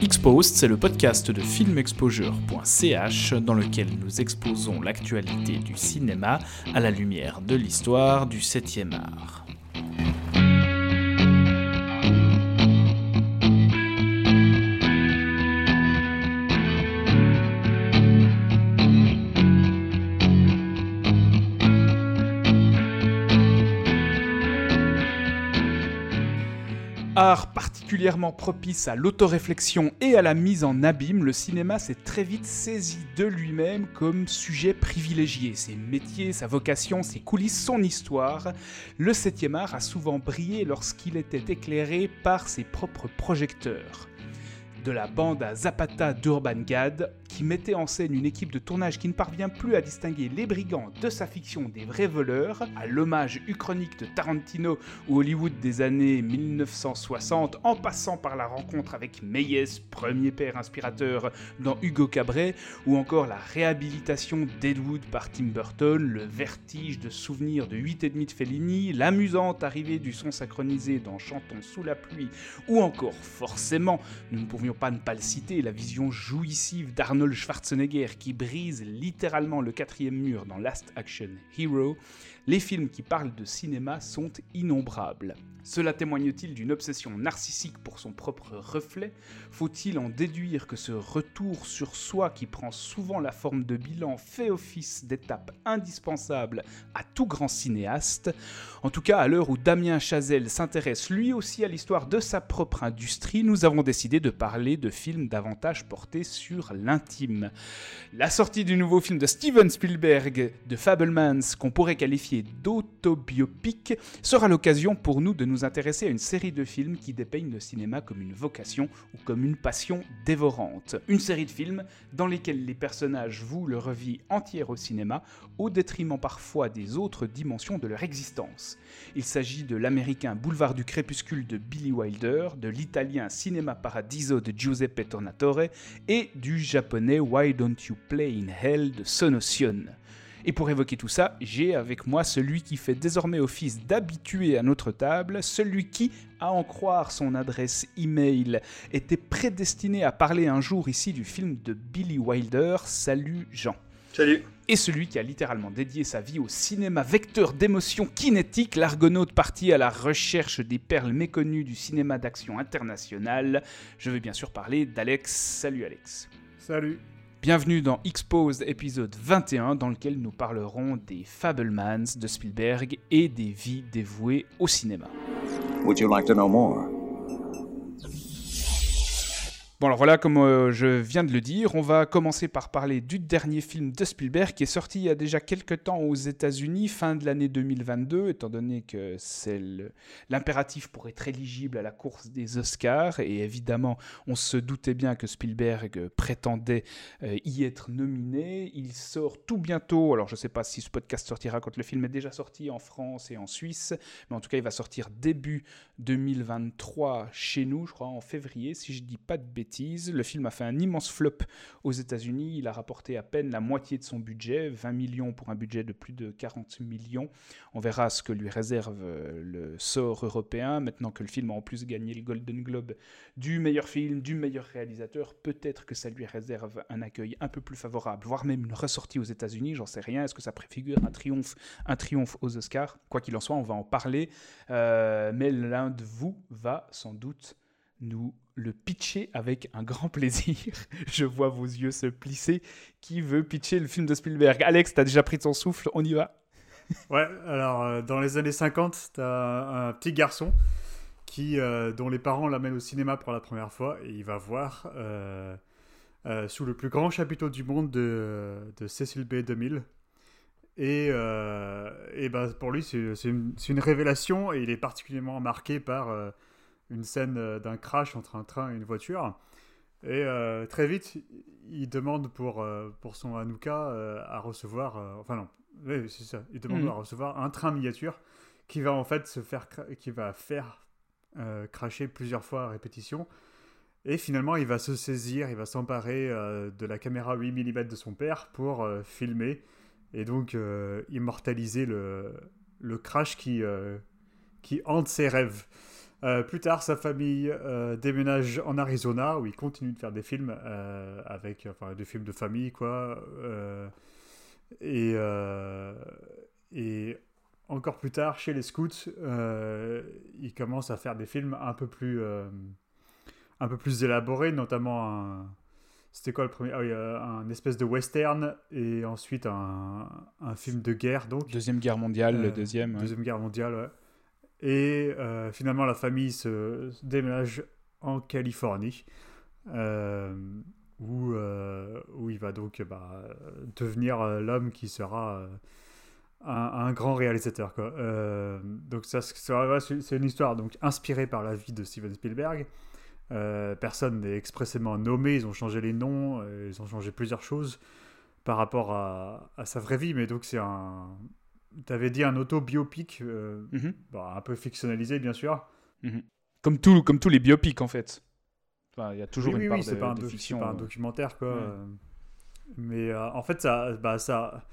Exposed, c'est le podcast de filmexposure.ch dans lequel nous exposons l'actualité du cinéma à la lumière de l'histoire du 7e art. Art particulièrement propice à l'autoréflexion et à la mise en abîme, le cinéma s'est très vite saisi de lui-même comme sujet privilégié. Ses métiers, sa vocation, ses coulisses, son histoire. Le 7e art a souvent brillé lorsqu'il était éclairé par ses propres projecteurs de la bande à Zapata d'Urban Gad, qui mettait en scène une équipe de tournage qui ne parvient plus à distinguer les brigands de sa fiction des vrais voleurs, à l'hommage uchronique de Tarantino ou Hollywood des années 1960, en passant par la rencontre avec Méliès, premier père inspirateur dans Hugo Cabret, ou encore la réhabilitation d'Edwood par Tim Burton, le vertige de souvenirs de 8 et demi de Fellini, l'amusante arrivée du son synchronisé dans Chantons sous la pluie, ou encore forcément, nous ne pouvions pas ne pas le citer, la vision jouissive Schwarzenegger qui brise littéralement le quatrième mur dans Last Action Hero, les films qui parlent de cinéma sont innombrables. Cela témoigne-t-il d'une obsession narcissique pour son propre reflet? Faut-il en déduire que ce retour sur soi qui prend souvent la forme de bilan fait office d'étape indispensable à tout grand cinéaste? En tout cas, à l'heure où Damien Chazelle s'intéresse lui aussi à l'histoire de sa propre industrie, nous avons décidé de parler de films davantage portés sur l'intime. La sortie du nouveau film de Steven Spielberg, de Fablemans, qu'on pourrait qualifier d'autobiopique, sera l'occasion pour nous de nous intéresser à une série de films qui dépeignent le cinéma comme une vocation ou comme une passion dévorante. Une série de films dans lesquels les personnages vouent leur vie entière au cinéma, au détriment parfois des autres dimensions de leur existence. Il s'agit de l'américain Boulevard du Crépuscule de Billy Wilder, de l'italien Cinema Paradiso de Giuseppe Tornatore et du japonais Why Don't You Play in Hell de Sonotion. Et pour évoquer tout ça, j'ai avec moi celui qui fait désormais office d'habitué à notre table, celui qui, à en croire son adresse email, était prédestiné à parler un jour ici du film de Billy Wilder. Salut Jean. Salut. Et celui qui a littéralement dédié sa vie au cinéma vecteur d'émotions kinétiques, l'argonaute parti à la recherche des perles méconnues du cinéma d'action international. Je veux bien sûr parler d'Alex. Salut Alex. Salut. Bienvenue dans Exposed épisode 21 dans lequel nous parlerons des Fablemans de Spielberg et des vies dévouées au cinéma. Would you like to know more? Bon alors voilà, comme euh, je viens de le dire, on va commencer par parler du dernier film de Spielberg qui est sorti il y a déjà quelques temps aux États-Unis, fin de l'année 2022, étant donné que c'est l'impératif pour être éligible à la course des Oscars. Et évidemment, on se doutait bien que Spielberg prétendait euh, y être nominé. Il sort tout bientôt, alors je ne sais pas si ce podcast sortira quand le film est déjà sorti en France et en Suisse, mais en tout cas il va sortir début 2023 chez nous, je crois en février, si je dis pas de bêtises. Le film a fait un immense flop aux États-Unis. Il a rapporté à peine la moitié de son budget, 20 millions pour un budget de plus de 40 millions. On verra ce que lui réserve euh, le sort européen. Maintenant que le film a en plus gagné le Golden Globe du meilleur film, du meilleur réalisateur, peut-être que ça lui réserve un accueil un peu plus favorable, voire même une ressortie aux États-Unis. J'en sais rien. Est-ce que ça préfigure un triomphe, un triomphe aux Oscars? Quoi qu'il en soit, on va en parler. Euh, mais l'un de vous va sans doute nous le pitcher avec un grand plaisir. Je vois vos yeux se plisser. Qui veut pitcher le film de Spielberg? Alex, t'as déjà pris ton souffle, on y va Ouais, alors euh, dans les années 50, t'as un, petit garçon qui, euh, dont les parents l'amènent au cinéma pour la première fois et il va voir euh, sous le plus grand chapiteau du monde de, de Cecil B. 2000. Et, et bah, pour lui, c'est une, une, révélation et il est particulièrement marqué par une scène euh, d'un crash entre un train et une voiture. Et euh, très vite, il demande pour, euh, pour son Hanouka à recevoir. enfin, non, oui, c'est ça. Il demande mhm. à recevoir un train miniature qui va en fait se faire, qui va faire cracher plusieurs fois à répétition. Et finalement, il va se saisir, il va s'emparer de la caméra 8 mm de son père pour filmer et donc immortaliser le, le crash qui, qui hante ses rêves. Euh, plus tard, sa famille euh, déménage en Arizona où il continue de faire des films avec, enfin, des films de famille, quoi. et, et encore plus tard, chez les Scouts, il commence à faire des films un peu plus, un peu plus élaborés, notamment un c'était quoi le premier ah, a un espèce de western et ensuite un, un film de guerre, donc. Deuxième guerre mondiale, le Euh, deuxième. ouais. Deuxième guerre mondiale, ouais. Et euh, finalement, la famille se, déménage en Californie, euh, où, euh, où il va donc bah, devenir l'homme qui sera un, grand réalisateur. Quoi. Donc c'est une histoire donc, inspirée par la vie de Steven Spielberg. Personne n'est expressément nommé, ils ont changé les noms, ils ont changé plusieurs choses par rapport à, à sa vraie vie, mais donc c'est un... T'avais dit un auto-biopic, euh, Mhm. bon, un peu fictionnalisé bien sûr. Comme, tout, comme tous les biopics, en fait. Enfin, il y a toujours oui, une oui, part oui, de, pas, un de fiction. pas un euh. documentaire quoi. Ouais. Mais euh, en fait, ça, bah, ça,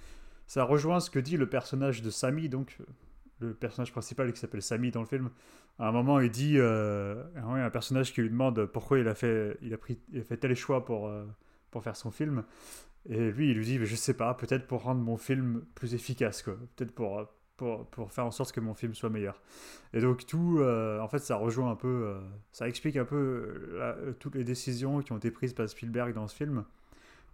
ça rejoint ce que dit le personnage de Sammy, donc le personnage principal qui s'appelle Sammy dans le film. À un moment, il dit, euh, ah un personnage qui lui demande pourquoi il a fait, il a pris, il a fait tel choix pour, pour faire son film. Et lui, il lui dit, je sais pas, peut-être pour rendre mon film plus efficace, quoi. Peut-être pour, pour, pour faire en sorte que mon film soit meilleur. Et donc tout, euh, en fait, ça rejoint un peu, euh, ça explique un peu euh, toutes les décisions qui ont été prises par Spielberg dans ce film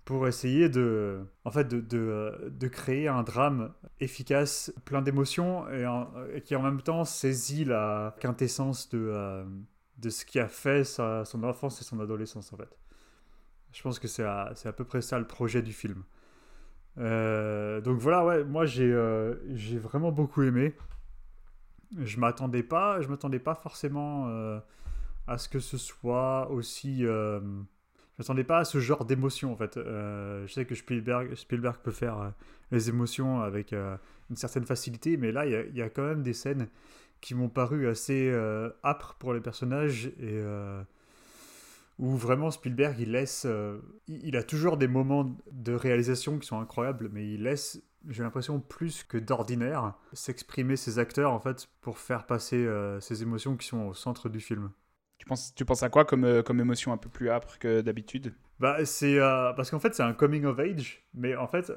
pour essayer de, en fait, de, de, de créer un drame efficace, plein d'émotions et, qui en même temps saisit la quintessence de, de ce qui a fait sa- son enfance et son adolescence en fait. Je pense que c'est à, peu près ça le projet du film. Euh, donc voilà, ouais, moi j'ai euh, j'ai vraiment beaucoup aimé. Je m'attendais pas, je m'attendais pas forcément euh, à ce que ce soit aussi. je m'attendais pas à ce genre d'émotion en fait. Je sais que Spielberg, peut faire les émotions avec une certaine facilité, mais là il y y, a quand même des scènes qui m'ont paru assez âpres pour les personnages et où vraiment Spielberg il laisse, euh, il, a toujours des moments de réalisation qui sont incroyables, mais il laisse, j'ai l'impression plus que d'ordinaire, s'exprimer ses acteurs en fait pour faire passer euh, ces émotions qui sont au centre du film. Tu, penses, tu penses à quoi comme, euh, comme émotion un peu plus âpre que d'habitude? Bah, c'est euh, parce qu'en fait c'est un coming of age, mais en fait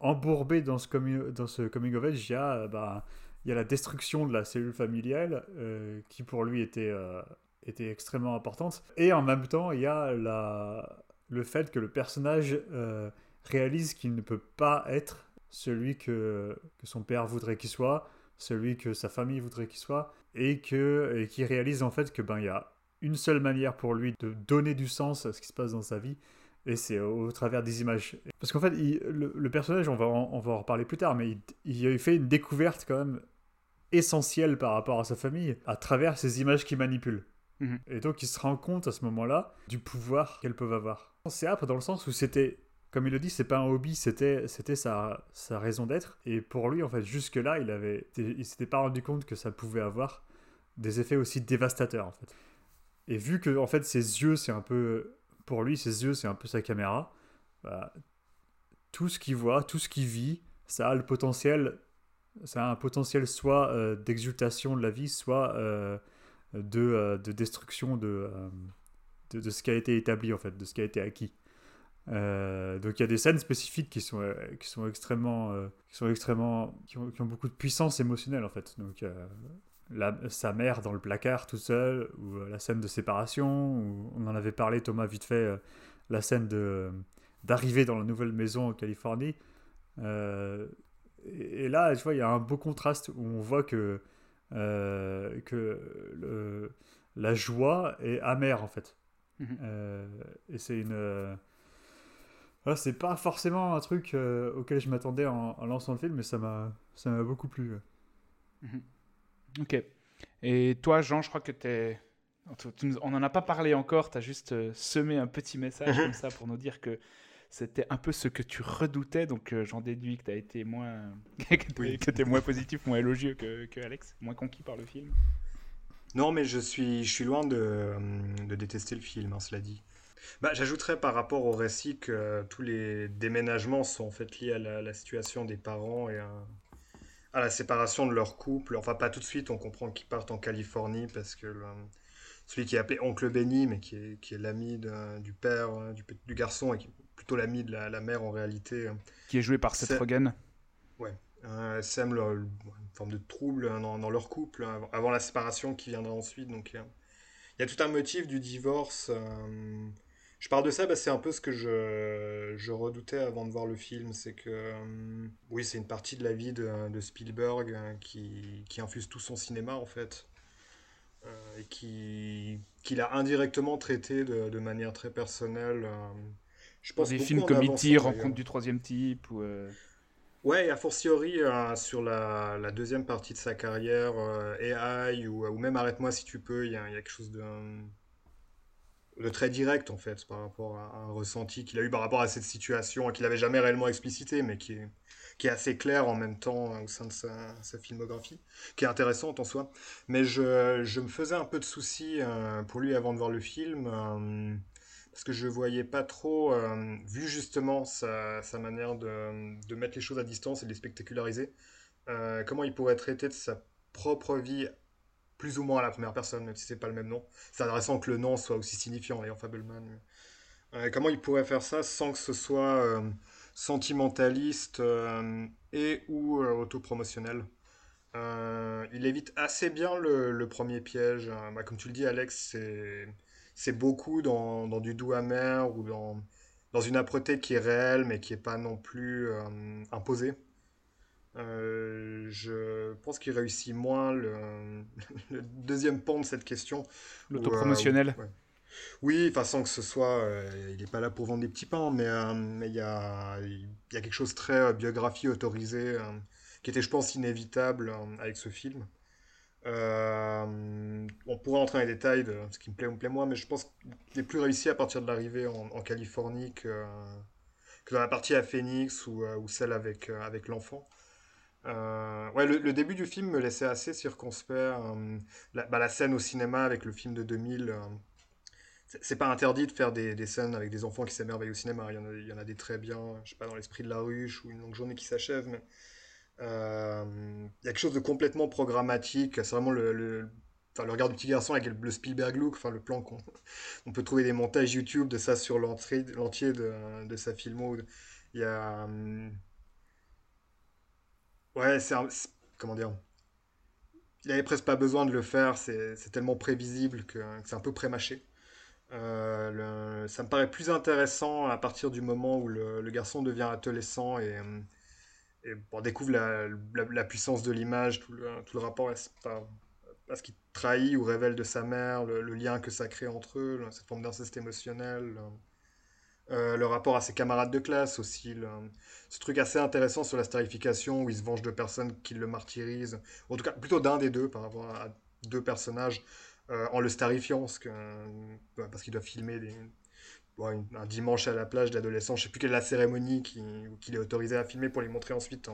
embourbé dans ce coming dans ce coming of age, il y a bah, il y a la destruction de la cellule familiale euh, qui pour lui était euh, était extrêmement importante, et en même temps il y a le fait que le personnage euh, réalise qu'il ne peut pas être celui que son père voudrait qu'il soit, celui que sa famille voudrait qu'il soit, et que et qui réalise en fait que ben il y a une seule manière pour lui de donner du sens à ce qui se passe dans sa vie, et c'est au, travers des images. Parce qu'en fait, le, personnage, on va, en, on va en reparler plus tard, mais il, il a fait une découverte quand même essentielle par rapport à sa famille à travers ces images qu'il manipule. Mhm. Et donc il se rend compte à ce moment-là du pouvoir qu'elles peuvent avoir. C'est âpre dans le sens où c'était, comme il le dit, c'est pas un hobby, c'était, c'était sa, sa raison d'être. Et pour lui, en fait, jusque-là, il avait, il s'était pas rendu compte que ça pouvait avoir des effets aussi dévastateurs, en fait. Et vu que, en fait, ses yeux, c'est un peu, pour lui, ses yeux, c'est un peu sa caméra, bah, tout ce qu'il voit, tout ce qu'il vit, ça a le potentiel, ça a un potentiel soit euh, d'exultation de la vie, soit euh, de, euh, de destruction de, euh, de, de ce qui a été établi, en fait, de ce qui a été acquis. Euh, donc il y a des scènes spécifiques qui sont, qui sont extrêmement, qui sont extrêmement, qui ont, beaucoup de puissance émotionnelle en fait. Donc la- sa mère dans le placard tout seul, ou la scène de séparation, on en avait parlé Thomas vite fait, la scène de d'arriver dans la nouvelle maison en Californie. Et, et là, tu vois, il y a un beau contraste où on voit que euh, que le- la joie est amère en fait. Mhm. Euh, et c'est une euh, voilà, c'est pas forcément un truc euh, auquel je m'attendais en, en lançant le film, mais ça m'a ça m'a beaucoup plu. Ok. Et toi, Jean, je crois que t'es... On n'en a pas parlé encore, tu as juste semé un petit message Mhm. comme ça pour nous dire que c'était un peu ce que tu redoutais, donc euh, j'en déduis que tu as été moins... que Oui. que moins positif, moins élogieux que, que Alex, moins conquis par le film. Non, mais je suis, je suis loin de, euh, de détester le film, hein, cela dit. Bah, J'ajouterais par rapport au récit que euh, tous les déménagements sont en fait liés à la, la situation des parents et à, à la séparation de leur couple. Enfin, pas tout de suite, on comprend qu'ils partent en Californie parce que celui qui est appelé Oncle Benny, mais qui est, qui est l'ami du père hein, du, du, garçon et qui plutôt l'ami de la, mère en réalité. Qui est joué par Seth Rogen. Ouais. Euh, sème une forme de trouble hein, dans, leur couple hein, avant la séparation qui viendra ensuite. Donc il y, a tout un motif du divorce. Euh, je parle de ça, bah, c'est un peu ce que je, je, redoutais avant de voir le film. C'est que, euh, oui, c'est une partie de la vie de, de Spielberg hein, qui, qui, infuse tout son cinéma, en fait. Euh, et qui qu'il a indirectement traité de, de, manière très personnelle. Euh, je pense Des films comme E.T., Rencontre du troisième type. Ou Ouais, et a fortiori sur la, la, deuxième partie de sa carrière, AI ou, ou même Arrête-moi si tu peux, il y, y, a quelque chose de de très direct en fait par rapport à un ressenti qu'il a eu par rapport à cette situation qu'il n'avait jamais réellement explicité mais qui est, qui est assez clair en même temps hein, au sein de sa, filmographie qui est intéressante en soi mais je, je me faisais un peu de soucis euh, pour lui avant de voir le film euh, parce que je voyais pas trop euh, vu justement sa, manière de, mettre les choses à distance et de les spectaculariser comment il pourrait traiter de sa propre vie plus ou moins à la première personne, même si c'est pas le même nom. C'est intéressant que le nom soit aussi signifiant, ayant Fableman. Euh, comment il pourrait faire ça sans que ce soit euh, sentimentaliste euh, et ou autopromotionnel Il évite assez bien le, premier piège. Hein. Bah, comme tu le dis, Alex, c'est beaucoup dans, dans, du doux amer ou dans, dans une âpreté qui est réelle mais qui n'est pas non plus imposée. Euh, je pense qu'il réussit moins le, deuxième pan de cette question. L'autopromotionnel. Euh, oui, enfin sans que ce soit, euh, il n'est pas là pour vendre des petits pains, mais il y a, y a quelque chose de très biographie autorisée qui était, je pense, inévitable avec ce film. On pourrait entrer dans les détails de ce qui me plaît ou me plaît moins, mais je pense qu'il est plus réussi à partir de l'arrivée en, Californie que, dans la partie à Phoenix ou, ou celle avec, avec l'enfant. Euh, ouais, le, début du film me laissait assez circonspect. Euh, la, bah, la, scène au cinéma avec le film de 2000, euh, c'est pas interdit de faire des, des, scènes avec des enfants qui s'émerveillent au cinéma. Il y, en a, il y en a des très bien, je sais pas, dans l'esprit de la ruche ou une longue journée qui s'achève, mais il y a quelque chose de complètement programmatique. C'est vraiment le, le, le regard du petit garçon avec le, Spielberg look, enfin le plan qu'on on peut trouver des montages YouTube de ça sur l'entier de, de, sa filmo. Il y a Ouais, c'est comment dire? Il avait presque pas besoin de le faire, c'est tellement prévisible que, c'est un peu prémâché. Euh, ça me paraît plus intéressant à partir du moment où le, garçon devient adolescent et, et découvre la, puissance de l'image, tout le, tout le rapport à, ce qu'il trahit ou révèle de sa mère, le, lien que ça crée entre eux, cette forme d'inceste émotionnel. Euh, le rapport à ses camarades de classe aussi, ce truc assez intéressant sur la starification où il se venge de personnes qui le martyrisent, en tout cas plutôt d'un des deux par rapport à deux personnages euh, en le starifiant parce que parce qu'il doit filmer un dimanche à la plage d'adolescents, je sais plus quelle est la cérémonie qu'il est autorisé à filmer pour les montrer ensuite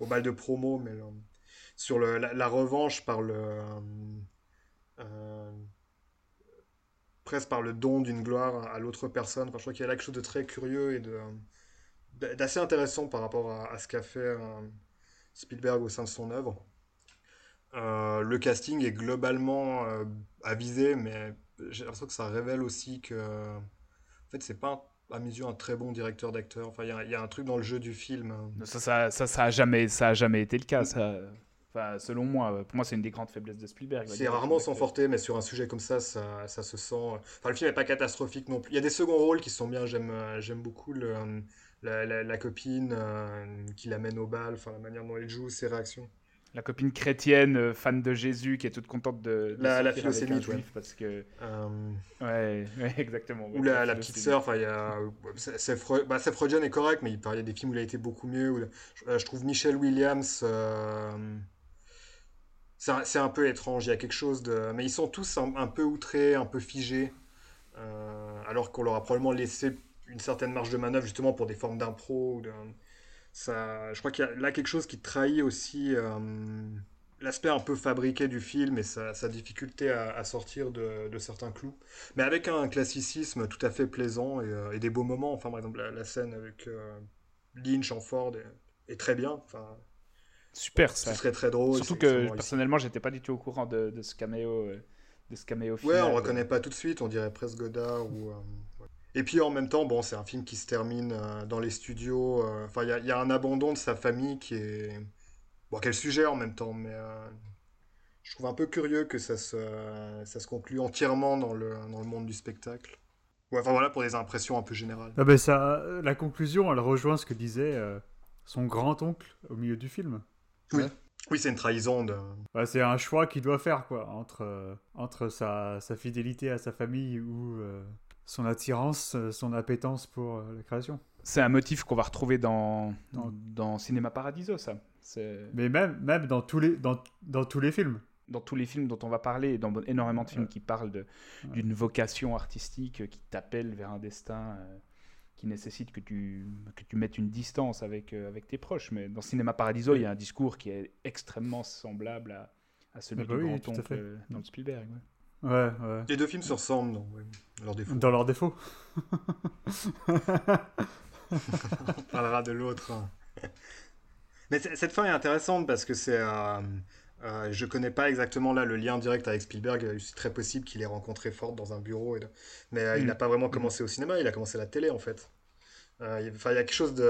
au bal de promo, mais sur la, revanche par le euh, presque par le don d'une gloire à l'autre personne. Je crois qu'il y a là quelque chose de très curieux et d'assez intéressant par rapport à, ce qu'a fait euh, Spielberg au sein de son œuvre. Euh, le casting est globalement euh, avisé, mais j'ai l'impression que ça révèle aussi que, en fait, c'est pas à mes yeux un très bon directeur d'acteur. Enfin, il y, a un truc dans le jeu du film. Ça, ça, ça, ça a jamais, ça a jamais été le cas. Ça selon moi, euh, pour moi, c'est une des grandes faiblesses de Spielberg. C'est rarement sans forter, mais sur un sujet comme ça, ça, ça se sent. Enfin, le film n'est pas catastrophique non plus. Il y a des seconds rôles qui sont bien. J'aime, euh, j'aime beaucoup le, euh, la, la, copine qui l'amène au bal, enfin, la manière dont elle joue, ses réactions. La copine chrétienne, fan de Jésus, qui est toute contente de, la, la philosémite, ouais. parce que ouais, exactement. Ou la, la petite sœur, enfin il y a c'est Freud... bah, freudien est correct, mais il y a des films où il a été beaucoup mieux. Je, trouve Michelle Williams c'est un peu étrange. Il y a quelque chose de. Mais ils sont tous un, peu outrés, un peu figés. Euh, alors qu'on leur a probablement laissé une certaine marge de manœuvre justement pour des formes d'impro. De... Ça... Je crois qu'il y a là quelque chose qui trahit aussi euh, l'aspect un peu fabriqué du film et sa, difficulté à, sortir de, certains clous. Mais avec un classicisme tout à fait plaisant et, euh, des beaux moments. Enfin, par exemple, la, scène avec Lynch en Ford est, est, très bien. Enfin, super ça. Ce serait très drôle. Surtout que personnellement, j'étais pas du tout au courant de, de ce caméo. euh, de ce caméo. Ouais, on reconnaît pas tout de suite, on dirait presque Godard ou. Et puis en même temps, bon, c'est un film qui se termine euh, dans les studios. euh, Enfin, il y, a- il y a un abandon de sa famille qui est. Bon, quel sujet en même temps, mais euh, je trouve un peu curieux que ça se, ça se conclue entièrement dans le, dans le monde du spectacle. Ouais, enfin voilà pour des impressions un peu générales. Ah ben ça, la conclusion, elle rejoint ce que disait son grand-oncle au milieu du film. Oui, c'est une trahison de. Bah, c'est un choix qu'il doit faire, quoi, entre, entre sa, sa fidélité à sa famille ou son attirance, euh, son appétence pour euh, la création. C'est un motif qu'on va retrouver dans, Dans- dans Cinéma Paradiso, ça. Mais même, même dans, tous les, dans, dans tous les films. dans tous les films dont on va parler, dans énormément de films Ouais. qui parlent de- d'une vocation artistique qui t'appelle vers un destin euh, qui nécessite que tu, que tu mettes une distance avec, euh, avec tes proches. Mais dans Cinéma Paradiso, il y a un discours qui est extrêmement semblable à, à celui Ah bah du oui, grand tout à oncle fait. euh, dans Spielberg. ouais. Ouais, ouais. Les deux films se ressemblent, ouais, leurs défauts. Dans leurs défauts. On parlera de l'autre. hein. Mais cette fin est intéressante parce que c'est. euh, euh, je connais pas exactement là le lien direct avec Spielberg. C'est très possible qu'il ait rencontré Ford dans un bureau. et de- Mais euh, il Mm. n'a pas vraiment commencé au cinéma, il a commencé à la télé en fait. Euh, Enfin, il y a quelque chose de.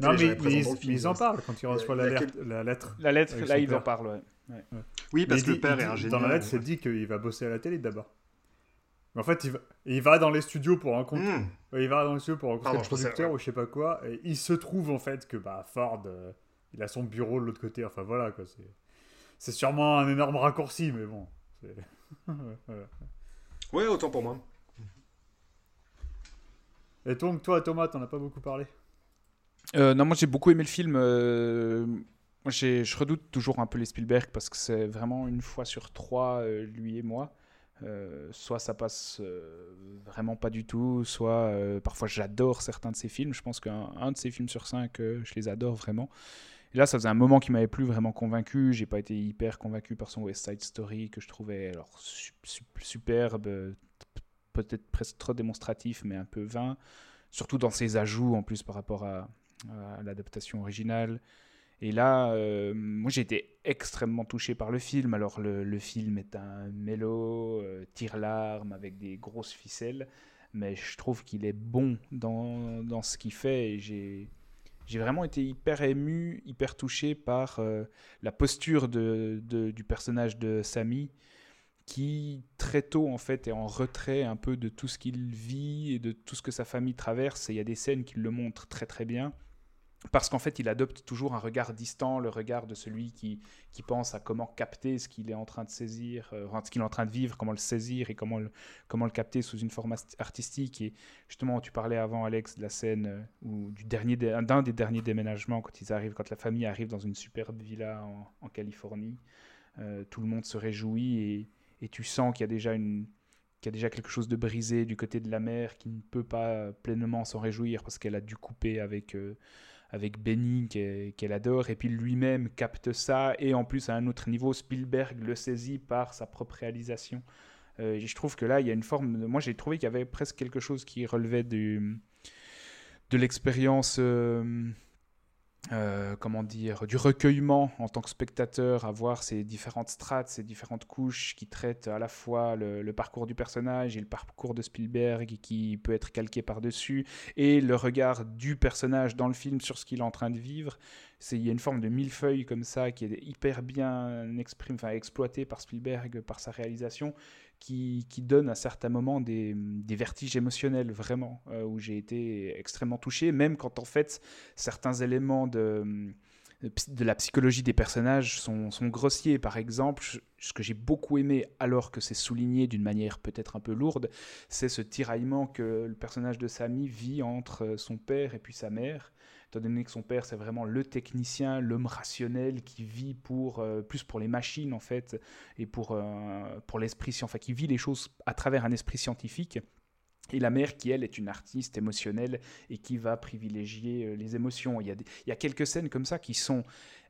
La Non, télé, mais, mais ils, le film. mais ils en parlent quand ils reçoivent la, lettre- la lettre. La lettre, Avec là, ils en parlent. ouais. Oui, parce Mais que le dit- père il est dit- ingénieur. Dans la lettre, ouais. c'est dit qu'il va bosser à la télé d'abord. Mais En fait, il va, il va dans les studios pour rencontrer, Hmm. il va dans les studios pour rencontrer Pardon, le producteur ouais. ou je sais pas quoi, et il se trouve en fait que bah, Ford, euh, il a son bureau de l'autre côté. Enfin voilà quoi. C'est, sûrement un énorme raccourci, mais bon. Voilà. Ouais, autant pour moi. Et donc toi, Thomas, t'en as pas beaucoup parlé? Euh, non, moi j'ai beaucoup aimé le film. euh, j'ai- je redoute toujours un peu les Spielberg parce que c'est vraiment une fois sur trois, euh, lui et moi. Soit ça passe vraiment pas du tout, soit parfois j'adore certains de ses films. Je pense qu'un un de ses films sur cinq, je les adore vraiment. Là, ça faisait un moment qui m'avait plus vraiment convaincu. J'ai pas été hyper convaincu par son West Side Story que je trouvais alors su- su- superbe, peut-être presque trop démonstratif, mais un peu vain. Surtout dans ses ajouts en plus par rapport à, à l'adaptation originale. Et là, euh, moi j'ai été extrêmement touché par le film. Alors le, le film est un mélo, euh, tire-larme avec des grosses ficelles, mais je trouve qu'il est bon dans, dans ce qu'il fait j'ai... Vraiment été hyper ému, hyper touché par euh, la posture de, de- du personnage de Samy, qui très tôt en fait est en retrait un peu de tout ce qu'il vit et de tout ce que sa famille traverse. Il y a des scènes qui le montrent très très bien. Parce qu'en fait, il adopte toujours un regard distant, le regard de celui qui, pense à comment capter ce qu'il est en train de saisir, euh, ce qu'il est en train de vivre, comment le saisir et comment le, capter sous une forme artistique. Et justement, tu parlais avant, Alex, de la scène euh, ou du dernier, d'un des derniers déménagements quand ils arrivent, quand la famille arrive dans une superbe villa en, Californie. Euh, tout le monde se réjouit et, tu sens qu'il y a déjà une qu'il y a déjà quelque chose de brisé du côté de la mère qui ne peut pas pleinement s'en réjouir parce qu'elle a dû couper avec avec Benny qu'elle adore et puis lui-même capte ça et en plus à un autre niveau Spielberg le saisit par sa propre réalisation. Euh, je trouve que là il y a une forme de- moi j'ai trouvé qu'il y avait presque quelque chose qui relevait de l'expérience euh, euh, comment dire, du recueillement en tant que spectateur, à voir ces différentes strates, ces différentes couches qui traitent à la fois le, parcours du personnage et le parcours de Spielberg qui peut être calqué par-dessus, et le regard du personnage dans le film sur ce qu'il est en train de vivre. Il y a une forme de millefeuille comme ça qui est hyper bien enfin, exploité par Spielberg, par sa réalisation, qui, donne à certains moments des, vertiges émotionnels, vraiment, euh, où j'ai été extrêmement touché, même quand en fait certains éléments de, la psychologie des personnages sont, grossiers. Par exemple, ce que j'ai beaucoup aimé, alors que c'est souligné d'une manière peut-être un peu lourde, c'est ce tiraillement que le personnage de Samy vit entre son père et puis sa mère. Étant donné que son père, c'est vraiment le technicien, l'homme rationnel qui vit pour, euh, plus pour les machines en fait, et pour, euh, pour l'esprit scientifique, enfin, qui vit les choses à travers un esprit scientifique. Et la mère qui, elle, est une artiste émotionnelle et qui va privilégier euh, les émotions. Il y, a il y a quelques scènes comme ça qui sont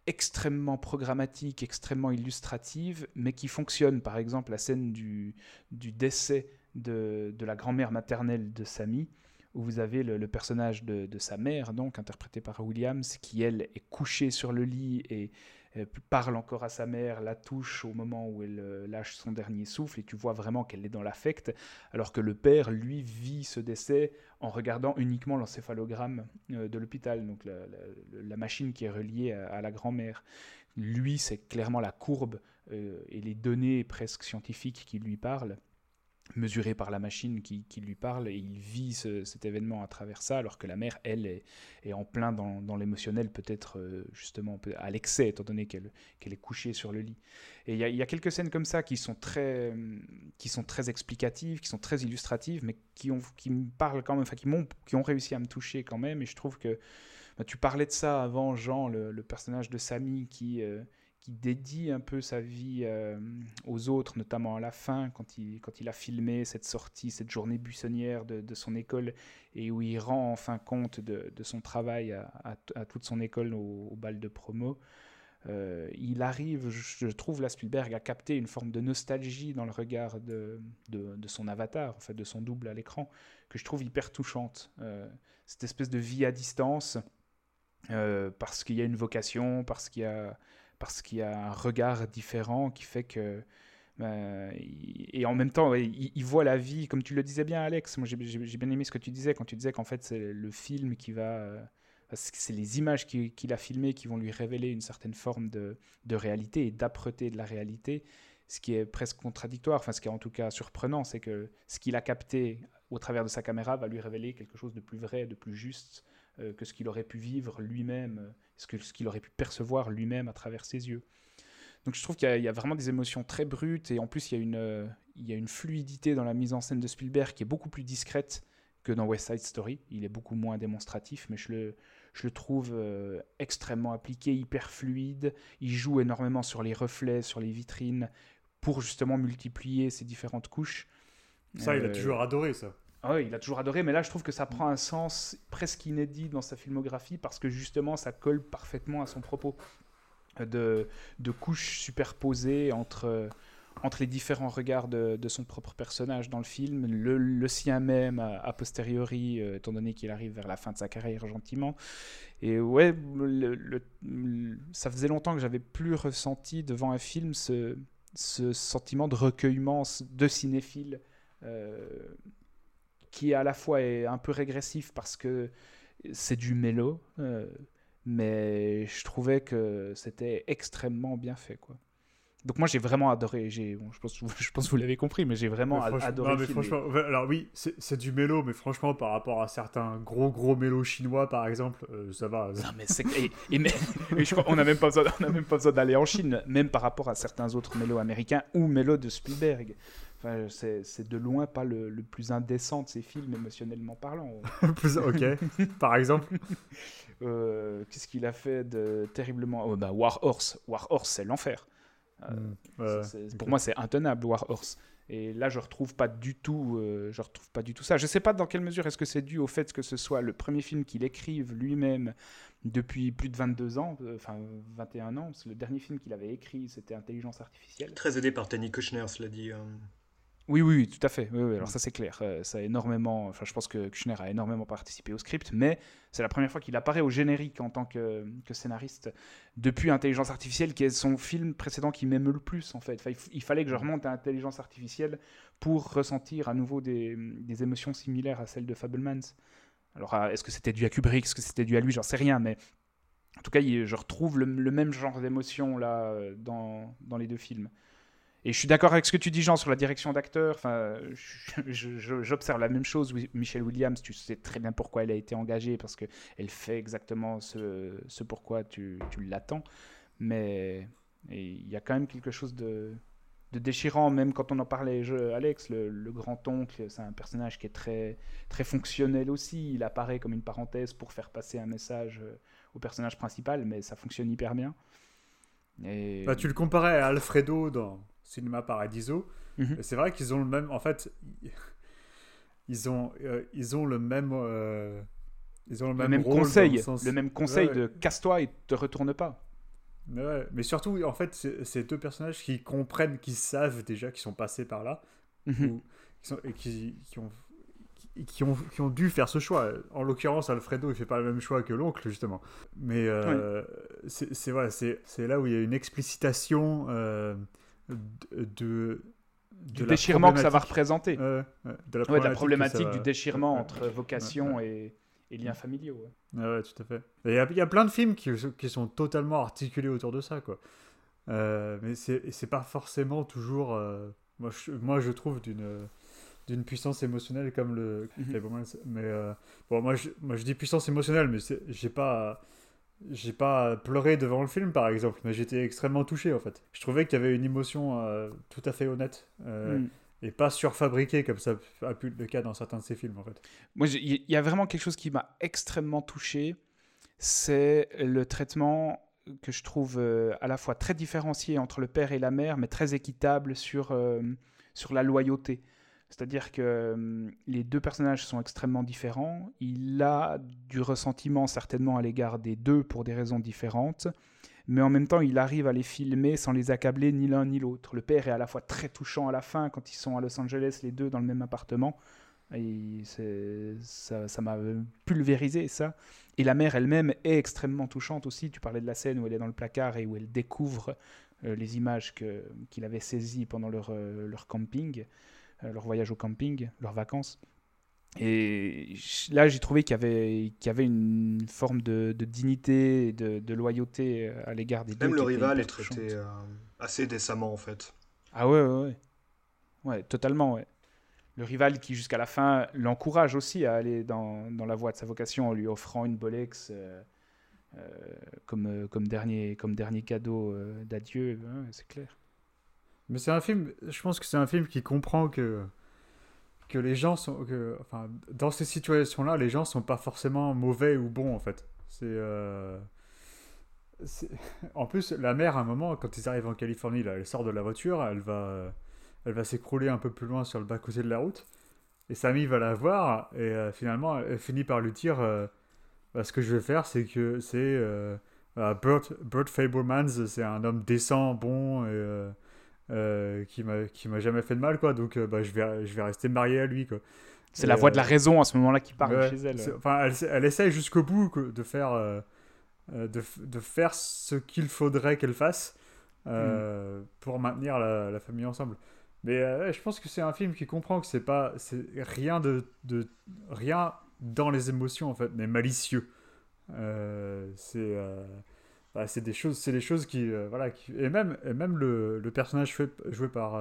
extrêmement programmatiques, extrêmement illustratives, mais qui fonctionnent. Par exemple, la scène du, du décès de, de la grand-mère maternelle de Samy, où vous avez le, personnage de, sa mère, donc interprété par Williams, qui elle est couchée sur le lit et euh, parle encore à sa mère, la touche au moment où elle euh, lâche son dernier souffle, et tu vois vraiment qu'elle est dans l'affect, alors que le père, lui, vit ce décès en regardant uniquement l'encéphalogramme euh, de l'hôpital, donc la, machine qui est reliée à, la grand-mère. Lui, c'est clairement la courbe et les données presque scientifiques qui lui parlent mesuré par la machine qui, lui parle et il vit cet événement à travers ça alors que la mère elle est, en plein dans, l'émotionnel peut-être euh, justement à l'excès étant donné qu'elle est couchée sur le lit. Et il y, a quelques scènes comme ça qui sont très qui sont très explicatives qui sont très illustratives mais qui ont qui me parlent quand même enfin qui m'ont qui ont réussi à me toucher quand même. Et je trouve que bah, tu parlais de ça avant Jean le, personnage de Samy qui euh, qui dédie un peu sa vie euh, aux autres, notamment à la fin, quand il, quand il a filmé cette sortie, cette journée buissonnière de, son école, et où il rend enfin compte de, son travail à, à, toute son école au, bal de promo. Euh, il arrive, je trouve, la Spielberg, à capter une forme de nostalgie dans le regard de, de, son avatar, en fait, de son double à l'écran, que je trouve hyper touchante. Euh, cette espèce de vie à distance, parce qu'il y a une vocation, parce qu'il y a parce qu'il y a un regard différent qui fait que. Euh, et en même temps, il, voit la vie, comme tu le disais bien, Alex. Moi, j'ai bien aimé ce que tu disais quand tu disais qu'en fait, c'est le film qui va. Euh, c'est les images qu'il a filmées qui vont lui révéler une certaine forme de, de réalité et d'âpreté de la réalité, ce qui est presque contradictoire, enfin ce qui est en tout cas surprenant, c'est que ce qu'il a capté au travers de sa caméra va lui révéler quelque chose de plus vrai, de plus juste euh, que ce qu'il aurait pu vivre lui-même ce qu'il aurait pu percevoir lui-même à travers ses yeux. Donc je trouve qu'il y, a vraiment des émotions très brutes et en plus il y, a une, euh, il y a une fluidité dans la mise en scène de Spielberg qui est beaucoup plus discrète que dans West Side Story. Il est beaucoup moins démonstratif, mais je le, je le trouve euh, extrêmement appliqué, hyper fluide. Il joue énormément sur les reflets, sur les vitrines, pour justement multiplier ces différentes couches. Ça, il a euh, toujours adoré ça. Ah il a toujours adoré, mais là je trouve que ça prend un sens presque inédit dans sa filmographie parce que justement ça colle parfaitement à son propos de, de couches superposées entre, entre les différents regards de, son propre personnage dans le film, le, le sien même a, posteriori, euh, étant donné qu'il arrive vers la fin de sa carrière gentiment. Et ouais, ça faisait longtemps que j'avais plus ressenti devant un film ce, ce sentiment de recueillement de cinéphile. Euh, qui à la fois est un peu régressif parce que c'est du mélo, euh, mais je trouvais que c'était extrêmement bien fait. quoi. Donc moi j'ai vraiment adoré, j'ai, je, pense, je pense que vous l'avez compris, mais j'ai vraiment adoré. mais franchement, alors oui, c'est, du mélo, mais franchement par rapport à certains gros gros mélos chinois par exemple, euh, ça va. Non mais c'est, et, mais, je crois, on n'a même pas besoin, on a même pas besoin d'aller en Chine, même par rapport à certains autres mélos américains ou mélos de Spielberg c'est de loin pas le, plus indécent de ces films émotionnellement parlant. ok, par exemple euh, Qu'est-ce qu'il a fait de terriblement oh, bah, War Horse. War Horse, c'est l'enfer. Euh, hmm, pour moi, c'est intenable, War Horse. Et là, je retrouve pas du tout, euh, je retrouve pas du tout ça. Je sais pas dans quelle mesure est-ce que c'est dû au fait que ce soit le premier film qu'il écrive lui-même depuis plus de 22 ans, enfin 21 ans. Parce que le dernier film qu'il avait écrit, c'était Intelligence artificielle. Très aidé par Tony Kushner, cela dit. Oui, oui, tout à fait. Oui, alors ça c'est clair. Euh, ça a énormément. Enfin, je pense que Kushner a énormément participé au script, mais c'est la première fois qu'il apparaît au générique en tant que, scénariste depuis Intelligence artificielle, qui est son film précédent qui m'aime le plus en fait. il, fallait que je remonte à Intelligence artificielle pour ressentir à nouveau des, émotions similaires à celles de Fablemans. Alors, ah, est-ce que c'était dû à Kubrick, est-ce que c'était dû à lui, j'en sais rien, mais en tout cas, je retrouve le, même genre d'émotion là euh, dans, dans les deux films. Et je suis d'accord avec ce que tu dis, Jean, sur la direction d'acteur. Enfin, j'observe la même chose. Michelle Williams, tu sais très bien pourquoi elle a été engagée, parce qu'elle fait exactement ce, ce pourquoi tu, tu l'attends. Mais il y a quand même quelque chose de, de, déchirant, même quand on en parlait, Alex, le, grand-oncle, c'est un personnage qui est très, très fonctionnel aussi. Il apparaît comme une parenthèse pour faire passer un message euh, au personnage principal, mais ça fonctionne hyper bien. Bah, tu le comparais à Alfredo dans Cinéma Paradiso. Mhm. C'est vrai qu'ils ont le même. En fait, ils ont, euh, ils ont le même. Euh, ils ont le, même, conseil. Le même conseil de casse-toi et te retourne pas. Mais, mais surtout, en fait, c'est deux personnages qui comprennent, qui savent déjà, qui sont passés par là, mhm. qui sont, et qui, qui, ont, qui, ont, qui ont dû faire ce choix. En l'occurrence, Alfredo, il fait pas le même choix que l'oncle, justement. Mais euh, c'est voilà, là où il y a une explicitation euh, de, du déchirement que ça va représenter. de, la de, la problématique du déchirement entre vocation et, et, liens familiaux. Ouais. tout à fait. Il y, y, a plein de films qui, qui, sont totalement articulés autour de ça, quoi. Euh, mais c'est pas forcément toujours, euh, moi, je, moi je trouve, d'une d'une puissance émotionnelle comme le mhm. mais euh, bon moi je, moi je dis puissance émotionnelle mais j'ai pas j'ai pas pleuré devant le film par exemple mais j'étais extrêmement touché en fait je trouvais qu'il y avait une émotion tout à fait honnête mhm. et pas surfabriquée comme ça a pu être le cas dans certains de ces films en fait moi il y a vraiment quelque chose qui m'a extrêmement touché c'est le traitement que je trouve euh, à la fois très différencié entre le père et la mère, mais très équitable sur, euh, sur la loyauté. C'est-à-dire que euh, les deux personnages sont extrêmement différents. Il a du ressentiment certainement à l'égard des deux pour des raisons différentes, mais en même temps, il arrive à les filmer sans les accabler ni l'un ni l'autre. Le père est à la fois très touchant à la fin quand ils sont à Los Angeles, les deux dans le même appartement. Et ça m'a pulvérisé ça. Et la mère elle-même est extrêmement touchante aussi. Tu parlais de la scène où elle est dans le placard et où elle découvre euh, les images qu'il avait saisies pendant leur, euh, leur camping, euh, leur voyage au camping, leurs vacances. Et là, j'ai trouvé qu'il y, avait, qu'il y avait une forme de, de dignité et de, de, loyauté à l'égard des deux. Même le rival est traité assez décemment, en fait. Ah ouais, ouais, ouais. Ouais, totalement, ouais le rival qui jusqu'à la fin l'encourage aussi à aller dans, dans, la voie de sa vocation en lui offrant une Bolex euh, euh, comme, euh, comme, dernier, comme dernier cadeau d'adieu, hein, c'est clair. Mais c'est un film, je pense que c'est un film qui comprend que, que les gens sont, que, enfin, dans ces situations-là, les gens sont pas forcément mauvais ou bons en fait. C'est en plus, la mère, à un moment, quand ils arrivent en Californie, là, elle sort de la voiture, elle va, elle va s'écrouler un peu plus loin sur le bas-côté de la route. Et Sammy va la voir et euh, finalement elle finit par lui dire euh, bah, ce que je vais faire c'est que c'est euh, Bert, Bert Fabermans c'est un homme décent bon et qui m'a qui m'a jamais fait de mal quoi donc bah, je vais je vais rester marié à lui quoi. C'est la voix de la raison à ce moment-là qui parle chez elle. Enfin, elle, elle essaie jusqu'au bout de faire, de, de, faire ce qu'il faudrait qu'elle fasse hmm. pour maintenir la, la, famille ensemble. Mais euh, je pense que c'est un film qui comprend que c'est pas c'est rien de, de, rien dans les émotions en fait, mais malicieux. Euh, c'est euh, bah, c'est des choses c'est des choses qui voilà qui, et même et même le, le personnage joué, joué par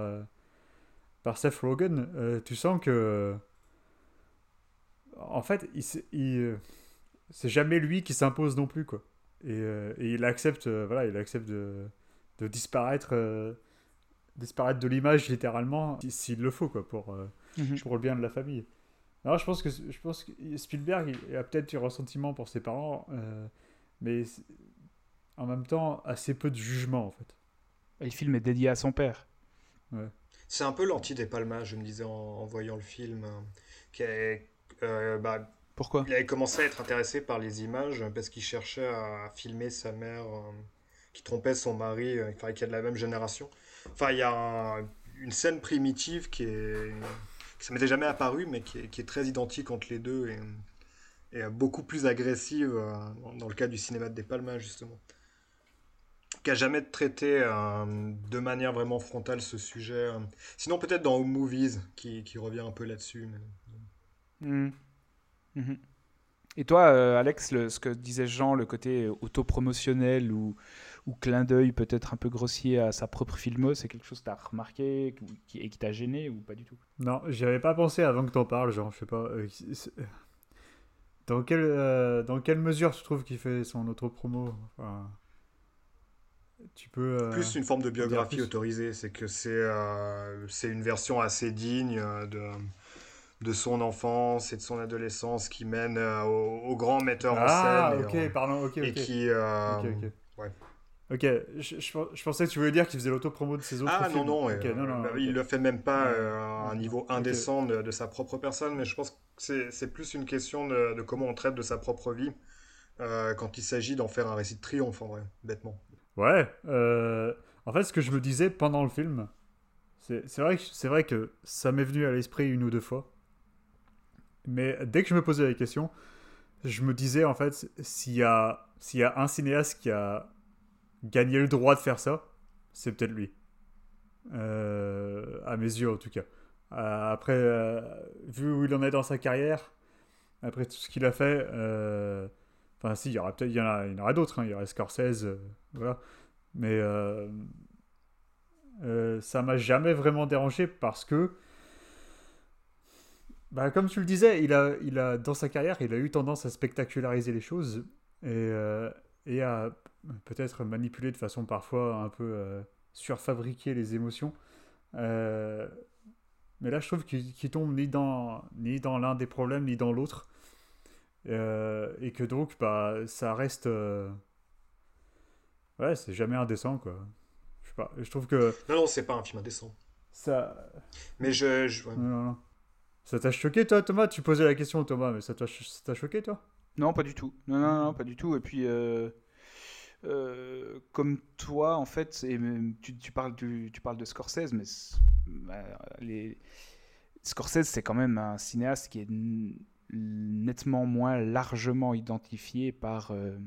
par Seth Rogen, tu sens que en fait il, il c'est jamais lui qui s'impose non plus quoi. Et, et il accepte voilà il accepte de, de disparaître disparaître de l'image littéralement s'il le faut quoi pour, euh, mhm. pour le bien de la famille. Alors je pense que je pense que Spielberg il a peut-être du ressentiment pour ses parents, euh, mais en même temps assez peu de jugement en fait. Et le film est dédié à son père. Ouais. C'est un peu l'anti des Palmas, je me disais en, voyant le film, euh, qui est, bah, Pourquoi Il avait commencé à être intéressé par les images parce qu'il cherchait à filmer sa mère qui trompait son mari, qui est de la même génération. Enfin, il y a une scène primitive qui est. qui ça m'était jamais apparu, mais qui est, très identique entre les deux et, et beaucoup plus agressive euh, dans le cas du cinéma de Palmas, justement. Qui a jamais traité euh, de manière vraiment frontale ce sujet. Euh. Sinon, peut-être dans Home Movies, qui, qui, revient un peu là-dessus. Mmh. Mmh. Et toi, Alex, ce que disait Jean, le côté autopromotionnel ou ou clin d'œil peut-être un peu grossier à sa propre filmo, c'est quelque chose que tu as remarqué et qui t'a gêné ou pas du tout? Non, j'y avais pas pensé avant que tu en parles, genre, je sais pas. Euh, dans, quelle, euh, dans quelle mesure tu trouves qu'il fait son autre promo enfin, tu peux, euh, Plus une forme de biographie autorisée, c'est que c'est c'est une version assez digne de, de son enfance et de son adolescence qui mène au, au, grand metteur en ah, scène. ok, pardon, ok, et qui. Ouais. Ok, je, je, pensais que tu voulais dire qu'il faisait l'auto-promo de ses autres ah, films. non, non, non, bah, il le fait même pas euh, à un niveau indécent de, sa propre personne, mais je pense que c'est plus une question de, comment on traite de sa propre vie euh, quand il s'agit d'en faire un récit de triomphe, en vrai, bêtement. Ouais, euh, en fait, ce que je me disais pendant le film, c'est vrai, que, vrai que ça m'est venu à l'esprit une ou deux fois. Mais dès que je me posais la question, je me disais en fait, s'il y a, un cinéaste qui a gagné le droit de faire ça, c'est peut-être lui. Euh, à mes yeux en tout cas. Euh, après, vu où il en est dans sa carrière, après tout ce qu'il a fait, enfin si, il y en a, il y en aura d'autres, hein. il y aurait Scorsese, voilà. Mais ça m'a jamais vraiment dérangé parce que bah, comme tu le disais, il a, il a, dans sa carrière, il a eu tendance à spectaculariser les choses et, et à peut-être manipuler de façon parfois un peu surfabriquer les émotions. Euh, mais là, je trouve qu'il tombe ni dans, ni dans l'un des problèmes, ni dans l'autre. Euh, et que donc, bah, ça reste. Euh, ouais, c'est jamais indécent, quoi. Je sais pas. Je trouve que. Non, non, c'est pas un film indécent. Ça. Mais je. Non, non, non. Ça t'a choqué, toi, Thomas? Tu posais la question, Thomas, mais ça t'a choqué, toi? Non, pas du tout. Non, non, non, pas du tout. Et puis. Euh, comme toi, en fait, et tu, tu, parles, tu, tu, parles de Scorsese, mais bah, les... Scorsese, c'est quand même un cinéaste qui est nettement moins largement identifié par, euh,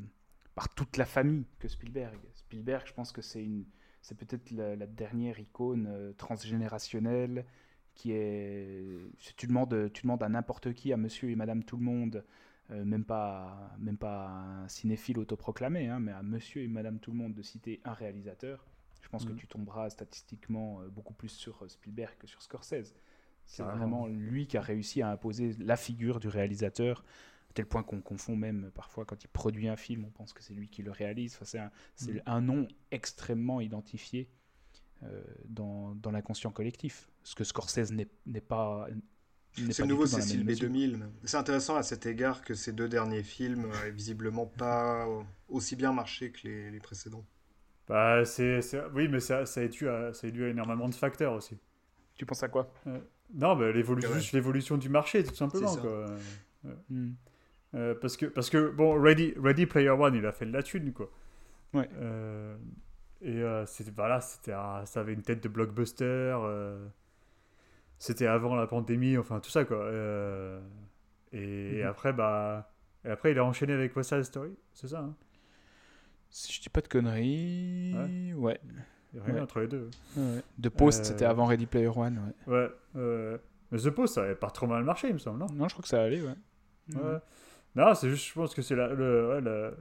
par toute la famille que Spielberg. Spielberg, je pense que c'est une c'est peut-être la, dernière icône euh, transgénérationnelle qui est si tu demandes tu demandes à n'importe qui à monsieur et madame tout le monde euh, même, pas, même pas un cinéphile autoproclamé, hein, mais à monsieur et madame tout le monde de citer un réalisateur, je pense que mm. tu tomberas statistiquement beaucoup plus sur Spielberg que sur Scorsese. C'est vraiment lui qui a réussi à imposer la figure du réalisateur, à tel point qu'on confond même parfois quand il produit un film, on pense que c'est lui qui le réalise. Enfin, c'est un, mm. un, nom extrêmement identifié dans, dans l'inconscient collectif. Ce que Scorsese n'est pas, c'est nouveau Cécile B2000. C'est intéressant à cet égard que ces deux derniers films aient visiblement pas aussi bien marché que les, précédents. Bah, c'est, oui, mais ça, ça, a dû à, ça a dû à énormément de facteurs aussi. Tu penses à quoi? Euh, Non, bah, l'évolution, juste l'évolution du marché, tout simplement. Quoi. Hmm. Euh, parce, que, parce que, bon, Ready, Ready Player One, il a fait de la thune, quoi. Ouais. Euh, et c'était, voilà, c'était, ça avait une tête de blockbuster. C'était avant la pandémie, enfin tout ça quoi. Euh, et, mhm. après, bah. Et après, il a enchaîné avec West Side Story, c'est ça hein? Si je dis pas de conneries. Ouais. Il y a rien entre les deux. Ouais. The Post, euh, c'était avant Ready Player One. Ouais. ouais mais The Post, ça avait pas trop mal marché, il me semble, non? Non, je crois que ça allait, ouais. ouais. Mhm. Non, c'est juste, je pense que c'est le,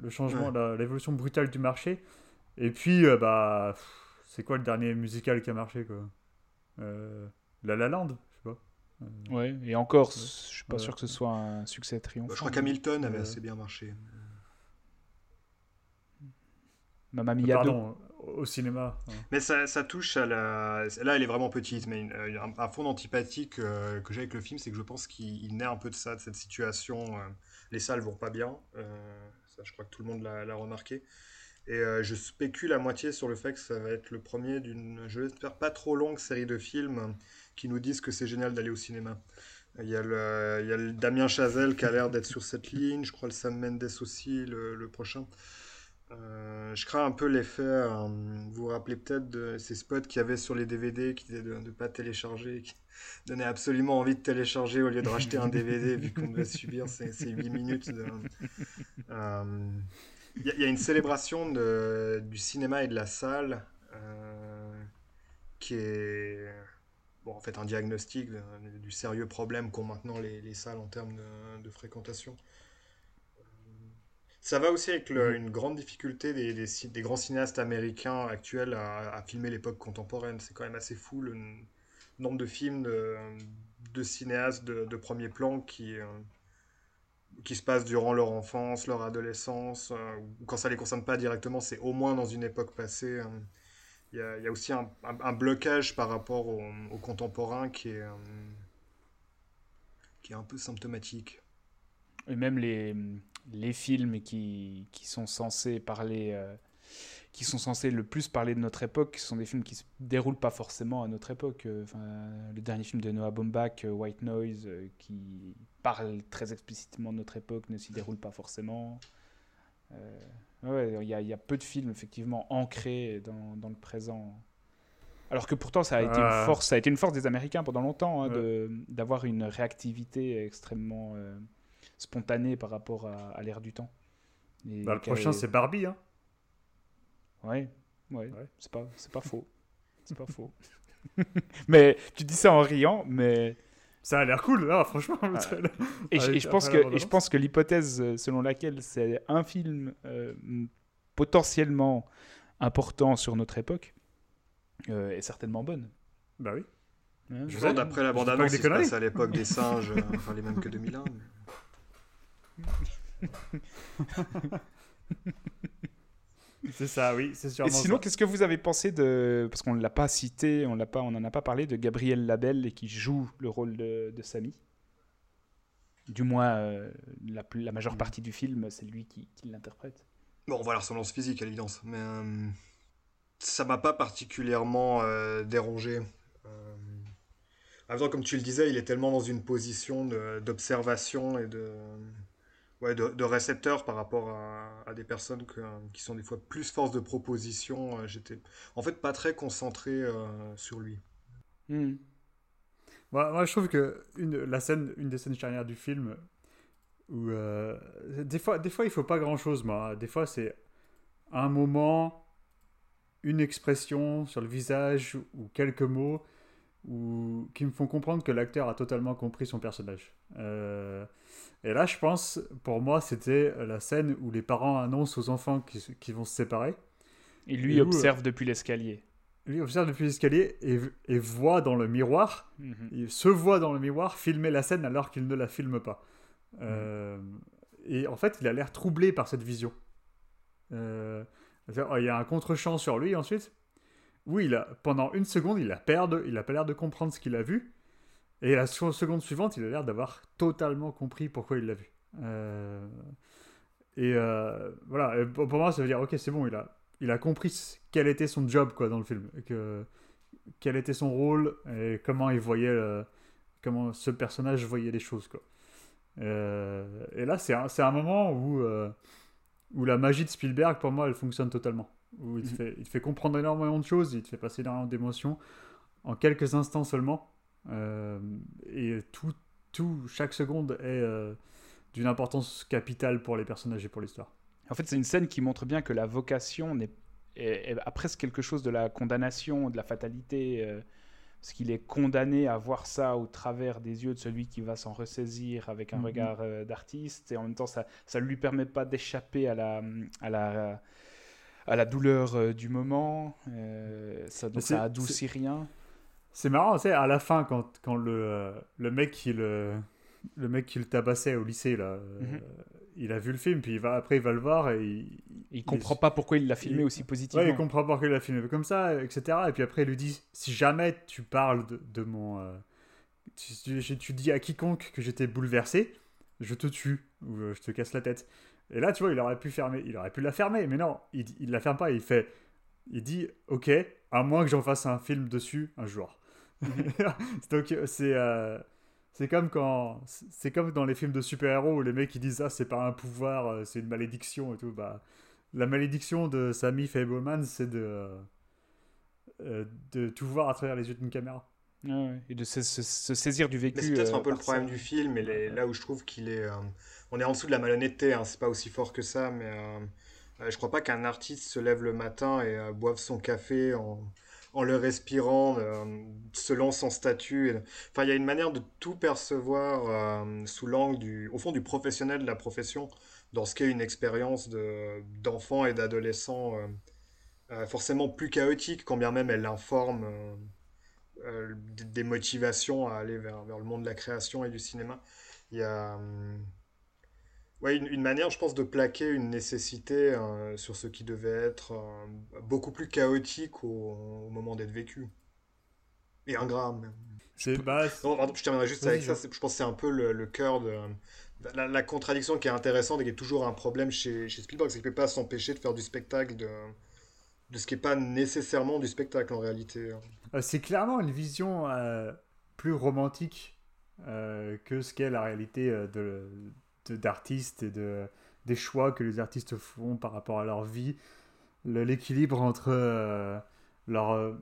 le, changement, l'évolution brutale du marché. Et puis, euh, bah, c'est quoi le dernier musical qui a marché, quoi? La La Land, je sais pas. Euh, ouais, et encore, je suis pas sûr que ce soit un succès triomphant. je crois qu'Hamilton avait assez bien marché. Mamma Mia Pardon, au cinéma. Mais ça, touche à la. Là, elle est vraiment petite, mais un, fond d'antipathie que, que j'ai avec le film, c'est que je pense qu'il naît un peu de ça, de cette situation. Euh, les salles vont pas bien. Euh, ça, je crois que tout le monde l'a remarqué. Et je spécule à moitié sur le fait que ça va être le premier d'une, je l'espère, pas trop longue série de films qui nous disent que c'est génial d'aller au cinéma. Il y, a le, il y a Damien Chazelle qui a l'air d'être sur cette ligne, je crois le Sam Mendes aussi, le, prochain. Euh, je crains un peu l'effet, euh, vous vous rappelez peut-être de ces spots qu'il y avait sur les DVD qui disaient de ne pas télécharger, qui donnaient absolument envie de télécharger au lieu de racheter un DVD vu qu'on devait subir ces, ces 8 minutes. Euh, il y, a une célébration du cinéma et de la salle qui est bon, en fait, un diagnostic du sérieux problème qu'ont maintenant les, salles en termes de, fréquentation. Ça va aussi avec mhm. une grande difficulté des, des, grands cinéastes américains actuels à, filmer l'époque contemporaine. C'est quand même assez fou le nombre de films de, cinéastes de, premier plan qui, euh, qui se passent durant leur enfance, leur adolescence, euh, quand ça ne les concerne pas directement, c'est au moins dans une époque passée. Hein il y, a, aussi un, blocage par rapport aux au contemporains qui est, euh, qui est un peu symptomatique. Et même les, les films qui, qui sont censés parler, euh, qui sont censés le plus parler de notre époque, sont des films qui se déroulent pas forcément à notre époque. Euh, enfin, le dernier film de Noah Baumbach, White Noise, qui parle très explicitement de notre époque, ne s'y déroule pas forcément. Il y, a peu de films effectivement ancrés dans, dans le présent. Alors que pourtant, ça a été Ah. une force, ça a été une force des Américains pendant longtemps, hein, Ouais. d'avoir une réactivité extrêmement euh, spontanée par rapport à, à l'ère du temps. Et Bah, le prochain, c'est Barbie. Hein. Ouais, ouais, Ouais. c'est pas, c'est pas faux. C'est pas faux. mais tu dis ça en riant, mais Ça a l'air cool, là, franchement. et, je, Avec- et je pense que et je pense que l'hypothèse euh, selon laquelle c'est un film euh, potentiellement important sur notre époque euh, est certainement bonne. Bah oui. Hein, Je. D'après la bande-annonce, à l'époque des singes, enfin les mêmes que 2001. mais- C'est ça, oui, c'est Et sûrement sinon, ça. qu'est-ce que vous avez pensé de parce qu'on ne l'a pas cité, on l'a pas, on n'en a pas parlé de Gabriel Labelle et qui joue le rôle de, de Samy? Du moins, euh, la, majeure partie du film, c'est lui qui, qui l'interprète. Bon, on voit la ressemblance physique à l'évidence, mais euh, ça m'a pas particulièrement euh, dérangé. Euh, en même temps, comme tu le disais, il est tellement dans une position de- d'observation et de, ouais, de, de récepteur par rapport à, des personnes qui sont des fois plus force de proposition. Euh, J'étais en fait pas très concentré euh, sur lui. Hmm. Moi, moi, je trouve que une, la scène, une des scènes charnières du film, où euh, des fois, des fois, il faut pas grand chose, moi. Des fois, c'est un moment, une expression sur le visage ou quelques mots, ou qui me font comprendre que l'acteur a totalement compris son personnage. Euh, et là, je pense, pour moi, c'était la scène où les parents annoncent aux enfants qu'ils qu'ils vont se séparer. Et lui Et où, observe depuis l'escalier. Lui observe depuis l'escalier et, et voit dans le miroir Mhm. il se voit dans le miroir filmer la scène alors qu'il ne la filme pas. Euh, et en fait, il a l'air troublé par cette vision. Euh, c'est-à-dire, il y a un contre-champ sur lui ensuite. Où il a, pendant une seconde, il a, peur de- il a pas l'air de comprendre ce qu'il a vu. Et la se- seconde suivante, il a l'air d'avoir totalement compris pourquoi il l'a vu. Euh, et euh, voilà, pour moi, ça veut dire, ok, c'est bon, il a, il a compris quel était son job quoi, dans le film. Que, quel était son rôle et comment il voyait le- comment ce personnage voyait les choses quoi. Euh, et là c'est un, un moment où euh, où la magie de Spielberg pour moi elle fonctionne totalement où il te, Mhm. fait, il te fait comprendre énormément de choses il te fait passer énormément d'émotions en quelques instants seulement Euh, et tout tout chaque seconde est euh, d'une importance capitale pour les personnages et pour l'histoire En fait, c'est une scène qui montre bien que la vocation est, est- a presque quelque chose de la condamnation, de la fatalité, euh, parce qu'il est condamné à voir ça au travers des yeux de celui qui va s'en ressaisir avec un Mhm. regard d'artiste, et en même temps, ça ne lui permet pas d'échapper à la, à la, à la douleur euh, du moment, euh, ça, donc c'est- ça adoucit rien. C'est marrant, tu sais, à la fin, quand, quand le, euh, le mec qui le, le mec qui le tabassait au lycée, là, Mhm. il a vu le film, puis il va, après il va le voir et il, Il comprend pas pourquoi il l'a filmé il- aussi positivement. Ouais, il comprend pas qu'il l'a filmé comme ça, etc. Et puis après, il lui dit si jamais tu parles de, de mon. euh, tu, tu- tu dis à quiconque que j'étais bouleversé, je te tue ou je te casse la tête. Et là, tu vois, il aurait pu fermer, il aurait pu la fermer, mais non, il, il la ferme pas. Il fait, il dit ok, à moins que j'en fasse un film dessus un jour. Donc c'est euh, c'est comme quand c'est comme dans les films de super-héros où les mecs ils disent ah c'est pas un pouvoir, euh, c'est une malédiction et tout. Bah la malédiction de Sammy Fableman, c'est de, euh, euh, de tout voir à travers les yeux d'une caméra. Ouais, et de se, se- se saisir du vécu. Mais c'est peut-être euh, un peu le problème ça. du film, et les- là où je trouve qu'il est. euh, on est en dessous de la malhonnêteté, hein, c'est pas aussi fort que ça, mais euh, euh, je crois pas qu'un artiste se lève le matin et euh, boive son café en, en le respirant, euh, selon son statut. Enfin, il y a une manière de tout percevoir euh, sous l'angle du. au fond, du professionnel de la profession, dans ce qu'est une expérience de, d'enfant et d'adolescent. euh, euh, forcément plus chaotique, quand bien même elle informe euh, euh, des- motivations à aller vers, vers le monde de la création et du cinéma. Il y a hum, ouais, une, une manière, je pense, de plaquer une nécessité euh, sur ce qui devait être euh, beaucoup plus chaotique au, au moment d'être vécu. Et ingrat. même. C'est bah, Non, pardon, je terminerai juste avec ça. Je pense que c'est un peu le, le cœur de. La, la contradiction qui est intéressante et qui est toujours un problème chez, chez Spielberg, c'est qu'il ne peut pas s'empêcher de faire du spectacle, de, de ce qui n'est pas nécessairement du spectacle en réalité. hein. euh, c'est clairement une vision euh, plus romantique euh, que ce qu'est la réalité de, d'artistes et de, des choix que les artistes font par rapport à leur vie, l'équilibre entre leur,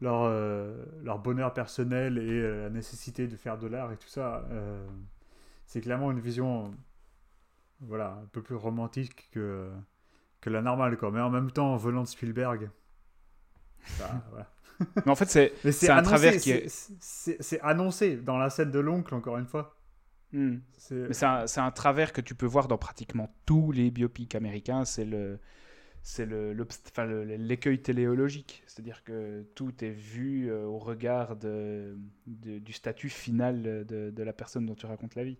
leur, leur bonheur personnel et la nécessité de faire de l'art et tout ça. c'est clairement une vision voilà, un peu plus romantique que, que la normale. Quoi. Mais en même temps, venant de Spielberg, voilà. Mais en fait, c'est un travers qui est. c'est annoncé dans la scène de l'oncle, encore une fois. Hmm. C'est Mais c'est un, travers que tu peux voir dans pratiquement tous les biopics américains. C'est le, c'est le, l'écueil téléologique. C'est-à-dire que tout est vu euh, au regard de, de- du statut final de, de la personne dont tu racontes la vie.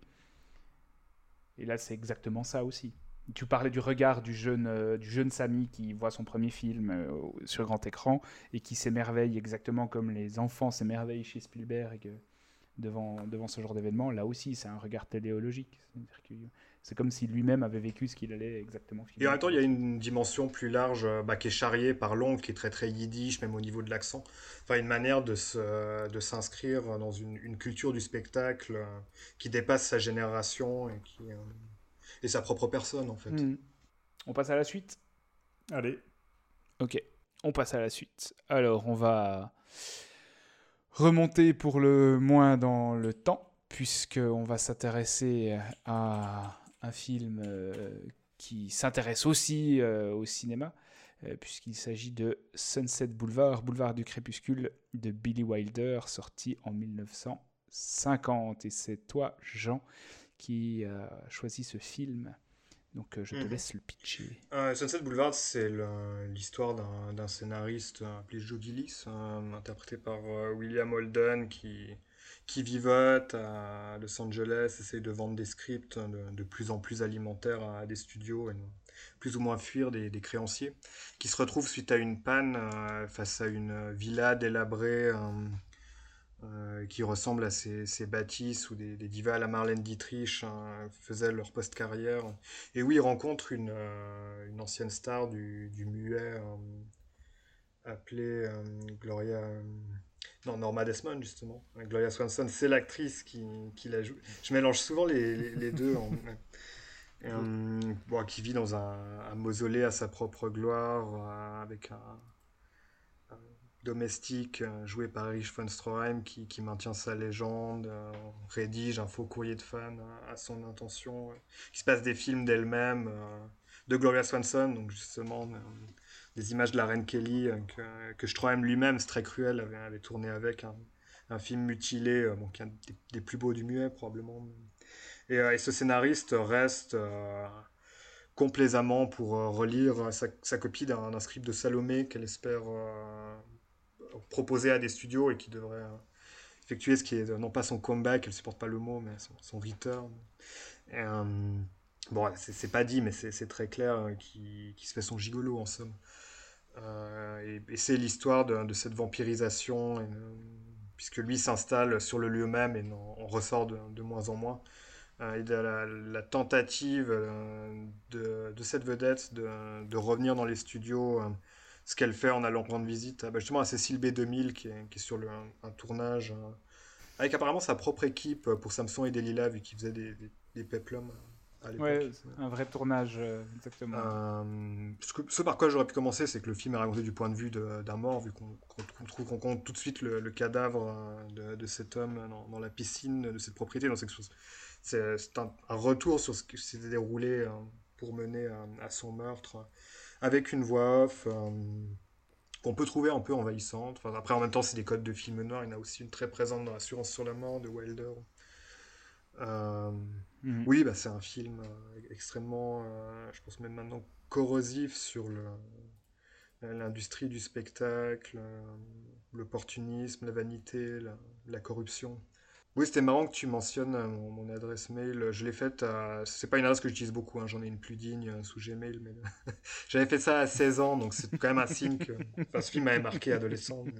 Et là, c'est exactement ça aussi. Tu parlais du regard du jeune, euh, du jeune Samy qui voit son premier film euh, sur grand écran et qui s'émerveille exactement comme les enfants s'émerveillent chez Spielberg euh, devant, devant ce genre d'événement. Là aussi, c'est un regard téléologique. C'est comme si lui-même avait vécu ce qu'il allait exactement filmer. Et en même temps, il y a une dimension plus large bah, qui est charriée par l'oncle, qui est très très yiddish, même au niveau de l'accent. Enfin, une manière de se, de s'inscrire dans une, une culture du spectacle qui dépasse sa génération et, qui, euh, et sa propre personne, en fait. Hmm. On passe à la suite? Allez, Ok, on passe à la suite. Alors, on va remonter pour le moins dans le temps, puisqu'on va s'intéresser à un film euh, qui s'intéresse aussi euh, au cinéma, euh, puisqu'il s'agit de Sunset Boulevard, Boulevard du Crépuscule, de Billy Wilder, sorti en 1950. Et c'est toi, Jean, qui a choisi ce film. Donc, euh, je te Mhm. laisse le pitcher. Euh, Sunset Boulevard, c'est l'histoire d'un scénariste euh, appelé Joe Gillis, euh, interprété par euh, William Holden, qui, qui vivote à Los Angeles, essaye de vendre des scripts de, de plus en plus alimentaires à des studios et plus ou moins fuir des, des créanciers, qui se retrouve suite à une panne euh, face à une villa délabrée euh, qui ressemble à ces, ces bâtisses où des, des divas à la Marlène Dietrich euh, faisaient leur post-carrière. Et oui, il rencontre une, euh, une ancienne star du, du muet euh, appelée Gloria. non, Norma Desmond, justement. Gloria Swanson, c'est l'actrice qui, qui la joue. Je mélange souvent les, les- les deux. en- Et, bon, qui vit dans un, un mausolée à sa propre gloire, euh, avec un domestique euh, joué par Erich von Stroheim qui, qui maintient sa légende, euh, rédige un faux courrier de fan à, son intention. euh, il se passe des films d'elle-même, euh, de Gloria Swanson, donc justement des images de la reine Kelly que, que Stroheim lui-même, c'est très cruel, avait, tourné avec un, film mutilé, bon, qui est un des, plus beaux du muet probablement. Et, ce scénariste reste complaisamment pour relire sa, sa copie d'un script de Salomé qu'elle espère proposer à des studios et qui devrait euh, effectuer ce qui est non pas son comeback, elle supporte pas le mot, mais son, son return. Et, euh, bon, c'est pas dit, mais c'est très clair euh, qui, qui se fait son gigolo en somme. Euh, et c'est l'histoire de, cette vampirisation, puisque lui s'installe sur le lieu même et non- on ressort de, moins en moins. Et la, tentative de, cette vedette de, revenir dans les studios, ce qu'elle fait en allant rendre visite à, bah, justement à Cécile B2000 qui est, qui est sur le, un, un tournage euh, avec apparemment sa propre équipe euh, pour Samson et Delilah vu qu'ils faisaient des, des, des peplums euh, à l'époque. Ouais, un vrai tournage, euh, exactement. Euh, ce, que- ce par quoi j'aurais pu commencer, c'est que le film est raconté du point de vue d'un mort, vu qu'on trouve qu'on compte tout de suite le, le cadavre de, de cet homme dans, dans la piscine de cette propriété. Donc c'est un, un retour sur ce qui s'est déroulé pour mener à, à son meurtre, avec une voix off euh, qu'on peut trouver un peu envahissante. Enfin, après, en même temps, c'est des codes de film noir. Il y en a aussi une très présente dans Assurance sur la mort de Wilder. Euh, Mhm. oui, bah, c'est un film euh, extrêmement, euh, je pense même maintenant, corrosif sur l'industrie du spectacle, l'opportunisme, la vanité, la, la corruption. Oui, c'était marrant que tu mentionnes euh, mon, adresse mail. Je l'ai faite à... C'est pas une adresse que j'utilise beaucoup, hein, j'en ai une plus digne euh, sous Gmail, j'avais fait ça à 16 ans, donc c'est quand même un signe que... Enfin, ce film m'avait marqué adolescent. mais-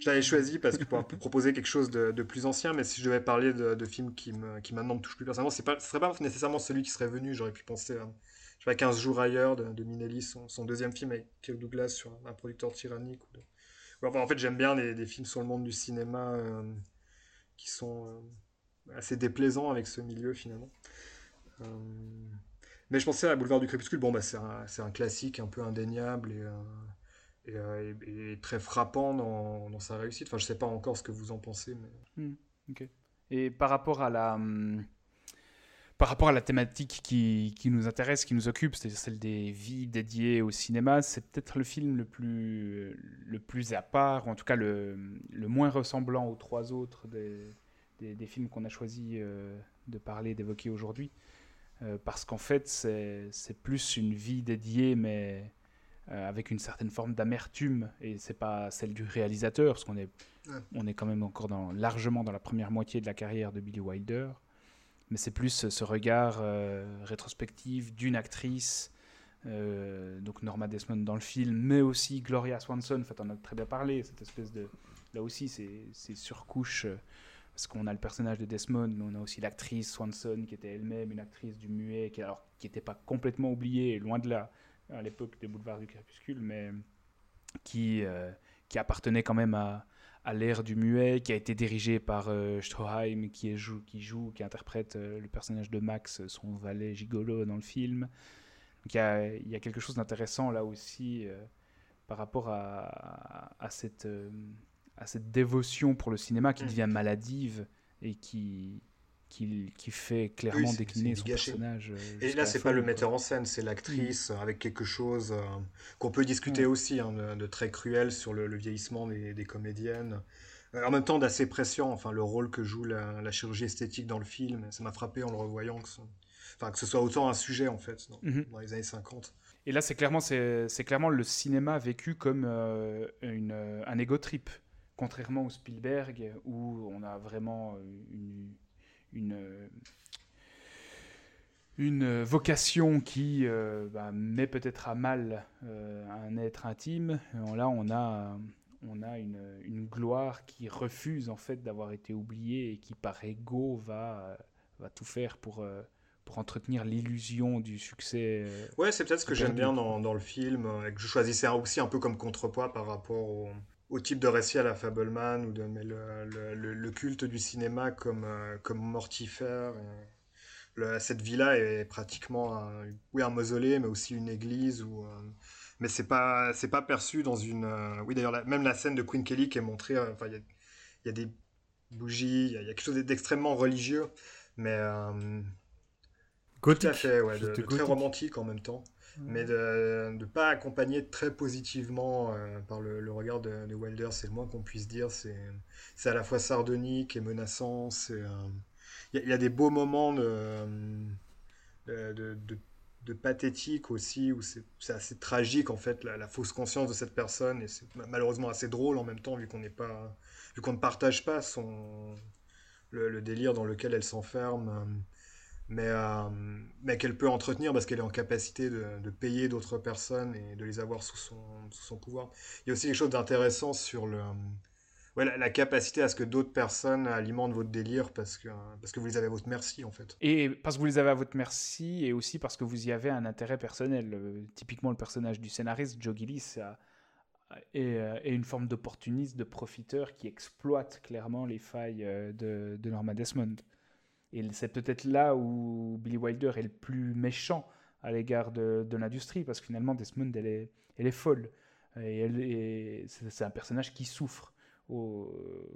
Je l'avais choisi parce que pour, proposer quelque chose de, plus ancien, mais si je devais parler de, films qui, me, qui maintenant me touchent plus personnellement, pas, ce serait pas nécessairement celui qui serait venu. J'aurais pu penser à je sais pas, 15 jours ailleurs de, Minelli, son, deuxième film avec Kirk Douglas sur un, producteur tyrannique. Ou enfin, en fait, j'aime bien des, des films sur le monde du cinéma euh, qui sont euh, assez déplaisants avec ce milieu finalement. Euh, mais je pensais à Boulevard du Crépuscule, bon, bah, c'est un, classique un peu indéniable et, euh, très frappant dans, sa réussite. Enfin, je sais pas encore ce que vous en pensez, mais. Hmm. Et par rapport à la. Par rapport à la thématique qui, qui nous intéresse, qui nous occupe, c'est-à-dire celle des vies dédiées au cinéma, c'est peut-être le film le plus, le plus à part, ou en tout cas le, le moins ressemblant aux trois autres des, des, des films qu'on a choisi euh, de parler, d'évoquer aujourd'hui. Euh, parce qu'en fait, c'est plus une vie dédiée, mais euh, avec une certaine forme d'amertume, et c'est pas celle du réalisateur, parce qu'on est, on est quand même encore dans, largement dans la première moitié de la carrière de Billy Wilder mais c'est plus ce regard euh, rétrospectif d'une actrice, euh, donc Norma Desmond dans le film, mais aussi Gloria Swanson, en fait, on a très bien parlé, cette espèce de... Là aussi, c'est surcouche, euh, parce qu'on a le personnage de Desmond, mais on a aussi l'actrice Swanson, qui était elle-même une actrice du muet, qui n'était pas complètement oubliée, loin de là, à l'époque des Boulevards du Crépuscule, mais qui, qui appartenait quand même à, à l'ère du muet, qui a été dirigé par euh, Stroheim, qui, joue, qui joue, qui interprète euh, le personnage de Max, son valet gigolo dans le film. il, y a, quelque chose d'intéressant là aussi euh, par rapport à, à, cette, à cette dévotion pour le cinéma qui mm. devient maladive et qui, qui, qui fait clairement décliner son personnage. Euh, et là, c'est pas le metteur en scène, c'est l'actrice avec quelque chose euh, qu'on peut discuter aussi hein, de, très cruel sur le, vieillissement des, des, comédiennes. Euh, en même temps, d'assez pression, enfin, le rôle que joue la, chirurgie esthétique dans le film, ça m'a frappé en le revoyant, que, ce, enfin, que ce soit autant un sujet en fait dans, mhm. les années 50. Et là, c'est clairement, c'est, clairement le cinéma vécu comme une, un ego trip, contrairement au Spielberg, où on a vraiment une, une, une vocation qui euh, bah, met peut-être à mal euh, un être intime. Là, on a, on a une, une gloire qui refuse en fait d'avoir été oubliée et qui par ego va, va tout faire pour, euh, pour entretenir l'illusion du succès. Ouais, c'est peut-être ce que j'aime bien dans, dans, le film, et que je choisissais aussi un peu comme contrepoids par rapport au, au type de récit à la Fableman ou de mais le, le, le, culte du cinéma comme, euh, comme mortifère. cette villa est pratiquement un, oui, un mausolée, mais aussi une église. Ou, euh, mais c'est pas c'est pas perçu dans une. Euh, oui, d'ailleurs, même la scène de Queen Kelly qui est montrée. Enfin, il y, y a, des bougies, il y, a quelque chose d'extrêmement religieux, mais. Gothique. Tout à fait, ouais, de, très romantique en même temps mais de ne pas accompagner très positivement euh, par le, regard de, Wilder, c'est le moins qu'on puisse dire. C'est à la fois sardonique et menaçant. Il y, y, a des beaux moments de, de, de, pathétique aussi, où c'est assez tragique en fait, la, fausse conscience de cette personne, et c'est malheureusement assez drôle en même temps, vu qu'on n'est pas, vu qu'on ne partage pas son, le, le, délire dans lequel elle s'enferme mais, euh, mais qu'elle peut entretenir parce qu'elle est en capacité de, de payer d'autres personnes et de les avoir sous son, sous son, pouvoir. Il y a aussi quelque chose d'intéressant sur le, ouais, la, capacité à ce que d'autres personnes alimentent votre délire parce que, parce que vous les avez à votre merci en fait. Et parce que vous les avez à votre merci et aussi parce que vous y avez un intérêt personnel. Euh, typiquement le personnage du scénariste, Joe Gillis, est, euh, est, une forme d'opportuniste, de profiteur qui exploite clairement les failles de, de Norma Desmond. Et c'est peut-être là où Billy Wilder est le plus méchant à l'égard de, de l'industrie, parce que finalement, Desmond, elle est, elle est folle. Et, c'est un personnage qui souffre. Au,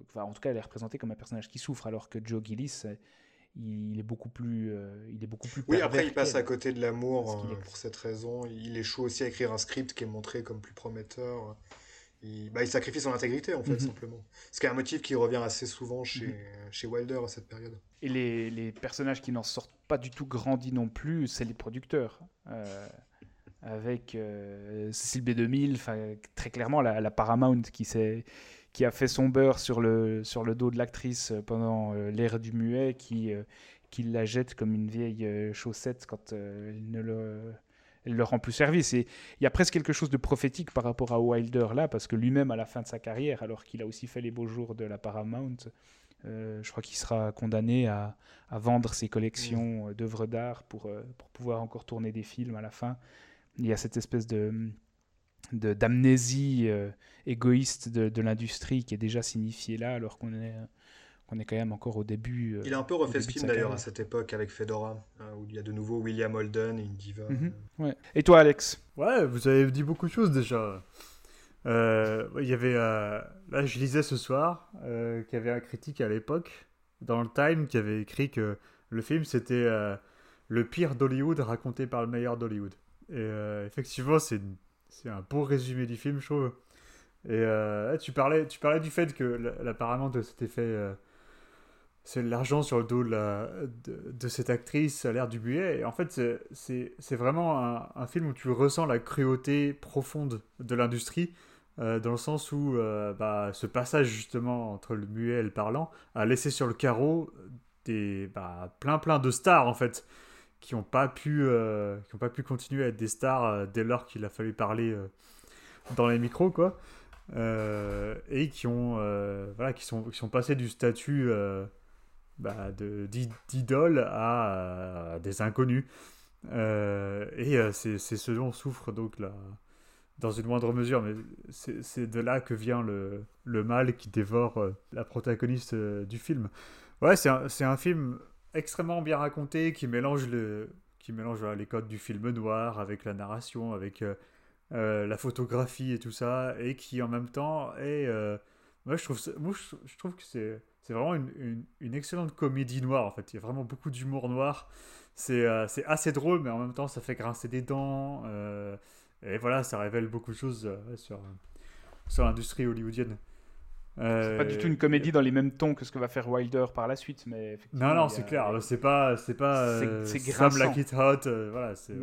enfin, en tout cas, elle est représentée comme un personnage qui souffre, alors que Joe Gillis, il est beaucoup plus, euh, il est beaucoup plus. Oui, après, il passe à côté de l'amour euh, pour cette raison. Il échoue aussi à écrire un script qui est montré comme plus prometteur il, bah, il sacrifie son intégrité, en fait, mhm. simplement. Ce qui est un motif qui revient assez souvent chez, mhm. chez Wilder à cette période. Et les, les personnages qui n'en sortent pas du tout grandis non plus, c'est les producteurs. Euh, avec euh, Cécile B2000, très clairement la, la Paramount qui, qui a fait son beurre sur le, sur le dos de l'actrice pendant euh, l'ère du muet, qui, qui la jette comme une vieille chaussette quand elle ne le elle leur rend plus service. Et il y a presque quelque chose de prophétique par rapport à Wilder là, parce que lui-même, à la fin de sa carrière, alors qu'il a aussi fait les beaux jours de la Paramount, euh, je crois qu'il sera condamné à, vendre ses collections mm. d'œuvres d'art pour, euh, pour pouvoir encore tourner des films à la fin. Il y a cette espèce de d'amnésie euh, égoïste de, de l'industrie qui est déjà signifiée là, alors qu'on est on est quand même encore au début. Euh, il a un peu refait ce film d'ailleurs à cette époque avec Fedora, hein, où il y a de nouveau William Holden et une diva. Mhm, ouais. Et toi, Alex? Ouais, vous avez dit beaucoup de choses déjà. Euh, il y avait, euh, là, je lisais ce soir euh, qu'il y avait un critique à l'époque dans le Time qui avait écrit que le film c'était le pire d'Hollywood raconté par le meilleur d'Hollywood. Et effectivement, c'est c'est un beau résumé du film, je trouve. Et tu parlais tu parlais du fait que apparemment de cet effet c'est l'argent sur le dos de, cette actrice l'air du muet. Et en fait, c'est vraiment un, film où tu ressens la cruauté profonde de l'industrie, euh, dans le sens où euh, bah, ce passage justement entre le muet et le parlant a laissé sur le carreau des, bah, plein plein de stars en fait, qui n'ont pas, pu, euh, pas pu continuer à être des stars dès lors qu'il a fallu parler dans les micros, quoi. et qui ont voilà qui sont qui sont passés du statut bah, d'idole à, des inconnus. Euh, et euh, c'est ce dont souffre donc là, dans une moindre mesure, mais c'est de là que vient le, le mal qui dévore euh, la protagoniste du film. Ouais, c'est un, un, film extrêmement bien raconté qui mélange, le, qui mélange les codes du film noir avec la narration, avec la photographie et tout ça, et qui en même temps est. moi, je trouve, moi, je trouve que c'est c'est vraiment une, une, excellente comédie noire en fait. Il y a vraiment beaucoup d'humour noir. C'est euh, assez drôle, mais en même temps, ça fait grincer des dents. Euh, et voilà, ça révèle beaucoup de choses euh, sur, sur l'industrie hollywoodienne. c'est pas du tout une comédie dans les mêmes tons que ce que va faire Wilder par la suite, mais non, non, c'est clair. C'est pas, c'est pas. C'est Some Like It Hot. voilà, c'est.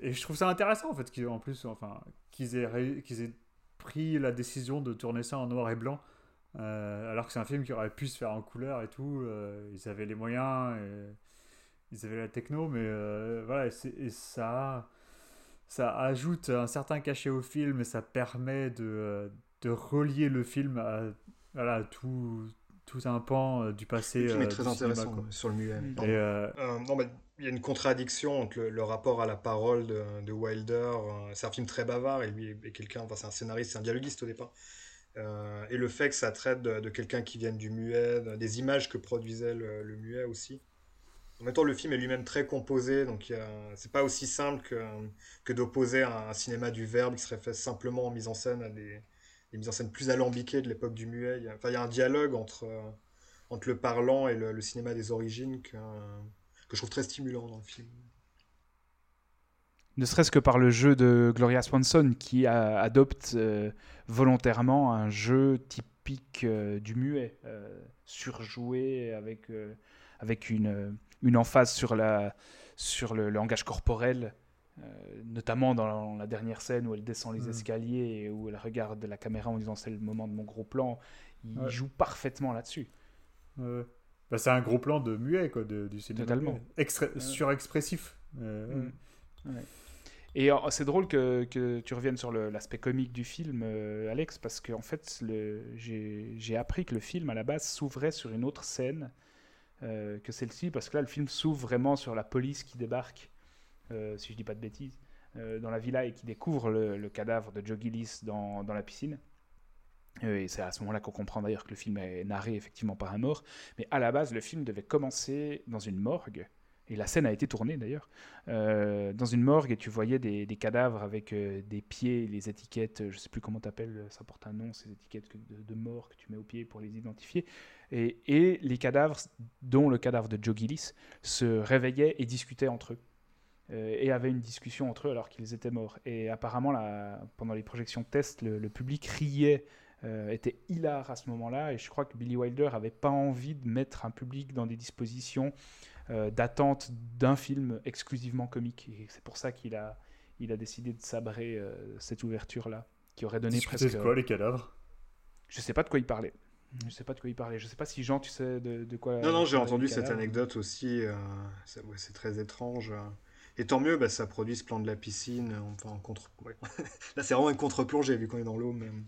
et je trouve ça intéressant en fait, en plus, enfin, qu'ils aient, qu'ils aient pris la décision de tourner ça en noir et blanc euh, alors que c'est un film qui aurait pu se faire en couleur et tout. Euh, ils avaient les moyens, et ils avaient la techno, mais euh, voilà, et, ça, ça ajoute un certain cachet au film et ça permet de, de relier le film à voilà, tout, tout un pan du passé. Le film est très intéressant sur le muet. non, mais il y a une contradiction entre le, rapport à la parole de, de Wilder. c'est un film très bavard et lui est quelqu'un, enfin, c'est un scénariste, c'est un dialoguiste au départ. Euh, et le fait que ça traite de, quelqu'un qui vient du muet, des images que produisait le, muet aussi. En même temps, le film est lui-même très composé, donc c'est pas aussi simple que, que d'opposer un, cinéma du verbe qui serait fait simplement en mise en scène à des, mises en scène plus alambiquées de l'époque du muet. Enfin, il y a un dialogue entre, entre le parlant et le, cinéma des origines que je trouve très stimulant dans le film ne serait-ce que par le jeu de Gloria Swanson qui adopte euh, volontairement un jeu typique euh, du muet, euh, surjoué avec, avec une, une emphase sur, la, sur le, langage corporel, notamment dans la dernière scène où elle descend les mm. escaliers et où elle regarde la caméra en disant c'est le moment de mon gros plan. Il joue parfaitement là-dessus. Bah, c'est un gros plan de muet, quoi, de, du cinéma. Totalement. Surexpressif. Mm. Et euh, c'est drôle que, que, tu reviennes sur l'aspect comique du film, euh, Alex, parce qu'en en fait, j'ai appris que le film, à la base, s'ouvrait sur une autre scène euh, que celle-ci, parce que là, le film s'ouvre vraiment sur la police qui débarque, si je dis pas de bêtises, dans la villa et qui découvre le, cadavre de Joe Gillis dans, dans la piscine. Et c'est à ce moment-là qu'on comprend d'ailleurs que le film est narré effectivement par un mort. Mais à la base, le film devait commencer dans une morgue et la scène a été tournée d'ailleurs, euh, dans une morgue et tu voyais des, cadavres avec euh, des pieds, les étiquettes, je sais plus comment t'appelles, ça porte un nom, ces étiquettes de, mort que tu mets aux pieds pour les identifier. Et, les cadavres, dont le cadavre de Joe Gillis, se réveillaient et discutaient entre eux. Euh, et avaient une discussion entre eux alors qu'ils étaient morts. Et apparemment, pendant les projections test, le, public riait était hilar à ce moment-là. Et je crois que Billy Wilder avait pas envie de mettre un public dans des dispositions euh, d'attente d'un film exclusivement comique. Et c'est pour ça qu'il a, il a décidé de sabrer euh, cette ouverture-là, qui aurait donné presque... C'est quoi les cadavres? Je sais pas de quoi il parlait. Je sais pas de quoi il parlait. Je sais pas si Jean, tu sais de, de quoi. Non, non, j'ai entendu cette anecdote aussi. Euh, c'est très étrange. Et tant mieux, bah, ça produit ce plan de la piscine. Enfin, en contre. Là, c'est vraiment une contre-plongée vu qu'on est dans l'eau. Même mais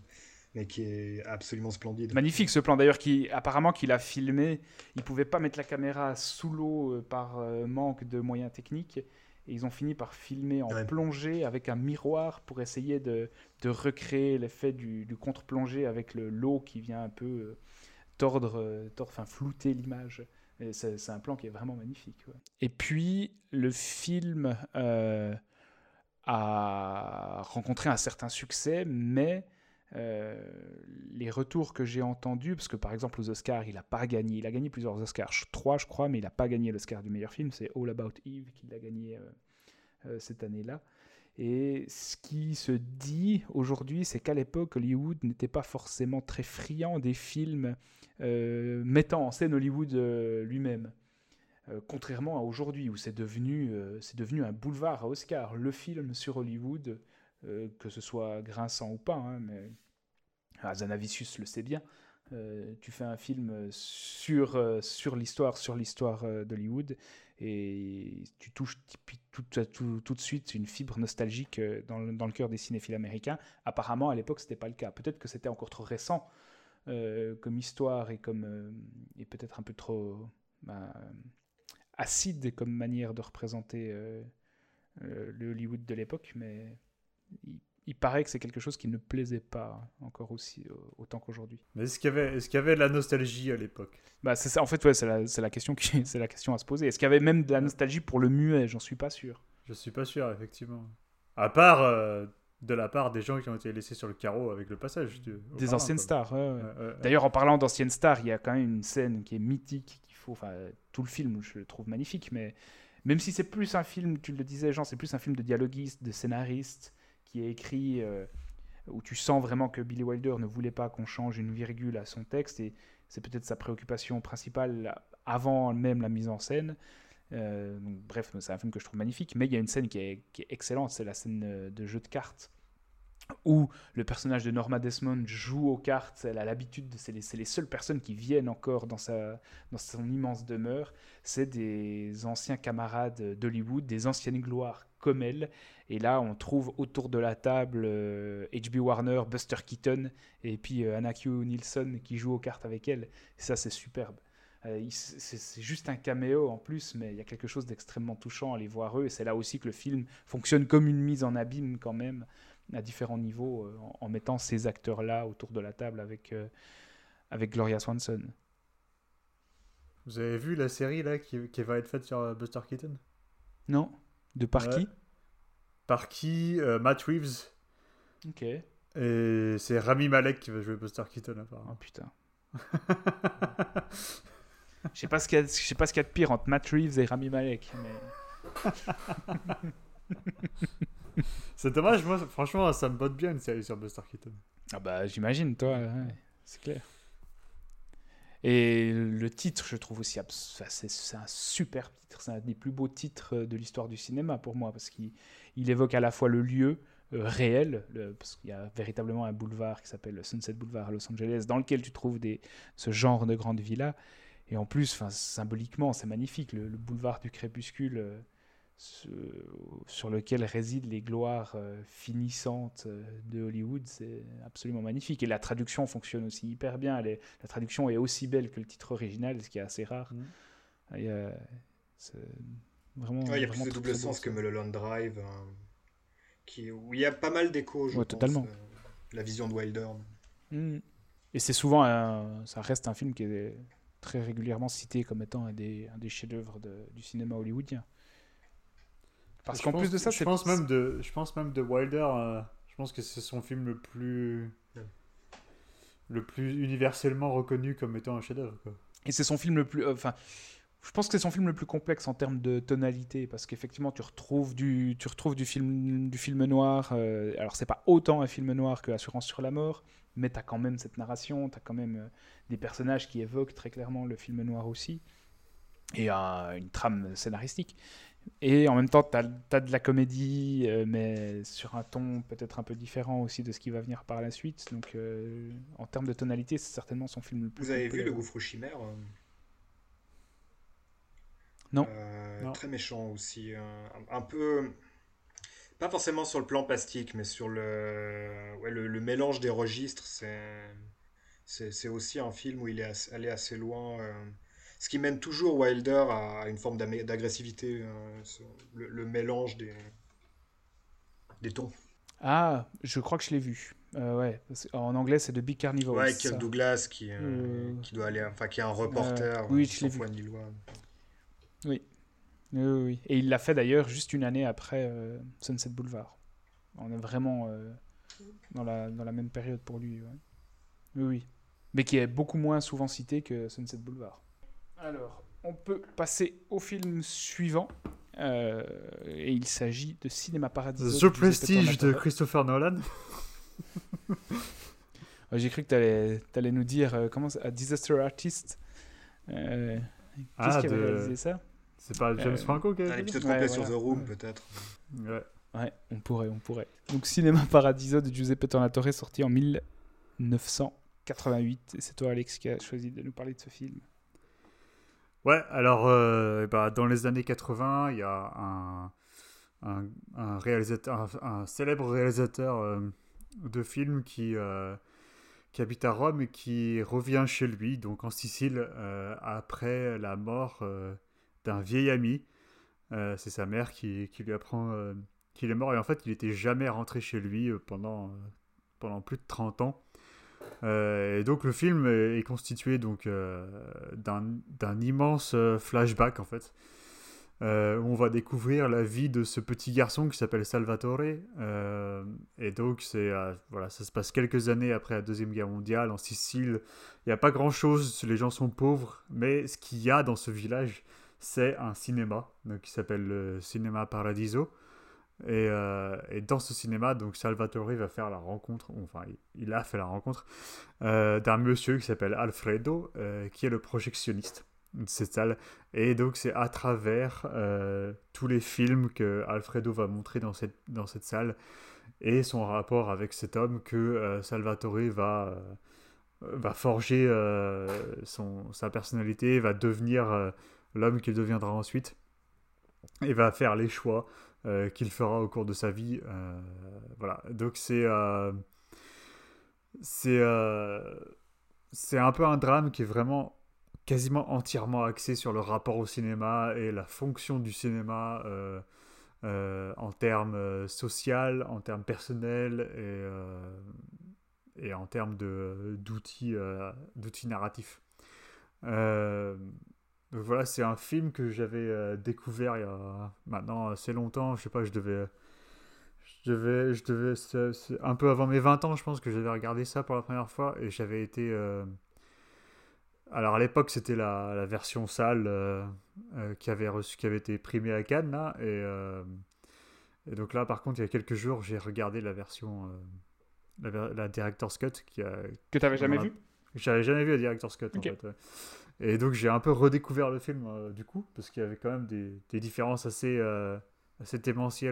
qui est absolument splendide. Magnifique ce plan d'ailleurs, qui apparemment qu'il a filmé. Il pouvait pas mettre la caméra sous l'eau euh, par euh, manque de moyens techniques. Et ils ont fini par filmer en plongée avec un miroir pour essayer de, de recréer l'effet du, du contre-plongée avec l'eau qui vient un peu euh, tordre, tordre, enfin flouter l'image. C'est un plan qui est vraiment magnifique. Et puis le film a rencontré un certain succès, mais les retours que j'ai entendus, parce que par exemple aux Oscars, il n'a pas gagné, il a gagné plusieurs Oscars, trois je crois, mais il n'a pas gagné l'Oscar du meilleur film, c'est All About Eve qu'il a gagné euh, euh, cette année-là. Et ce qui se dit aujourd'hui, c'est qu'à l'époque, Hollywood n'était pas forcément très friand des films mettant en scène Hollywood lui-même. contrairement à aujourd'hui, où c'est devenu, devenu un boulevard à Oscar. Le film sur Hollywood, euh, que ce soit grinçant ou pas, hein, mais Azanavicius le sait bien. Euh, tu fais un film sur, euh, sur l'histoire, sur l'histoire d'Hollywood, et tu touches tout, de suite une fibre nostalgique dans le, cœur des cinéphiles américains. Apparemment, à l'époque, ce n'était pas le cas. Peut-être que c'était encore trop récent comme histoire et, et peut-être un peu trop bah, acide comme manière de représenter le Hollywood de l'époque, mais il, paraît que c'est quelque chose qui ne plaisait pas encore aussi autant qu'aujourd'hui. Mais est-ce qu'il y avait, est-ce qu'il y avait de la nostalgie à l'époque? Bah c'est ça. En fait, ouais, c'est la, c'est la question qui, c'est la question à se poser. Est-ce qu'il y avait même de la nostalgie pour le muet? J'en suis pas sûr. Je suis pas sûr, effectivement. À part euh, de la part des gens qui ont été laissés sur le carreau avec le passage. des anciennes stars. D'ailleurs, en parlant d'anciennes stars, il y a quand même une scène qui est mythique. Qu'il faut, enfin, tout le film, je le trouve magnifique, mais même si c'est plus un film, tu le disais, Jean, c'est plus un film de dialoguiste, de scénariste qui est écrit euh, où tu sens vraiment que Billy Wilder ne voulait pas qu'on change une virgule à son texte et c'est peut-être sa préoccupation principale avant même la mise en scène. Euh, bref, c'est un film que je trouve magnifique, mais il y a une scène qui est, excellente, c'est la scène euh, de jeu de cartes où le personnage de Norma Desmond joue aux cartes, elle a l'habitude, c'est les, les, seules personnes qui viennent encore dans, sa, dans son immense demeure, c'est des anciens camarades d'Hollywood, des anciennes gloires comme elle. Et là, on trouve autour de la table H.B. Euh, Warner, Buster Keaton et puis euh, Anna Q. Nilsson qui joue aux cartes avec elle. Et ça, c'est superbe. Euh, c'est juste un caméo en plus, mais il y a quelque chose d'extrêmement touchant à les voir eux. Et c'est là aussi que le film fonctionne comme une mise en abîme quand même à différents niveaux euh, en, mettant ces acteurs-là autour de la table avec, euh, avec Gloria Swanson. Vous avez vu la série là qui, qui va être faite sur euh, Buster Keaton? Non. De par qui? Par qui Matt Reeves. Ok. Et c'est Rami Malek qui va jouer Buster Keaton apparemment. Oh putain. Je sais pas ce qu'il y, y a de pire entre Matt Reeves et Rami Malek, mais. c'est dommage, moi, franchement, ça me botte bien une série sur Buster Keaton. Ah bah, j'imagine, toi, c'est clair. Et le titre, je trouve aussi, c'est un super titre, c'est un des plus beaux titres de l'histoire du cinéma pour moi, parce qu'il évoque à la fois le lieu euh, réel, parce qu'il y a véritablement un boulevard qui s'appelle Sunset Boulevard à Los Angeles, dans lequel tu trouves des, ce genre de grandes villas. Et en plus, symboliquement, c'est magnifique, le, boulevard du crépuscule. Euh, sur lequel résident les gloires euh, finissantes euh, de Hollywood, c'est absolument magnifique. Et la traduction fonctionne aussi hyper bien. la traduction est aussi belle que le titre original, ce qui est assez rare. Mmh. Il y a, vraiment, il y a plus de double sens que Mulholland Drive, hein, qui, où il y a pas mal d'échos, je totalement. Euh, la vision de Wilder. Mmh. Et c'est souvent, ça reste un film qui est très régulièrement cité comme étant un des, un des chefs-d'œuvre du cinéma hollywoodien. Parce qu'en plus de ça, je pense même de, je pense même de Wilder. Euh, je pense que c'est son film le plus, le plus universellement reconnu comme étant un chef-d'œuvre. Et c'est son film le plus, euh, enfin. je pense que c'est son film le plus complexe en termes de tonalité parce qu'effectivement tu retrouves du tu retrouves du film du film noir euh, alors c'est pas autant un film noir que Assurance sur la mort mais tu as quand même cette narration tu as quand même des personnages qui évoquent très clairement le film noir aussi et une trame scénaristique et en même temps, tu as, de la comédie, euh, mais sur un ton peut-être un peu différent aussi de ce qui va venir par la suite. Donc, euh, en termes de tonalité, c'est certainement son film le plus. Vous avez vu Le Gouffre Chimère euh non. Très méchant aussi. Un, peu. Pas forcément sur le plan plastique, mais sur le, ouais, le, mélange des registres. C'est aussi un film où il est allé assez loin ce qui mène toujours Wilder à une forme d'agressivité, euh, le, mélange des, des tons. Ah, je crois que je l'ai vu. Euh, ouais, en anglais c'est de Big Carnivore. Ouais, Kirk Douglas qui, euh, qui doit aller, enfin qui est un reporter. oui, je l'ai vu. Oui. Oui, oui. Et il l'a fait d'ailleurs juste une année après Sunset Boulevard. On est vraiment euh, dans, la, dans la même période pour lui. Oui, oui. Mais qui est beaucoup moins souvent cité que Sunset Boulevard. Alors, on peut passer au film suivant. Euh, et il s'agit de Cinéma Paradiso. The Prestige de Christopher Nolan. J'ai cru que tu allais, nous dire euh, comment A Disaster Artist. Euh, Qu'est-ce ah, qui avait réalisé ça? C'est pas James Franco qui a fait ça ouais, sur The Room, peut-être. Ouais. ouais, on pourrait, on pourrait. Donc Cinéma Paradiso de Giuseppe Tornatore, sorti en 1988. Et c'est toi, Alex, qui a choisi de nous parler de ce film. Ouais, alors bah, dans les années 80, il y a un, un, réalisateur, un, célèbre réalisateur euh, de films qui, euh, qui habite à Rome et qui revient chez lui, donc en Sicile, après la mort d'un vieil ami. C'est sa mère qui, qui lui apprend qu'il est mort et en fait il n'était jamais rentré chez lui pendant, pendant plus de 30 ans. Euh, et donc le film est, constitué donc euh, d'un immense euh, flashback en fait. où on va découvrir la vie de ce petit garçon qui s'appelle Salvatore. et donc, c'est voilà, ça se passe quelques années après la Deuxième Guerre mondiale en Sicile. Il n'y a pas grand-chose, les gens sont pauvres, mais ce qu'il y a dans ce village, c'est un cinéma qui s'appelle le Cinéma Paradiso. Euh, et, dans ce cinéma, donc Salvatore va faire la rencontre, enfin il, a fait la rencontre euh, d'un monsieur qui s'appelle Alfredo, euh, qui est le projectionniste de cette salle. Et donc c'est à travers tous les films que Alfredo va montrer dans cette, dans cette salle et son rapport avec cet homme que Salvatore va, va forger son, sa personnalité, va devenir l'homme qu'il deviendra ensuite et va faire les choix euh, qu'il fera au cours de sa vie. Euh, voilà, donc c'est euh, c'est un peu un drame qui est vraiment quasiment entièrement axé sur le rapport au cinéma et la fonction du cinéma en termes social, en termes personnels et, et en termes d'outils d'outils narratifs. Donc voilà, c'est un film que j'avais euh, découvert il y a maintenant assez longtemps. Je sais pas, je devais. Je devais. Je devais un peu avant mes 20 ans, je pense que j'avais regardé ça pour la première fois et j'avais été. Euh, alors à l'époque, c'était la, la, version sale euh, qui, avait reçu, qui avait été primée à Cannes. Là, et, et, donc là, par contre, il y a quelques jours, j'ai regardé la version. La, la, Director's Cut. Qui a, que tu n'avais jamais vu J'avais jamais vu la Director's Cut en fait. Et donc j'ai un peu redécouvert le film euh, du coup, parce qu'il y avait quand même des, différences assez, euh,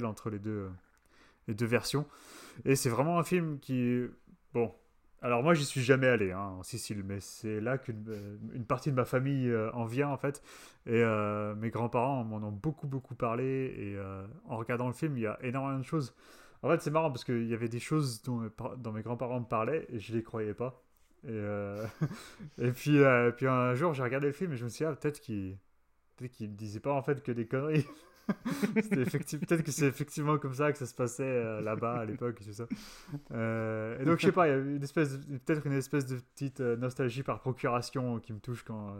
entre les deux, euh, les deux versions. Et c'est vraiment un film qui... Bon, alors moi j'y suis jamais allé hein, en Sicile, mais c'est là qu'une une partie de ma famille en vient en fait. Et mes grands-parents m'en ont beaucoup beaucoup parlé. Et en regardant le film, il y a énormément de choses. En fait c'est marrant parce qu'il y avait des choses dont, mes grands-parents me parlaient et je les croyais pas. Et, euh, et puis, euh, puis un jour, j'ai regardé le film et je me suis dit, ah, peut-être qu'il peut qu disait pas en fait que des conneries. Peut-être que c'est effectivement comme ça que ça se passait euh, là-bas à l'époque et ça. et donc, je sais pas, il y a peut-être une espèce de petite nostalgie par procuration qui me touche quand,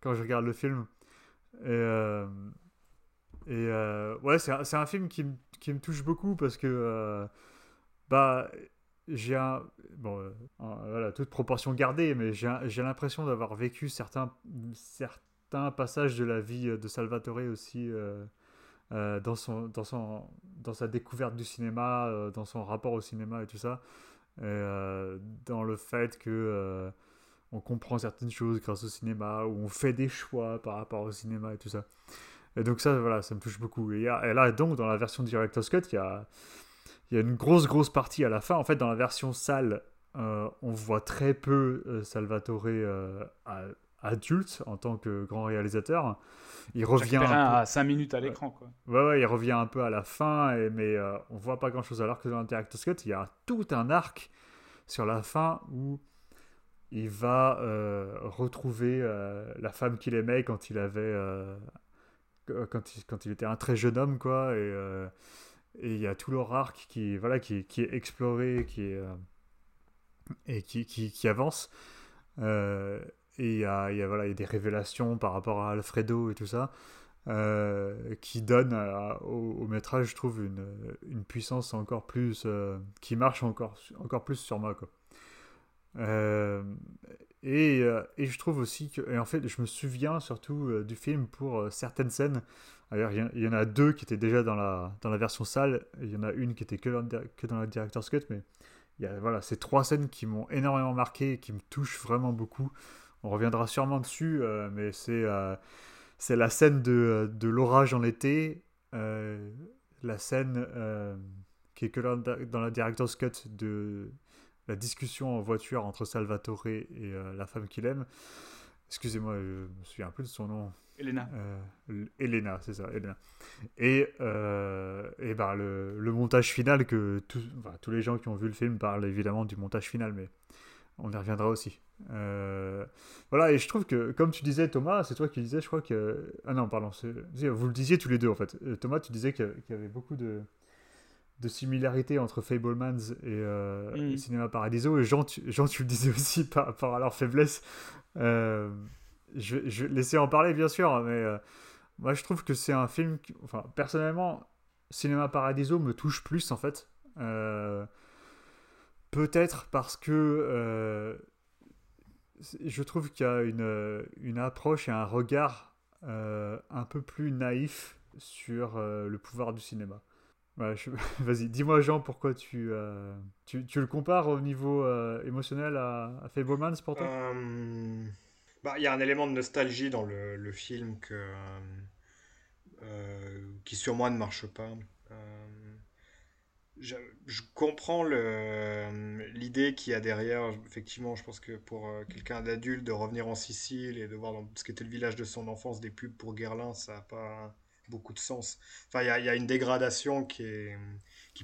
quand je regarde le film. Et, et ouais, c'est un, un, film qui, qui, me touche beaucoup parce que bah j'ai un. Bon, euh, voilà, toute proportion gardée, mais j'ai l'impression d'avoir vécu certains, certains passages de la vie de Salvatore aussi euh, euh, dans, son, dans, son, dans sa découverte du cinéma, dans son rapport au cinéma et tout ça. dans le fait que on comprend certaines choses grâce au cinéma, ou on fait des choix par rapport au cinéma et tout ça. Et donc ça, voilà, ça me touche beaucoup. Et là, donc, dans la version Director's Cut, il y a il y a une grosse, grosse partie à la fin. En fait, dans la version sale, euh, on voit très peu euh, Salvatore euh, adulte en tant que grand réalisateur. Il revient à 5 minutes à l'écran. Quoi. Ouais, ouais, il revient un peu à la fin, et, mais on voit pas grand-chose. Alors que dans Interactive Scott, il y a tout un arc sur la fin où il va retrouver la femme qu'il aimait quand il avait... quand, il, quand il était un très jeune homme, quoi. Et et il y a tout leur arc qui, voilà, qui, qui est exploré qui est, euh, et qui, qui, qui avance. Euh, et il y a, y, a, voilà, y a des révélations par rapport à Alfredo et tout ça. euh, qui donne au, au, métrage, je trouve, une, une puissance encore plus. Qui marche encore, encore plus sur moi. Quoi. Et, et, je trouve aussi que. Et en fait, je me souviens surtout du film pour certaines scènes. Il y, en a deux qui étaient déjà dans la, dans la version sale. Il y en a une qui était que dans, dans la Director's Cut, mais voilà, ces trois scènes qui m'ont énormément marqué et qui me touchent vraiment beaucoup. On reviendra sûrement dessus, mais c'est c'est la scène de, de l'orage en été, euh, la scène euh, qui est que dans la director's cut de la discussion en voiture entre Salvatore et euh, la femme qu'il aime. Excusez-moi, je me souviens plus de son nom. Elena. Elena, c'est ça, Elena. Et, et ben, le, le, montage final, que tous les gens qui ont vu le film parlent évidemment du montage final, mais on y reviendra aussi. Euh, voilà, et je trouve que, comme tu disais, Thomas, c'est toi qui disais, je crois que. Ah non, pardon, vous le disiez tous les deux en fait. Euh, Thomas, tu disais qu'il y avait beaucoup de, de similarités entre Fablemans et, euh, mm. Cinéma Paradiso, et Jean tu, Jean, tu le disais aussi par rapport à leur faiblesse. Je, je vais laisser en parler, bien sûr, mais moi je trouve que c'est un film. Enfin, personnellement, Cinéma Paradiso me touche plus en fait. Peut-être parce que je trouve qu'il y a une, une, approche et un regard euh, un peu plus naïf sur euh, le pouvoir du cinéma. Vas-y, dis-moi Jean, pourquoi tu, euh, tu, tu, le compares au niveau émotionnel à, à Fablemans pour toi? Bah, Il y a un élément de nostalgie dans le, film que, qui sur moi ne marche pas je, comprends l'idée qu'il y a derrière. Effectivement, je pense que pour euh, quelqu'un d'adulte, de revenir en Sicile et de voir dans ce qui était le village de son enfance des pubs pour Guerlain, ça n'a pas beaucoup de sens. Enfin, il y a, une dégradation qui,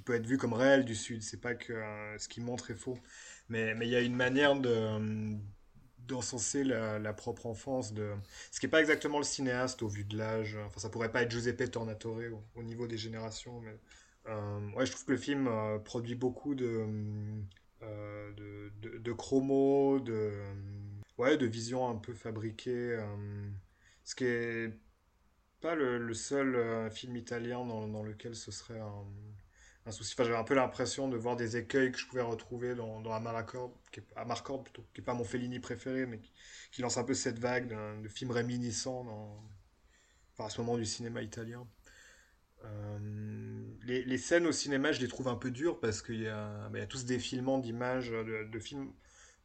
peut être vue comme réelle du Sud. C'est pas que euh, ce qu'il montre est faux. Mais il y a une manière de d'encenser la, propre enfance de ce qui n'est pas exactement le cinéaste au vu de l'âge enfin ça pourrait pas être Giuseppe Tornatore au, au niveau des générations mais euh, ouais, je trouve que le film euh, produit beaucoup de, euh, de, de, chromos, de, ouais, de visions un peu fabriquées. ce qui est pas le, seul film italien dans, dans, lequel ce serait un, un souci. Enfin, j'avais un peu l'impression de voir des écueils que je pouvais retrouver dans, dans Amarcord, qui est, plutôt, qui n'est pas mon Fellini préféré, mais qui, lance un peu cette vague de, films réminiscents dans, enfin, à ce moment du cinéma italien. Euh, les, les, scènes au cinéma, je les trouve un peu dures parce qu'il y, a, bah, y a tous des filmants d'images de, films,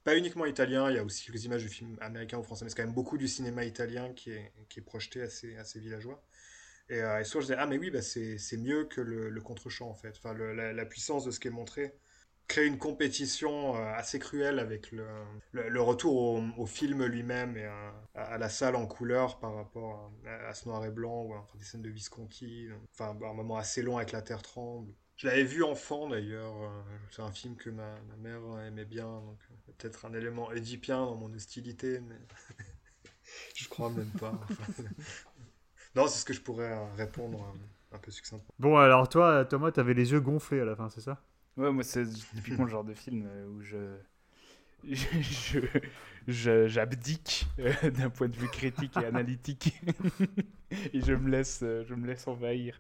pas uniquement italiens, il y a aussi quelques images de films américains ou français, mais c'est quand même beaucoup du cinéma italien qui est, qui est projeté à ces, à ces villageois. Et, euh, soit je disais, ah mais oui, bah c'est mieux que le, le contre-champ en fait. Enfin, la, puissance de ce qui est montré créer une compétition euh, assez cruelle avec le, le, retour au, film lui-même et à, la salle en couleur par rapport à, ce noir et blanc ou enfin, des scènes de Visconti. Enfin, un moment assez long avec la terre tremble. Je l'avais vu enfant d'ailleurs. Euh, c'est un film que ma, mère aimait bien, donc euh, peut-être un élément édipien dans mon hostilité, mais je crois même pas. Non, c'est ce que je pourrais répondre un peu succinctement. Bon, alors toi, Thomas, t'avais les yeux gonflés à la fin, c'est ça? Ouais, moi, c'est typiquement le genre de film euh, où je. je, j'abdique euh, d'un point de vue critique et analytique et je me laisse euh, je me laisse envahir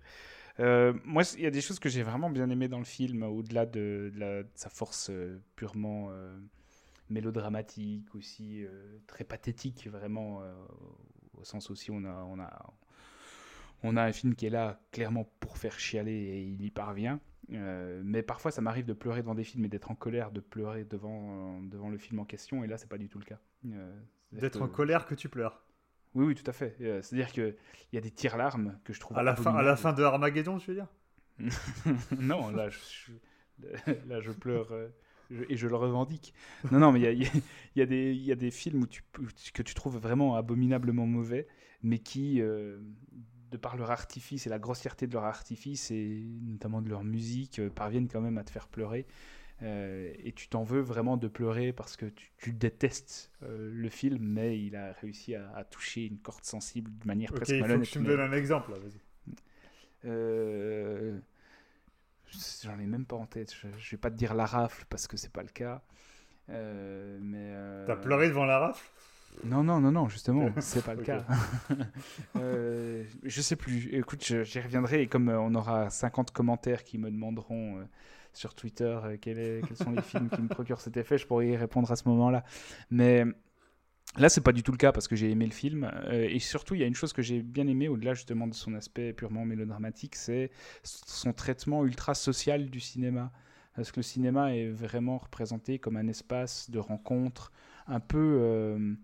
moi il y a des choses que j'ai vraiment bien aimé dans le film au-delà de, de, sa force purement mélodramatique aussi très pathétique vraiment au sens aussi on a on a on a un film qui est là clairement pour faire chialer et il y parvient euh, mais parfois, ça m'arrive de pleurer devant des films et d'être en colère de pleurer devant, euh, devant le film en question. Et là, c'est pas du tout le cas. Euh, d'être en colère que tu pleures. Oui, oui, tout à fait. C'est-à-dire qu'il y a des tirs larmes que je trouve. À la, fin, à la fin de Armageddon, tu veux dire? Non, là, je, là, je pleure. et je le revendique. Non, non, mais il y a, y, a y a, des films où tu, que tu trouves vraiment abominablement mauvais, mais qui, de par leur artifice et la grossièreté de leur artifice et notamment de leur musique, euh, parviennent quand même à te faire pleurer. Euh, et tu t'en veux vraiment de pleurer parce que tu, détestes euh, le film, mais il a réussi à, toucher une corde sensible de manière presque malhonnête. Il faut que tu me donnes un exemple, vas-y. J'en ai même pas en tête. Je, je, vais pas te dire la rafle parce que c'est pas le cas. mais. T'as pleuré devant la rafle? Non, non, non, non, justement, c'est pas le cas. euh, je sais plus. Écoute, j'y reviendrai et comme euh, on aura 50 commentaires qui me demanderont euh, sur Twitter euh, quels sont les films qui me procurent cet effet, je pourrais y répondre à ce moment-là. Mais Là, c'est pas du tout le cas parce que j'ai aimé le film. et surtout, il y a une chose que j'ai bien aimé, au-delà justement de son aspect purement mélodramatique, c'est son traitement ultra social du cinéma. Parce que le cinéma est vraiment représenté comme un espace de rencontre un peu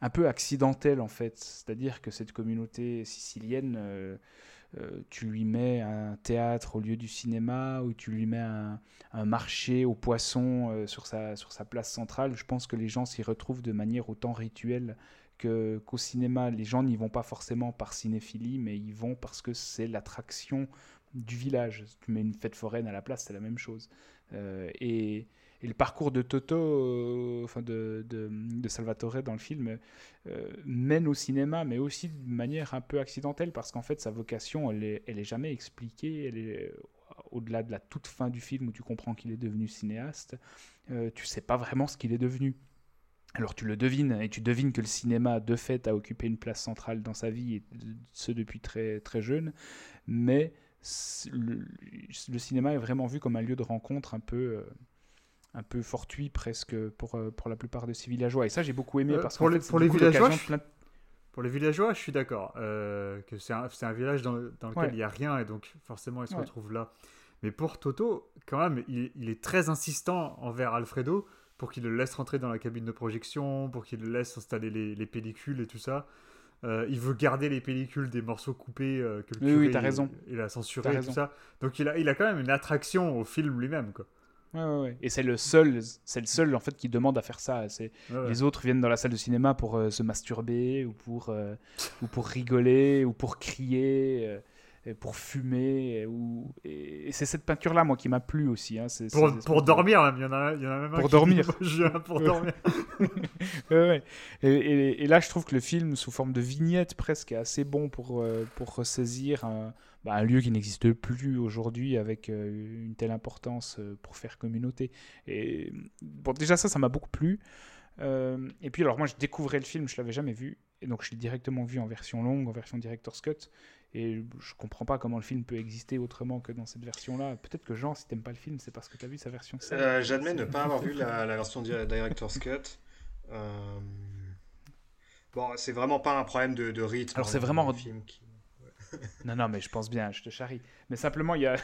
un peu accidentel en fait. C'est-à-dire que cette communauté sicilienne, euh, euh, tu lui mets un théâtre au lieu du cinéma, ou tu lui mets un, marché aux poissons euh, sur, sa, sur sa place centrale. Je pense que les gens s'y retrouvent de manière autant rituelle qu'au cinéma. Les gens n'y vont pas forcément par cinéphilie, mais ils vont parce que c'est l'attraction du village. Tu mets une fête foraine à la place, c'est la même chose. et et le parcours de Toto, euh, de, Salvatore dans le film, euh, mène au cinéma, mais aussi de manière un peu accidentelle, parce qu'en fait, sa vocation, elle est, jamais expliquée. Elle est euh, au-delà de la toute fin du film où tu comprends qu'il est devenu cinéaste. Euh, tu sais pas vraiment ce qu'il est devenu. Alors tu le devines, et tu devines que le cinéma, de fait, a occupé une place centrale dans sa vie, et ce depuis très, très jeune, mais le, cinéma est vraiment vu comme un lieu de rencontre un peu un peu fortuit presque pour, euh, pour la plupart de ces villageois. Et ça, j'ai beaucoup aimé euh, parce pour, les, pour les villageois, je... pour les villageois, je suis d'accord euh, que c'est un, un, village dans, dans lequel il n'y a rien et donc forcément ils se retrouvent là. Mais pour Toto, quand même, il, est très insistant envers Alfredo pour qu'il le laisse rentrer dans la cabine de projection, pour qu'il le laisse installer les, les pellicules et tout ça. il veut garder les pellicules des morceaux coupés que le oui, oui, as raison. Il, a censuré et tout ça. Donc il a, il a quand même une attraction au film lui-même. quoi. Ouais, ouais, Et c'est le seul, c'est le seul en fait qui demande à faire ça. C'est les autres viennent dans la salle de cinéma pour euh, se masturber ou pour euh, ou pour rigoler ou pour crier. Euh, pour fumer. Ou... Et, c'est cette peinture-là, moi, qui m'a plu aussi. Hein. pour, pour dormir, même. Il y en a, il y en a même pour un dormir. Qui... pour dormir. ouais, et, et, là, je trouve que le film, sous forme de vignette, presque, est assez bon pour, pour ressaisir un, bah, un lieu qui n'existe plus aujourd'hui avec euh, une telle importance euh, pour faire communauté. Et bon, déjà ça, ça m'a beaucoup plu. Euh, et puis alors moi, je découvrais le film, je l'avais jamais vu, et donc je l'ai directement vu en version longue, en version director's cut. Et je comprends pas comment le film peut exister autrement que dans cette version-là. Peut-être que Jean, si t'aimes pas le film, c'est parce que tu as vu sa version J'admets ne pas avoir vu la, version director's cut. Bon, c'est vraiment pas un problème de, de rythme. Alors c'est vraiment un film qui non, non, mais je pense bien, je te charrie. Mais simplement, il y a,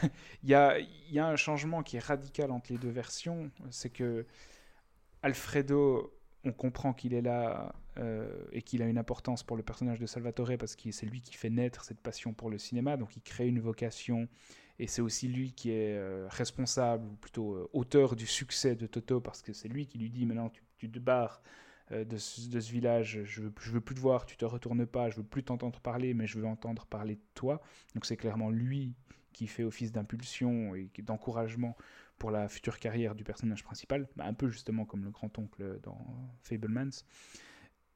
y, a, y a un changement qui est radical entre les deux versions. C'est que Alfredo, on comprend qu'il est là euh, et qu'il a une importance pour le personnage de Salvatore parce que c'est lui qui fait naître cette passion pour le cinéma. Donc il crée une vocation et c'est aussi lui qui est euh, responsable, ou plutôt euh, auteur du succès de Toto parce que c'est lui qui lui dit maintenant tu, te barres de, ce, village, je veux, veux plus te voir, tu te retournes pas, je veux plus t'entendre parler, mais je veux entendre parler de toi. Donc c'est clairement lui qui fait office d'impulsion et d'encouragement pour la future carrière du personnage principal, bah, un peu justement comme le grand-oncle dans Fablemans.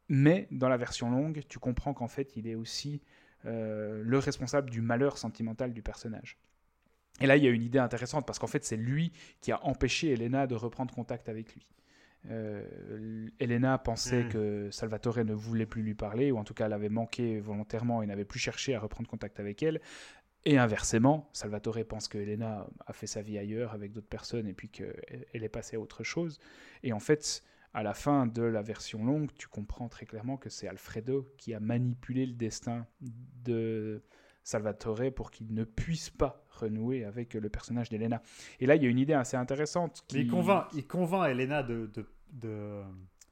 Mais dans la version longue, tu comprends qu'en fait, il est aussi euh, le responsable du malheur sentimental du personnage. Et là, il y a une idée intéressante parce qu'en fait, c'est lui qui a empêché Elena de reprendre contact avec lui. Euh, Elena pensait hmm. que Salvatore ne voulait plus lui parler, ou en tout cas l'avait manqué volontairement et n'avait plus cherché à reprendre contact avec elle. Et inversement, Salvatore pense que Elena a fait sa vie ailleurs avec d'autres personnes et puis qu'elle est passée à autre chose. Et en fait, à la fin de la version longue, tu comprends très clairement que c'est Alfredo qui a manipulé le destin de Salvatore pour qu'il ne puisse pas renouer avec le personnage d'Elena. Et là, il y a une idée assez intéressante. Qui... Il, convainc, il convainc Elena de,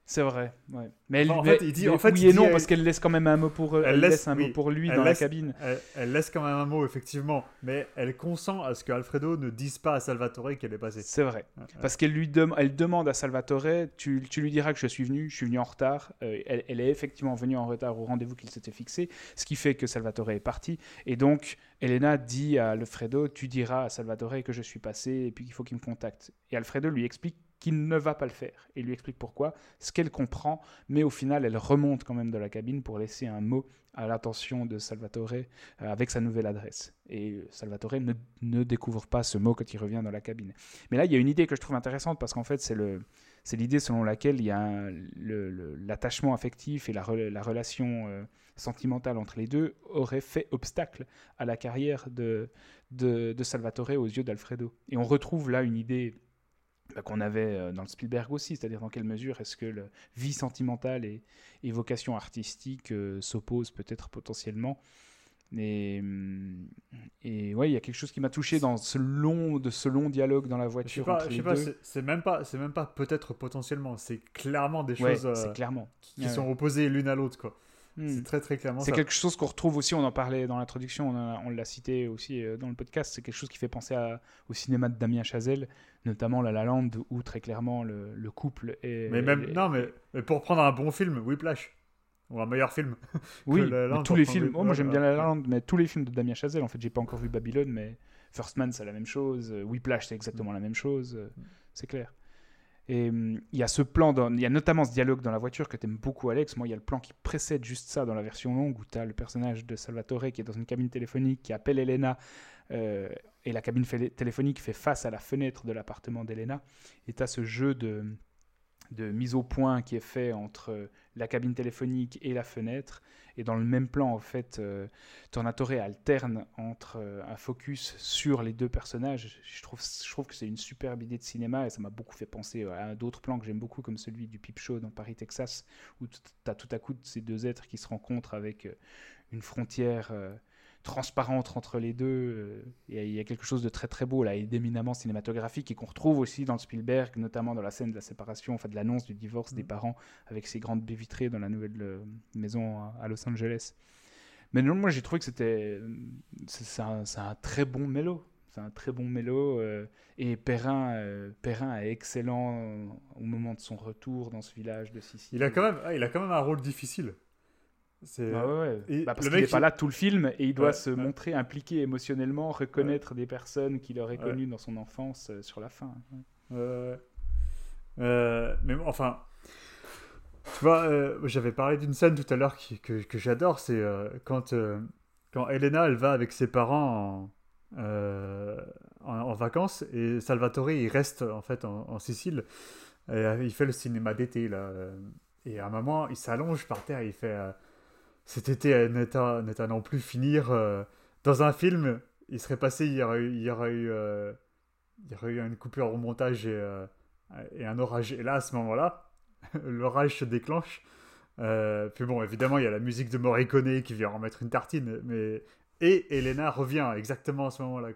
c'est vrai, ouais. Mais en fait, il dit, en fait, oui et non, parce qu'elle laisse quand même un mot pour, elle, laisse, un mot pour lui dans la cabine. Elle, laisse quand même un mot, effectivement, mais elle consent à ce que Alfredo ne dise pas à Salvatore qu'elle est passée. C'est vrai, parce qu'elle lui elle demande à Salvatore, tu, tu, lui diras que je suis venu, je suis venu en retard. Euh, elle, elle, est effectivement venue en retard au rendez-vous qu'il s'était fixé, ce qui fait que Salvatore est parti. Et donc, Elena dit à Alfredo, tu diras à Salvatore que je suis passé et puis qu'il faut qu'il me contacte. Et Alfredo lui explique qu'il ne va pas le faire. Et lui explique pourquoi, ce qu'elle comprend, mais au final, elle remonte quand même de la cabine pour laisser un mot à l'attention de Salvatore euh, avec sa nouvelle adresse. Et Salvatore ne, découvre pas ce mot quand il revient dans la cabine. Mais là, il y a une idée que je trouve intéressante parce qu'en fait, c'est le, c'est l'idée selon laquelle il y a l'attachement affectif et la, la relation euh, sentimentale entre les deux aurait fait obstacle à la carrière de, de Salvatore aux yeux d'Alfredo. Et on retrouve là une idée bah, qu'on avait euh, dans le Spielberg aussi, c'est-à-dire dans quelle mesure est-ce que la vie sentimentale et, vocation artistique euh, s'opposent peut-être potentiellement. Et, hum, et ouais, il y a quelque chose qui m'a touché dans ce long, de ce long dialogue dans la voiture. Je sais pas, entre les pas c'est même pas, c'est même pas peut-être potentiellement, c'est clairement des choses euh, clairement. qui, sont opposées l'une à l'autre quoi. Hmm. C'est très très clairement. C'est quelque chose qu'on retrouve aussi, on en parlait dans l'introduction, on, l'a cité aussi euh, dans le podcast, c'est quelque chose qui fait penser au cinéma de Damien Chazelle, notamment La La Land, où très clairement le, couple est. Mais même, non, mais, pour prendre un bon film, Whiplash. Ou un meilleur film. Oui, tous les films. Oh, moi j'aime bien La La Land, mais tous les films de Damien Chazelle, en fait, j'ai pas encore vu Babylone, mais First Man c'est la même chose, Whiplash c'est exactement la même chose, euh, c'est clair. Et hum, il y a ce plan, il y a notamment ce dialogue dans la voiture que tu aimes beaucoup, Alex. Moi, il y a le plan qui précède juste ça dans la version longue où tu as le personnage de Salvatore qui est dans une cabine téléphonique, qui appelle Elena, euh, et la cabine téléphonique fait face à la fenêtre de l'appartement d'Elena. Et tu as ce jeu de, de mise au point qui est fait entre la cabine téléphonique et la fenêtre. Et dans le même plan, en fait, euh, Tornatore alterne entre euh, un focus sur les deux personnages. Je trouve, je trouve que c'est une superbe idée de cinéma et ça m'a beaucoup fait penser à d'autres plans que j'aime beaucoup, comme celui du Peep Show dans Paris, Texas, où tu as tout à coup ces deux êtres qui se rencontrent avec euh, une frontière transparente entre les deux. Euh, il y a quelque chose de très très beau là, et d'éminemment cinématographique et qu'on retrouve aussi dans Spielberg, notamment dans la scène de la séparation, enfin de l'annonce du divorce des mm. parents avec ces grandes baies vitrées dans la nouvelle euh, maison à Los Angeles. Mais non, moi j'ai trouvé que c'était c'est un, un, très bon mélo. C'est un très bon mélo euh, et Perrin, Perrin est excellent au moment de son retour dans ce village de Sicile. Il a quand même, ah, il a quand même un rôle difficile. Ah ouais, bah, parce qu'il n'est pas là tout le film et il doit se montrer impliqué émotionnellement, reconnaître des personnes qu'il aurait connues dans son enfance euh, sur la fin. Euh, mais enfin, tu vois, euh, j'avais parlé d'une scène tout à l'heure que, que j'adore, c'est quand, quand Elena elle va avec ses parents en, en, vacances et Salvatore il reste en fait en, en Sicile et il fait le cinéma d'été là. Et à un moment, il s'allonge par terre et il fait cet été n'est à non plus finir euh, dans un film. Il serait passé, il y aurait eu, il y aurait eu, euh, il y aurait eu une coupure au montage et, euh, et un orage. Et là, à ce moment-là, l'orage se déclenche. puis bon, évidemment, il y a la musique de Morricone qui vient remettre une tartine, mais et Elena revient exactement à ce moment-là.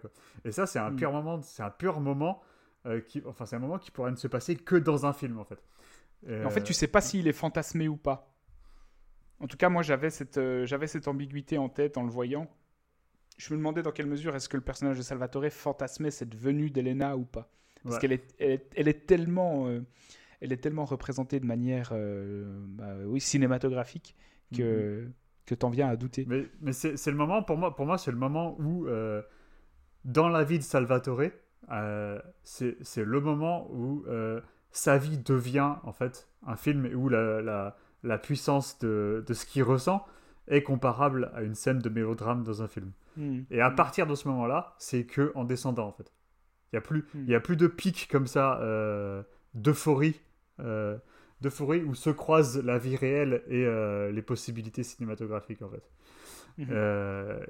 Et ça, c'est un mm. pur moment, c'est un pur moment qui, enfin, c'est un moment qui pourrait ne se passer que dans un film, en fait. en fait, tu sais pas s'il est fantasmé ou pas. En tout cas, moi, j'avais cette, euh, j'avais cette ambiguïté en tête en le voyant. Je me demandais dans quelle mesure est-ce que le personnage de Salvatore fantasmait cette venue d'Elena ou pas. Parce qu'elle est, elle est, tellement, euh, elle est tellement représentée de manière euh, bah, oui, cinématographique que, mm que tu en viens à douter. Mais, mais c'est, le moment, pour moi, pour moi c'est le moment où, dans la vie de Salvatore, c'est, c'est le moment où sa vie devient en fait un film où la, la la puissance de, de ce qu'il ressent est comparable à une scène de mélodrame dans un film. Hmm. Et à partir de ce moment-là, c'est que en descendant en fait. Il n'y a, plus, y a plus de pics comme ça euh, d'euphorie, euh, d'euphorie où se croisent la vie réelle et euh, les possibilités cinématographiques en fait. Hmm.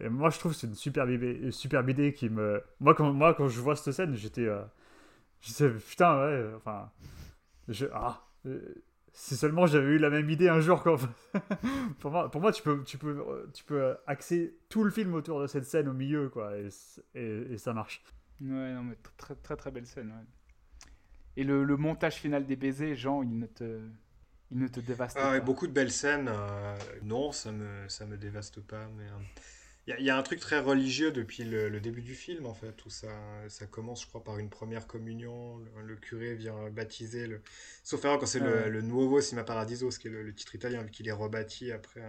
et moi je trouve que c'est une superbe idée, superbe idée qui me... Moi quand, moi quand je vois cette scène, j'étais... je sais, putain ouais, enfin... Je, ah, si seulement j'avais eu la même idée un jour, quoi. pour, moi, pour moi, tu peux, tu, peux, tu peux axer tout le film autour de cette scène au milieu, quoi, et, et, ça marche. Ouais, non, mais très, très, très belle scène, ouais. Et le, le, montage final des baisers, Jean, il ne te, il ne te dévaste ah, pas. beaucoup de belles scènes. Euh, non, ça me, ça me dévaste pas, mais. Euh, il y, a un truc très religieux depuis le, début du film, en fait, où ça, ça commence, je crois, par une première communion. Le, curé vient baptiser le. Sauf erreur quand c'est le, le, Nuovo Sima Paradiso, ce qui est le, titre italien, vu qu'il est rebâti après,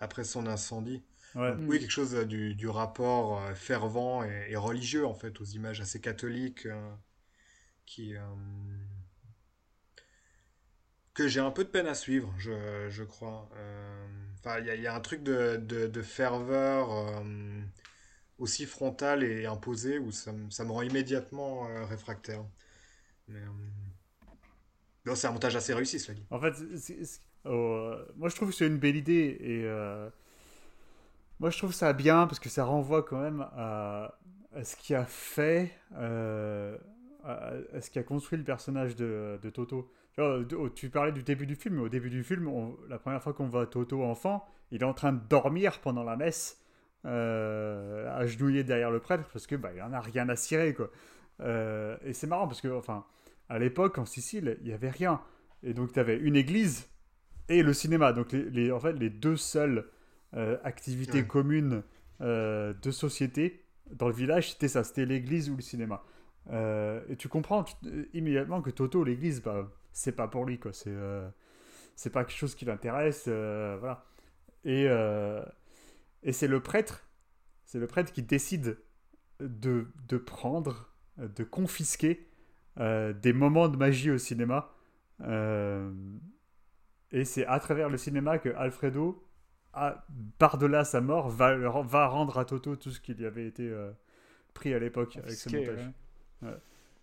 après son incendie. Oui, quelque chose du, du rapport euh, fervent et, religieux, en fait, aux images assez catholiques euh, qui. Euh, que j'ai un peu de peine à suivre, je, crois. Euh, Enfin, il y, a- un truc de, de, ferveur euh, aussi frontal et imposé où ça, me rend immédiatement euh, réfractaire. Mais, non, c'est un montage assez réussi, cela dit. En fait, oh, moi je trouve que c'est une belle idée et moi je trouve ça bien parce que ça renvoie quand même à, ce qui a fait, à, ce qui a construit le personnage de Toto. Tu, vois, de- tu parlais du début du film, mais au début du film, on- la première fois qu'on voit Toto enfant, il est en train de dormir pendant la messe, euh, agenouillé derrière le prêtre parce que bah, il en a rien à cirer quoi. Euh, et c'est marrant parce que enfin à l'époque en Sicile il y avait rien et donc tu avais une église et le cinéma donc les, les- en fait les deux seules euh, activités Ouais. communes euh, de société dans le village c'était ça c'était l'église ou le cinéma et tu comprends tu- immédiatement que Toto l'église bah, c'est pas pour lui quoi c'est euh, c'est pas quelque chose qui l'intéresse euh, voilà et euh, et c'est le prêtre c'est le prêtre qui décide de, de prendre, de confisquer euh, des moments de magie au cinéma. Euh, et c'est à travers le cinéma que Alfredo, a- par-delà sa mort, va, va rendre à Toto tout ce qui lui avait été euh, pris à l'époque avec ce montage. ouais.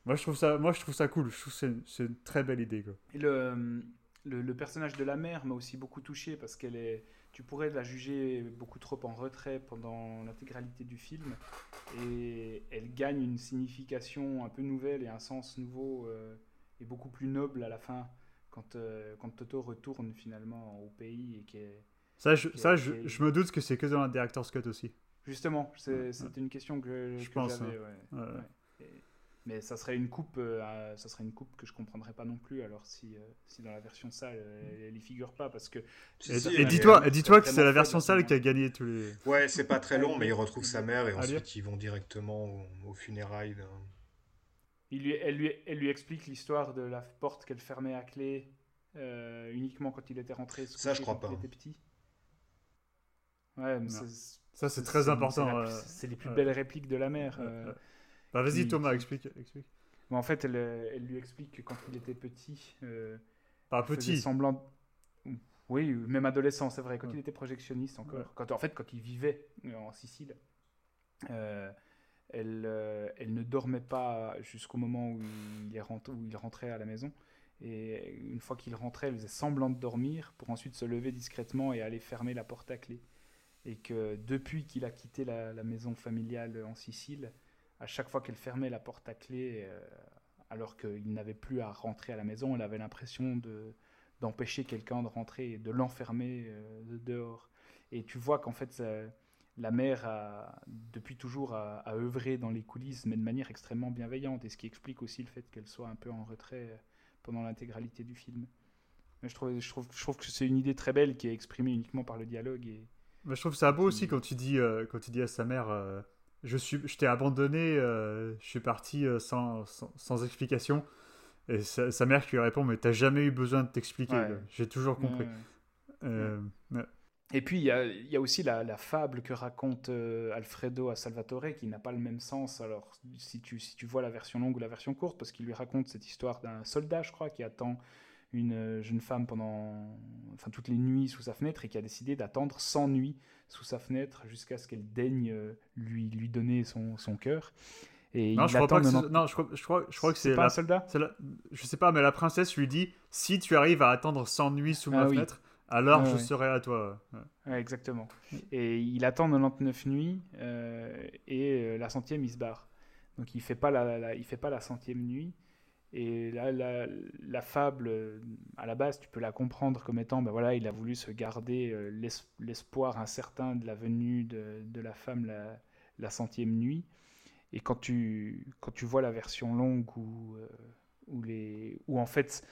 Moi, je trouve ça, moi, je trouve ça cool. Je trouve c'est une, c'est une très belle idée. Quoi. Et le, le, le personnage de la mère m'a aussi beaucoup touché parce qu'elle est. Tu pourrais la juger beaucoup trop en retrait pendant l'intégralité du film et elle gagne une signification un peu nouvelle et un sens nouveau euh, et beaucoup plus noble à la fin quand, euh, quand Toto retourne finalement au pays et qu'elle Ça, je, ça je, je me doute que c'est que dans la Director's Cut aussi. Justement, c'est- Ouais, c'était une question que, Je que pense, j'avais. hein. ouais, Ouais. Mais ça serait une coupe, euh, ça serait une coupe que je comprendrais pas non plus. Alors si, euh, si dans la version sale, euh, elle y figure pas, parce que Si, Et, si, et elle- dis-toi, dis-toi que c'est la version sale qui a gagné tous les. Ouais, c'est pas très long, mais il retrouve sa mère et ensuite ils vont directement au- aux funérailles. d'un- il lui, elle, lui, elle lui explique l'histoire de la porte qu'elle fermait à clé euh, uniquement quand il était rentré. Ça, je crois quand il pas. était petit. Ouais, mais Non. c'est- Ça, c'est très important. euh, C'est les plus belles répliques de la mère. Bah, vas-y, qui- Thomas, explique. explique. En fait, elle, euh, elle lui explique que quand il était petit, euh, Pas petit. semblant. Oui, même adolescent, c'est vrai. Quand Ouais. il était projectionniste encore. Ouais. Quand, en fait, quand il vivait euh, en Sicile, euh, elle, euh, elle ne dormait pas jusqu'au moment où il, est rent- où il rentrait à la maison. Et une fois qu'il rentrait, elle faisait semblant de dormir pour ensuite se lever discrètement et aller fermer la porte à clé. Et que depuis qu'il a quitté la, la maison familiale en Sicile, à chaque fois qu'elle fermait la porte à clé, euh, alors qu'il n'avait plus à rentrer à la maison, elle avait l'impression de, d'empêcher quelqu'un de rentrer et de l'enfermer euh, de dehors. Et tu vois qu'en fait, ça- la mère a, depuis toujours, a, a œuvré dans les coulisses, mais de manière extrêmement bienveillante, et ce qui explique aussi le fait qu'elle soit un peu en retrait euh, pendant l'intégralité du film. Mais je trouve, je, trouve, je trouve que c'est une idée très belle qui est exprimée uniquement par le dialogue. Et... Mais je trouve ça beau aussi quand tu dis, euh, quand tu dis à sa mère euh, je, suis, je t'ai abandonné, euh, je suis parti euh, sans, sans, sans explication. Et sa, sa mère qui lui répond Mais t'as jamais eu besoin de t'expliquer, Ouais. j'ai toujours compris. Euh, ouais. Et puis, il y a, y a aussi la, la fable que raconte Alfredo à Salvatore qui n'a pas le même sens. Alors, si tu, si tu vois la version longue ou la version courte, parce qu'il lui raconte cette histoire d'un soldat, je crois, qui attend une euh, jeune femme pendant enfin, toutes les nuits sous sa fenêtre et qui a décidé d'attendre 100 nuits sous sa fenêtre jusqu'à ce qu'elle daigne euh, lui, lui donner son, son cœur. Et Non, il je crois, attend pas que 90 c'est- non je, crois, je, crois, je crois que c'est pas la, un soldat? la- Je sais pas, mais la princesse lui dit Si tu arrives à attendre 100 nuits sous Ah ma oui. fenêtre, alors Ouais, je ouais. serai à toi. Ouais. Ouais, exactement. Et il attend 99 nuits euh, et euh, la centième, il se barre. Donc il fait pas la, la- il fait pas la centième nuit. Et la, la fable, euh, à la base, tu peux la comprendre comme étant, ben voilà, il a voulu se garder euh, l'es- l'espoir incertain de la venue de, la femme la, centième nuit. Et quand tu, quand tu vois la version longue où, euh, où, les, où en fait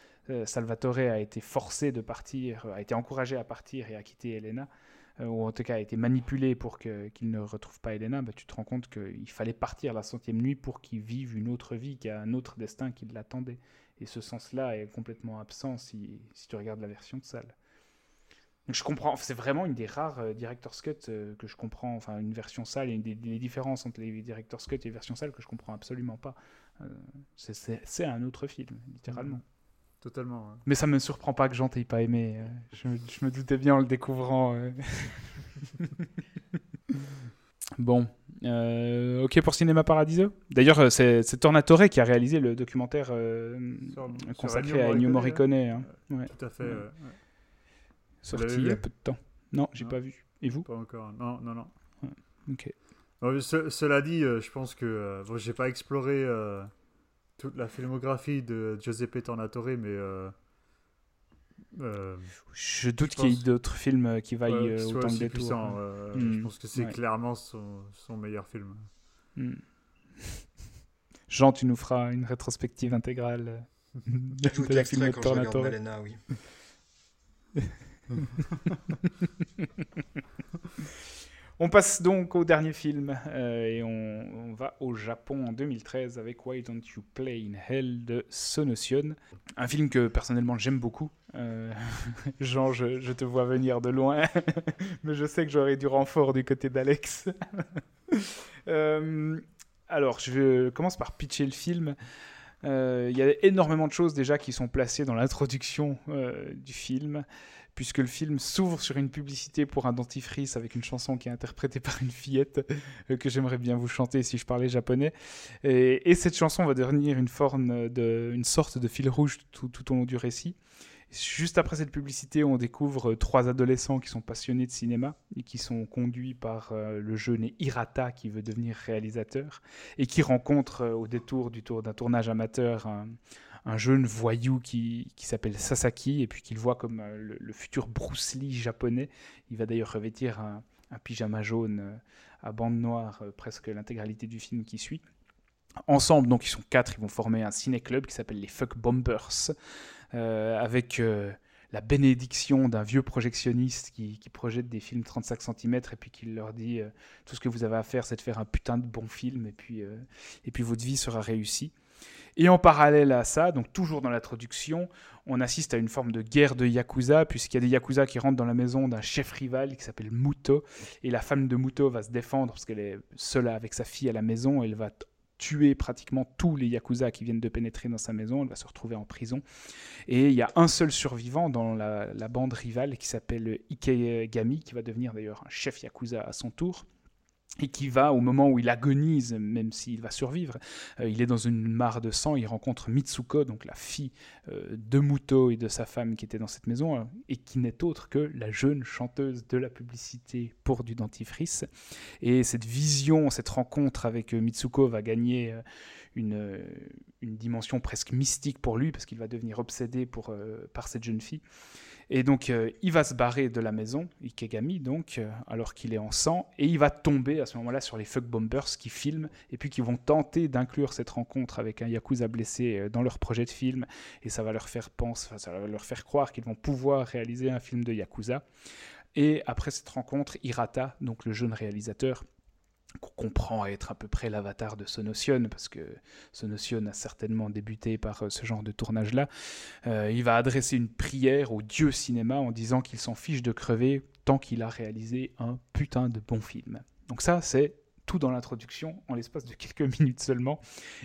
Salvatore a été forcé de partir, a été encouragé à partir et à quitter Elena, euh, ou en tout cas a été manipulé pour qu'il ne retrouve pas Elena, bah, tu te rends compte qu'il fallait partir la centième nuit pour qu'il vive une autre vie, qu'il y a un autre destin qui l'attendait. Et ce sens-là est complètement absent si, si tu regardes la version de salle. Donc je comprends, c'est vraiment une des rares euh, Director's euh, que je comprends, enfin une version salle et une des, différences entre les Director's Cut et les versions salles que je comprends absolument pas. Euh, c'est- un autre film, littéralement. Totalement. ouais. Mais ça me surprend pas que Jean t'ait pas aimé. euh, Je, me- je me doutais bien en le découvrant. euh. bon. euh, ok pour Cinéma Paradiso. D'ailleurs, c'est c'est Tornatore qui a réalisé le documentaire euh, Sur- consacré à Ennio Morricone, hein, ouais, Tout à fait. Ouais. ouais, ouais. sorti il y a peu de temps. Non, j'ai Non. pas vu. Et vous? Pas encore. Non, non, non. Ok. Bon, ce- cela dit, euh, je pense que euh, bon, j'ai pas exploré euh, toute la filmographie de Giuseppe Tornatore, mais euh, euh, Je doute qu'il y ait pense- d'autres films euh, qui vaillent ouais, autant de détours. hein. euh, Hmm, Je pense que c'est ouais. clairement son, son meilleur film. Hmm. Jean, tu nous feras une rétrospective intégrale de, Tout de la film de quand je Tornatore. Oui. On passe donc au dernier film euh, et on, va au Japon en 2013 avec Why Don't You Play in Hell de Sonotion. Un film que personnellement j'aime beaucoup. Euh, Jean, je, te vois venir de loin, mais je sais que j'aurai du renfort du côté d'Alex. Euh, alors, je commence par pitcher le film. Il y a énormément de choses déjà qui sont placées dans l'introduction du film puisque le film s'ouvre sur une publicité pour un dentifrice avec une chanson qui est interprétée par une fillette euh, que j'aimerais bien vous chanter si je parlais japonais. Et, et cette chanson va devenir une forme une sorte de fil rouge tout, au long du récit. Juste après cette publicité, on découvre trois adolescents qui sont passionnés de cinéma et qui sont conduits par euh, le jeune Hirata qui veut devenir réalisateur et qui rencontre euh, au détour du tour d'un tournage amateur un jeune voyou qui, qui s'appelle Sasaki et puis qu'il voit comme euh, le, futur Bruce Lee japonais. Il va d'ailleurs revêtir un, un pyjama jaune euh, à bande noire euh, presque l'intégralité du film qui suit. Ensemble, donc ils sont quatre, ils vont former un ciné-club qui s'appelle les Fuck Bombers, avec la bénédiction d'un vieux projectionniste qui, qui projette des films 35 cm et puis qui leur dit tout ce que vous avez à faire, c'est de faire un putain de bon film et puis, et puis votre vie sera réussie. Et en parallèle à ça, donc toujours dans l'introduction, on assiste à une forme de guerre de Yakuza, puisqu'il y a des Yakuza qui rentrent dans la maison d'un chef rival qui s'appelle Muto, et la femme de Muto va se défendre parce qu'elle est seule avec sa fille à la maison, elle va tuer pratiquement tous les Yakuza qui viennent de pénétrer dans sa maison, elle va se retrouver en prison. Et il y a un seul survivant dans la, la bande rivale qui s'appelle Ikegami, qui va devenir d'ailleurs un chef Yakuza à son tour et qui va, au moment où il agonise, même s'il va survivre, euh, il est dans une mare de sang, il rencontre Mitsuko, donc la fille euh, de Muto et de sa femme qui était dans cette maison, euh, et qui n'est autre que la jeune chanteuse de la publicité pour du dentifrice. Et cette vision, cette rencontre avec Mitsuko va gagner une, dimension presque mystique pour lui, parce qu'il va devenir obsédé par cette jeune fille. Et donc, euh, il va se barrer de la maison, Ikegami, donc, euh, alors qu'il est en sang, et il va tomber à ce moment-là sur les fuck bombers qui filment, et puis qui vont tenter d'inclure cette rencontre avec un Yakuza blessé euh, dans leur projet de film, et ça va leur faire penser, ça va leur faire croire qu'ils vont pouvoir réaliser un film de Yakuza. Et après cette rencontre, Hirata, donc le jeune réalisateur, qu'on comprend être à peu près l'avatar de Sonotion, parce que Sonotion a certainement débuté par euh, ce genre de tournage-là, euh, il va adresser une prière au dieu cinéma en disant qu'il s'en fiche de crever tant qu'il a réalisé un putain de bon film. Donc ça, c'est tout dans l'introduction, en l'espace de quelques minutes seulement.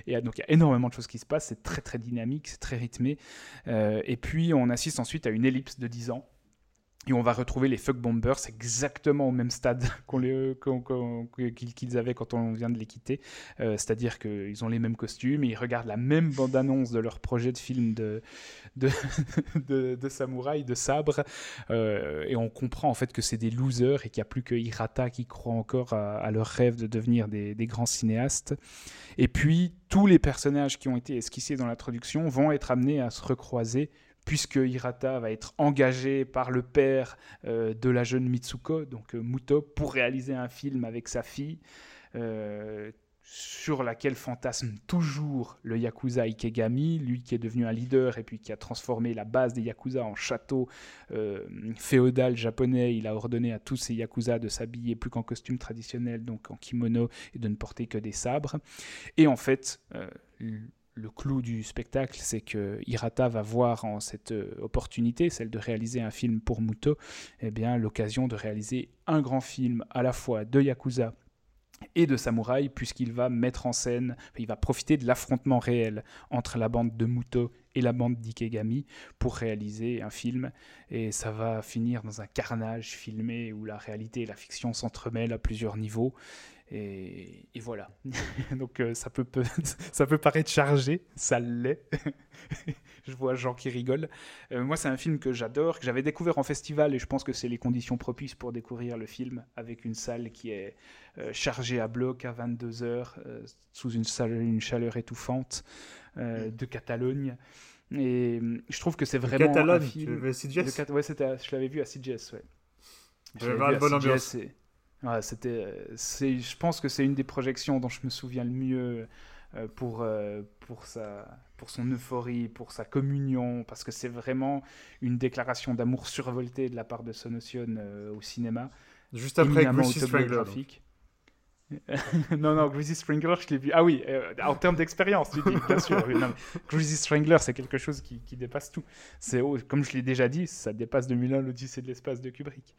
Et euh, donc il y a énormément de choses qui se passent, c'est très très dynamique, c'est très rythmé. Et puis on assiste ensuite à une ellipse de 10 ans. On va retrouver les Fuck Bombers exactement au même stade qu'on- qu'ils avaient quand on vient de les quitter. Euh, C'est-à-dire qu'ils ont les mêmes costumes, et ils regardent la même bande-annonce de leur projet de film de, de, de, samouraï, de sabre. Euh, et on comprend en fait que c'est des losers et qu'il n'y a plus que Hirata qui croit encore à, à leur rêve de devenir des, des grands cinéastes. Et puis, tous les personnages qui ont été esquissés dans l'introduction vont être amenés à se recroiser puisque Hirata va être engagé par le père euh, de la jeune Mitsuko, donc euh, Muto, pour réaliser un film avec sa fille, euh, sur laquelle fantasme toujours le Yakuza Ikegami, lui qui est devenu un leader et puis qui a transformé la base des Yakuza en château féodal japonais. Il a ordonné à tous ces Yakuza de s'habiller plus qu'en costume traditionnel, donc en kimono, et de ne porter que des sabres. Et en fait, le clou du spectacle, c'est que Hirata va voir en cette euh, opportunité, celle de réaliser un film pour Muto, eh bien l'occasion de réaliser un grand film à la fois de Yakuza et de samouraï, puisqu'il va mettre en scène, il va profiter de l'affrontement réel entre la bande de Muto et la bande d'Ikegami pour réaliser un film. Et ça va finir dans un carnage filmé où la réalité et la fiction s'entremêlent à plusieurs niveaux. Et, voilà. Donc euh, ça, peut, ça peut paraître chargé, ça l'est. je vois Jean qui rigole. Euh, moi, c'est un film que j'adore, que j'avais découvert en festival, et je pense que c'est les conditions propices pour découvrir le film, avec une salle qui est euh, chargée à bloc à 22h, sous une, salle, une chaleur étouffante de Catalogne. Et je trouve que c'est vraiment. Catalogne, un film... tu l'avais à CGS Ouais, je l'avais vu à CGS, ouais. J'avais vu la bonne ambiance. C'était, c'est, je pense que c'est une des projections dont je me souviens le mieux euh, pour, euh, pour, sa, pour son euphorie, pour sa communion, parce que c'est vraiment une déclaration d'amour survolté de la part de Sonotion euh, au cinéma. Juste après Greasy Strangler. non, non, Greasy Strangler, je l'ai vu. Ah oui, en termes d'expérience, tu dis, bien sûr. Greasy Strangler, c'est quelque chose qui, qui dépasse tout. C'est, comme je l'ai déjà dit, ça dépasse 2001 l'Odyssée de l'espace de Kubrick.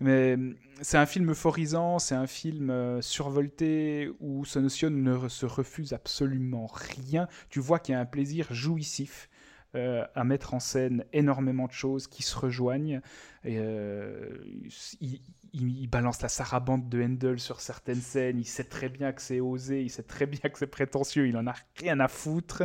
Mais c'est un film euphorisant, c'est un film euh, survolté où Sonotion ne se refuse absolument rien. Tu vois qu'il y a un plaisir jouissif euh, à mettre en scène énormément de choses qui se rejoignent. Euh, il, balance la sarabande de Handel sur certaines scènes. Il sait très bien que c'est osé, il sait très bien que c'est prétentieux, il en a rien à foutre.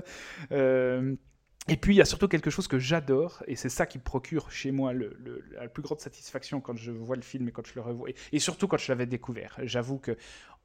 Et puis il y a surtout quelque chose que j'adore, et c'est ça qui procure chez moi la plus grande satisfaction quand je vois le film et quand je le revois, et, surtout quand je l'avais découvert. J'avoue que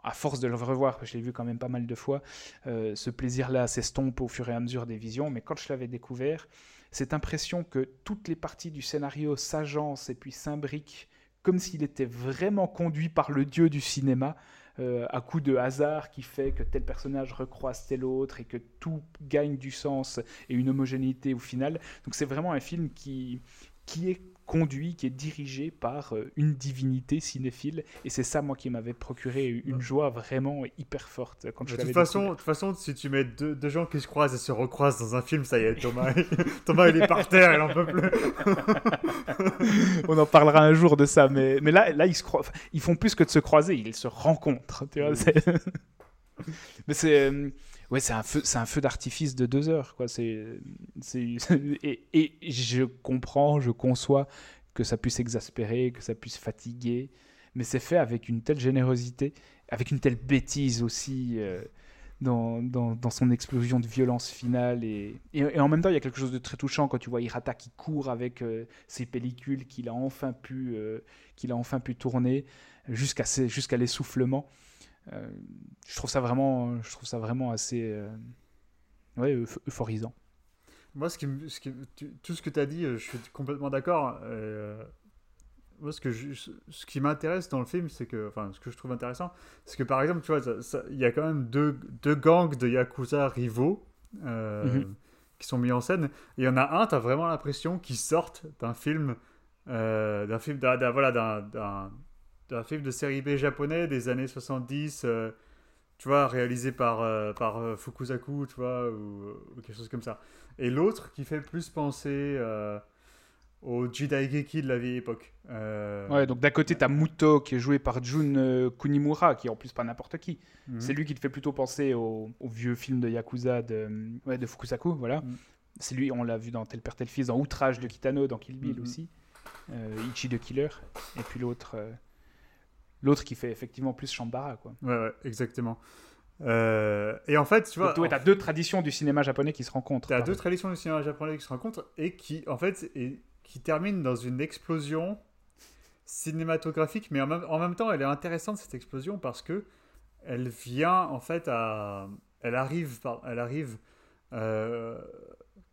à force de le revoir, je l'ai vu quand même pas mal de fois, euh, ce plaisir-là s'estompe au fur et à mesure des visions, mais quand je l'avais découvert, cette impression que toutes les parties du scénario s'agencent et puis s'imbriquent comme s'il était vraiment conduit par le dieu du cinéma, euh, à coup de hasard qui fait que tel personnage recroise tel autre et que tout gagne du sens et une homogénéité au final. Donc c'est vraiment un film qui, qui est conduit, qui est dirigé par euh, une divinité cinéphile. Et c'est ça, moi, qui m'avait procuré une joie vraiment hyper forte quand je de toute façon, De toute façon, si tu mets deux, gens qui se croisent et se recroisent dans un film, ça y est, Thomas, Thomas il est par terre, il en peut plus. On en parlera un jour de ça, mais, mais là, là ils, se ils font plus que de se croiser, ils se rencontrent. Tu vois, mais c'est euh, ouais, c'est un feu, d'artifice de deux heures, quoi. C'est, et, et, je comprends, je conçois que ça puisse exaspérer, que ça puisse fatiguer, mais c'est fait avec une telle générosité, avec une telle bêtise aussi. Euh, dans, son explosion de violence finale. Et, en même temps, il y a quelque chose de très touchant quand tu vois Hirata qui court avec euh, ses pellicules qu'il a, enfin pu, qu'il a enfin pu tourner jusqu'à, jusqu'à l'essoufflement. Euh, je trouve ça vraiment, je trouve ça vraiment assez euh, ouais, euphorisant. Moi, ce qui, ce qui, tout ce que tu as dit, euh, je suis complètement d'accord. moi, ce, que ce qui m'intéresse dans le film, c'est que, enfin, ce que je trouve intéressant, c'est que par exemple, tu vois, il y a quand même deux, deux gangs de yakuza rivaux mhm. qui sont mis en scène. Et il y en a un, tu as vraiment l'impression qu'ils sortent d'un film, d'un film, voilà, d'un un film de série B japonais des années 70, euh, tu vois, réalisé par, euh, par euh, Fukusaku, tu vois, ou, quelque chose comme ça. Et l'autre qui fait plus penser au Jidaigeki de la vieille époque. Ouais, donc d'un côté, t'as Muto qui est joué par Jun Kunimura, qui est en plus pas n'importe qui. Mhm. C'est lui qui te fait plutôt penser au, vieux film de Yakuza de, ouais, de Fukusaku, voilà. Mhm. C'est lui, on l'a vu dans Tel Père Tel Fils, dans Outrage de Kitano, dans Kill Bill mhm. aussi. Ichi de Killer. Et puis l'autre, L'autre qui fait effectivement plus Shambara, quoi. Ouais, ouais exactement. Euh, et en fait, tu vois. Tu as deux traditions du cinéma japonais qui se rencontrent. Tu as deux traditions du cinéma japonais qui se rencontrent et qui, en fait, et, qui terminent dans une explosion cinématographique, mais en même, en même temps, elle est intéressante cette explosion parce que elle vient, en fait, à. Elle arrive, elle arrive euh,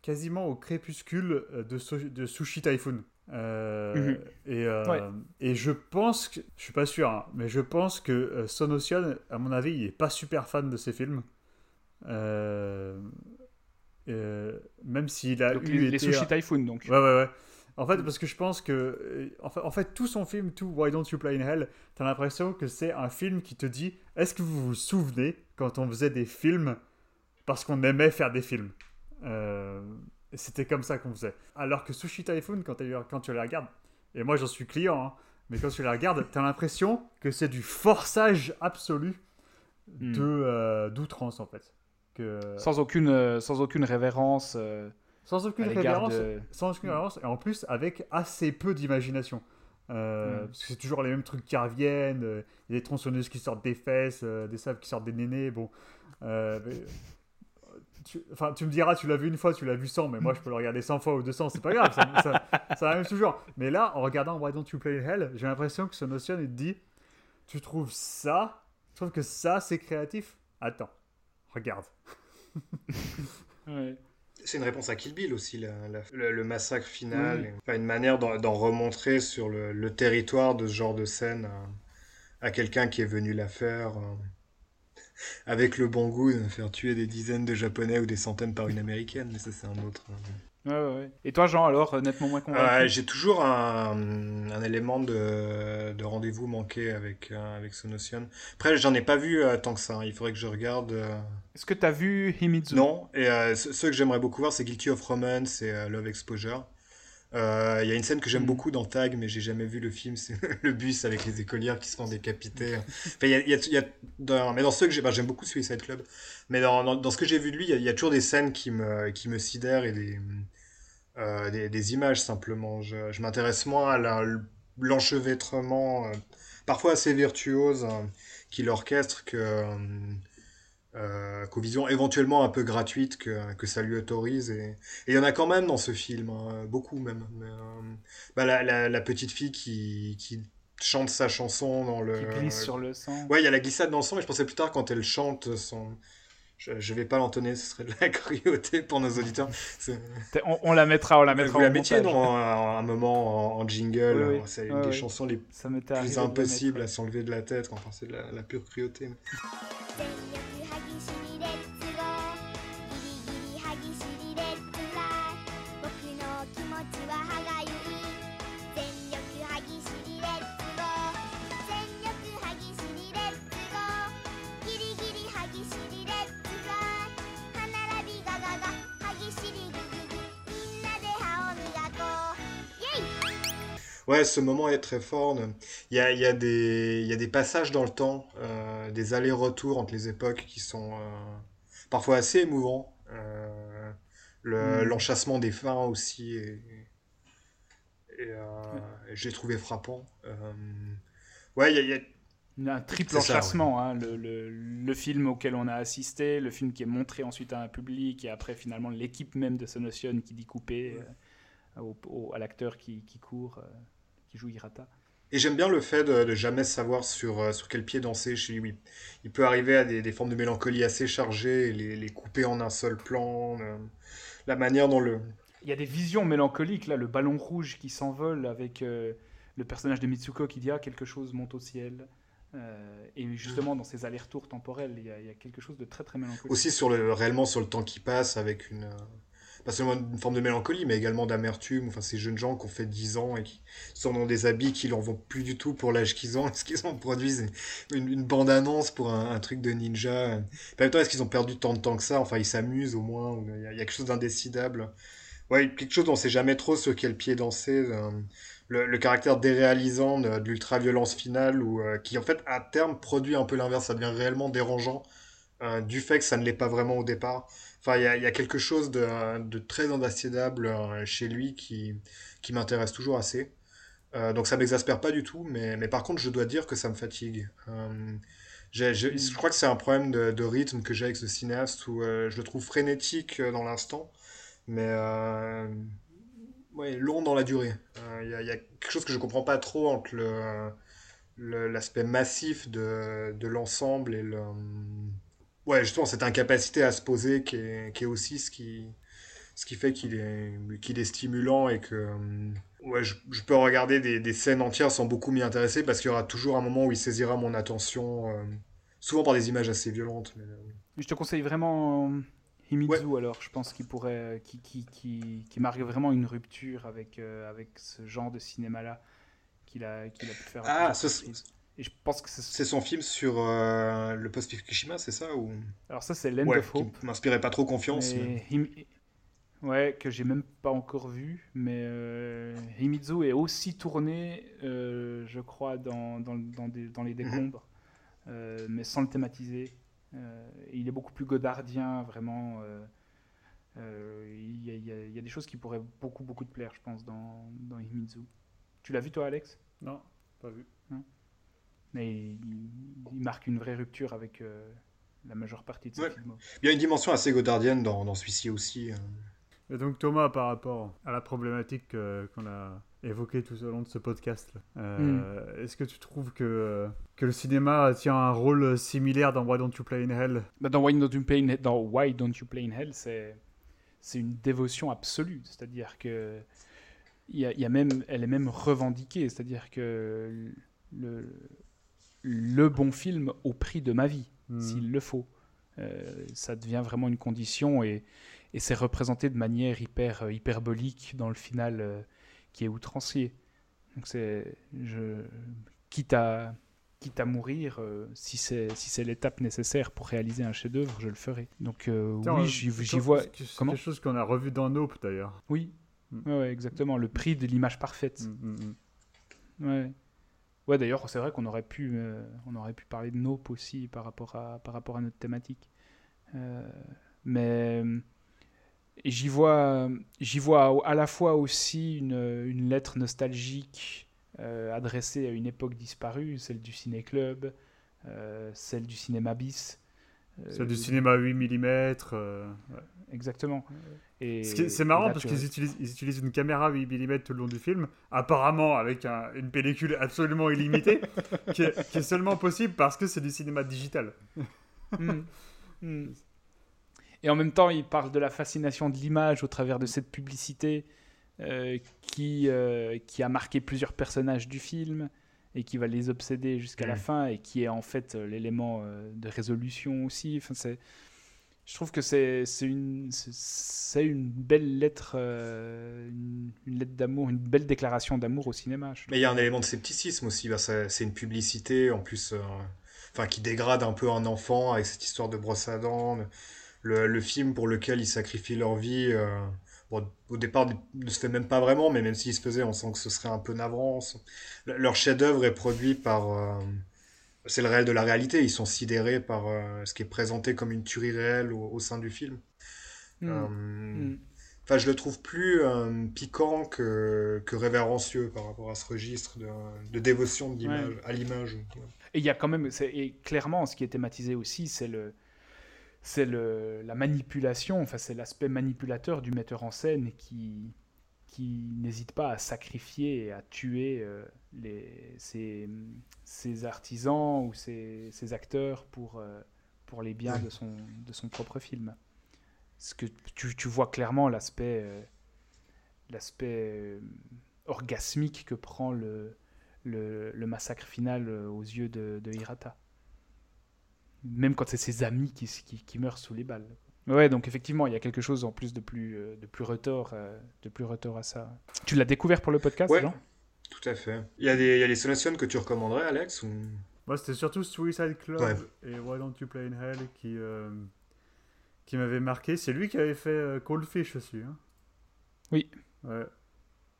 quasiment au crépuscule de, de Sushi Typhoon. Euh, mhm. et, euh, et je pense que, je suis pas sûr, hein, mais je pense que euh, Son Ocean, à mon avis, il est pas super fan de ces films. même s'il a eu les, été, Sushi Typhoon, donc. Ouais, ouais, ouais. En fait, parce que je pense que, en fait, en fait tout son film, tout Why Don't You Play in Hell, t'as l'impression que c'est un film qui te dit, est-ce que vous vous souvenez quand on faisait des films parce qu'on aimait faire des films? C'était comme ça qu'on faisait. Alors que Sushi Typhoon, quand, quand tu la regardes, et moi j'en suis client, hein, mais quand tu la regardes, t'as l'impression que c'est du forçage absolu hmm. de d'outrance en fait. Que... Sans aucune sans aucune révérence. sans aucune révérence, sans aucune révérence, et en plus avec assez peu d'imagination. Euh, parce que c'est toujours les mêmes trucs qui reviennent. Il y a des tronçonneuses qui sortent des fesses, euh, des sables qui sortent des nénés. Bon. Tu, enfin, tu me diras, tu l'as vu une fois, tu l'as vu 100, mais moi je peux le regarder 100 fois ou 200, c'est pas grave, ça, ça, arrive toujours. Mais là, en regardant Why Don't You Play Hell, j'ai l'impression que ce notion, il te dit Tu trouves ça Tu trouves que ça c'est créatif? Attends, regarde. ouais. C'est une réponse à Kill Bill aussi, le, massacre final. une manière d'en remontrer sur le, territoire de ce genre de scène à, quelqu'un qui est venu la faire. Euh, avec le bon goût de faire tuer des dizaines de Japonais ou des centaines par une Américaine, mais ça c'est un autre. Euh, et toi, Jean, alors, nettement moins convaincu J'ai toujours un, élément de, rendez-vous manqué avec, euh, avec ce Notion. Après, j'en ai pas vu euh, tant que ça. Hein. Il faudrait que je regarde. Euh. Est-ce que tu as vu Himitsu? Non. Et ceux que j'aimerais beaucoup voir, c'est Guilty of Romance et Love Exposure. Il y a une scène que j'aime mm. beaucoup dans Tag, mais j'ai jamais vu le film. C'est le bus avec les écolières qui se font décapiter. Enfin, y y a, dans, mais dans ceux que bah, j'aime beaucoup Suicide Club. Mais dans, dans, ce que j'ai vu de lui, il y, a toujours des scènes qui me, qui me sidèrent et des, euh, des, images simplement. Je, m'intéresse moins à l'enchevêtrement, euh, parfois assez virtuose, hein, qu'il orchestre que, euh, qu'aux visions éventuellement un peu gratuites que, que ça lui autorise. Et il y en a quand même dans ce film, hein, beaucoup même. bah, la, la, petite fille qui, qui chante sa chanson dans le. Qui glisse sur le sang. Ouais, il y a la glissade dans le sang, mais je pensais plus tard quand elle chante son je, ne vais pas l'entonner, ce serait de la cruauté pour nos auditeurs. On, la mettra, on la mettra. Vous la mettiez dans un, moment en, jingle. C'est une des chansons les plus impossibles à s'enlever de la tête. Enfin, c'est de la, la, pure cruauté. Ouais, ce moment est très fort. Il y a, il y a, des, il y a des passages dans le temps, euh, des allers-retours entre les époques qui sont euh, parfois assez émouvants. Euh, le, mm. L'enchassement des fins aussi, et, et, j'ai trouvé frappant. ouais, il y a, il y a un triple enchassement, hein, le, le, le, film auquel on a assisté, le film qui est montré ensuite à un public, et après finalement l'équipe même de Sonotion qui dit couper au, à l'acteur qui, qui court joue Hirata. Et j'aime bien le fait de, de, jamais savoir sur, euh, sur quel pied danser chez lui. Il peut arriver à des, des formes de mélancolie assez chargées et les, les couper en un seul plan. Euh, la manière dont le. Il y a des visions mélancoliques, là, le ballon rouge qui s'envole avec euh, le personnage de Mitsuko qui dit Ah, quelque chose monte au ciel. et justement, dans ces allers-retours temporels, il y, a, il y, a, quelque chose de très très mélancolique. Aussi sur le, réellement sur le temps qui passe avec une pas seulement une forme de mélancolie, mais également d'amertume. Enfin, ces jeunes gens qui ont fait 10 ans et qui sont dans des habits qui leur vont plus du tout pour l'âge qu'ils ont. Est-ce qu'ils ont produit une, bande-annonce pour un, truc de ninja? En même temps, est-ce qu'ils ont perdu tant de temps que ça? Enfin, ils s'amusent au moins. Il y, a quelque chose d'indécidable. Ouais, quelque chose dont on sait jamais trop sur quel pied danser. Euh, le, caractère déréalisant de, l'ultra-violence finale, ou euh, qui en fait, à terme, produit un peu l'inverse. Ça devient réellement dérangeant euh, du fait que ça ne l'est pas vraiment au départ. Enfin, il y, a, quelque chose de, très indécidable euh, chez lui qui, m'intéresse toujours assez. Euh, donc ça m'exaspère pas du tout, mais, par contre, je dois dire que ça me fatigue. Euh, je crois que c'est un problème de, rythme que j'ai avec ce cinéaste où je le trouve frénétique dans l'instant, mais long dans la durée. Il y, a quelque chose que je comprends pas trop entre l'aspect massif de, de l'ensemble et le Ouais, justement, cette incapacité à se poser qui est, qui est aussi ce qui, ce qui fait qu'il est, qu'il est stimulant et que euh, ouais, je, je peux regarder des, des, scènes entières sans beaucoup m'y intéresser parce qu'il y aura toujours un moment où il saisira mon attention, euh, souvent par des images assez violentes. Mais, euh, Je te conseille vraiment Himitsu alors, je pense qu'il pourrait, qui, qui, qui, qui, marque vraiment une rupture avec, avec ce genre de cinéma-là qu'il a, qu'il a pu faire. Ah, ce, et je pense que c'est son film sur euh, le post-Fukushima, c'est ça ou... Alors ça, c'est Land of Hope. Qui m'inspirait pas trop confiance. Ouais, que j'ai même pas encore vu, mais euh, Himitsu est aussi tourné, euh, je crois, dans, dans, dans, des, dans les mhm. décombres. euh, mais sans le thématiser. Euh, il est beaucoup plus godardien, vraiment. euh, euh, Il y, a- y y des choses qui pourraient beaucoup, beaucoup te plaire, je pense, dans, dans Himizu. Tu l'as vu, toi, Alex? Non, pas vu. Mais il, il marque une vraie rupture avec euh, la majeure partie de ses Ouais. films. Il y a une dimension assez godardienne dans, dans celui-ci aussi. euh. Et donc Thomas, par rapport à la problématique euh, qu'on a évoquée tout au long de ce podcast, euh, est-ce que tu trouves que, que le cinéma tient un rôle similaire dans Why Don't You Play in Hell? Bah, dans, Why Don't You Play in, dans Why Don't You Play in Hell, c'est c'est une dévotion absolue. C'est-à-dire que il y a, y a même, elle est même revendiquée. C'est-à-dire que le, le bon film au prix de ma vie, Hmm. s'il le faut. Euh, ça devient vraiment une condition et, et c'est représenté de manière hyper euh, hyperbolique dans le final euh, qui est outrancier. Donc c'est je quitte à quitte à mourir euh, si c'est si c'est l'étape nécessaire pour réaliser un chef-d'œuvre, je le ferai. Donc euh, Tiens, oui, j'y vois C'est quelque chose qu'on a revu dans Nope d'ailleurs. oui. Mm. Ouais, ouais, exactement, le prix de l'image parfaite. Mm, mm, mm. Ouais. Ouais, d'ailleurs, c'est vrai qu'on aurait pu, euh, on aurait pu parler de Nope aussi par rapport à, par rapport à notre thématique. Euh, mais euh, j'y vois, j'y vois à la fois aussi une, une lettre nostalgique adressée à une époque disparue, celle du ciné-club, celle du cinéma bis. Euh, C'est du cinéma 8 mm. Exactement. Et, C'est marrant là, parce qu'ils utilisent, ils utilisent une caméra 8 mm tout le long du film, apparemment avec un- une pellicule absolument illimitée, qui, est, qui est seulement possible parce que c'est du cinéma digital. Mm. Mm. Et en même temps, il parle de la fascination de l'image au travers de cette publicité euh, qui, euh, qui a marqué plusieurs personnages du film et qui va les obséder jusqu'à la Mm. fin et qui est en fait euh, l'élément euh, de résolution aussi. Enfin, c'est, je trouve que c'est, c'est, une, c'est, une belle lettre, euh, une, une lettre d'amour, une belle déclaration d'amour au cinéma. Mais il y a un élément de scepticisme aussi. bah, c'est c'est une publicité en plus, euh, enfin qui dégrade un peu un enfant avec cette histoire de brosse à dents. Le, le film pour lequel ils sacrifient leur vie, euh, bon, au départ ne se fait même pas vraiment, mais même s'il se faisait, on sent que ce serait un peu navrant. Le- Leur chef-d'œuvre est produit par. euh, c'est le réel de la réalité. Ils sont sidérés par euh, ce qui est présenté comme une tuerie réelle au, au sein du film. Mm. Euh, Mm. Enfin, je le trouve plus piquant que, que révérencieux par rapport à ce registre de, de dévotion de l'image, à l'image. Et il y a quand même, et clairement, ce qui est thématisé aussi, c'est le, c'est la manipulation, enfin c'est l'aspect manipulateur du metteur en scène qui, qui n'hésite pas à sacrifier et à tuer euh, les, ses, artisans ou ses, acteurs pour, euh, pour les biens de son, de son propre film. Ce que tu, tu vois clairement l'aspect, euh, l'aspect orgasmique que prend le, le, le massacre final aux yeux de, de Hirata. Même quand c'est ses amis qui, qui, qui meurent sous les balles. Ouais, donc effectivement, il y a quelque chose en plus de plus, euh, de plus retors, euh, de plus retors à ça. Tu l'as découvert pour le podcast, Ouais. Jean? Tout à fait. Il y a des, il y a des solutions que tu recommanderais, Alex ou... Moi, c'était surtout Suicide Club Ouais. et Why Don't You Play in Hell qui, euh, qui m'avait marqué. C'est lui qui avait fait euh, Cold Fish aussi. hein. Oui. Ouais.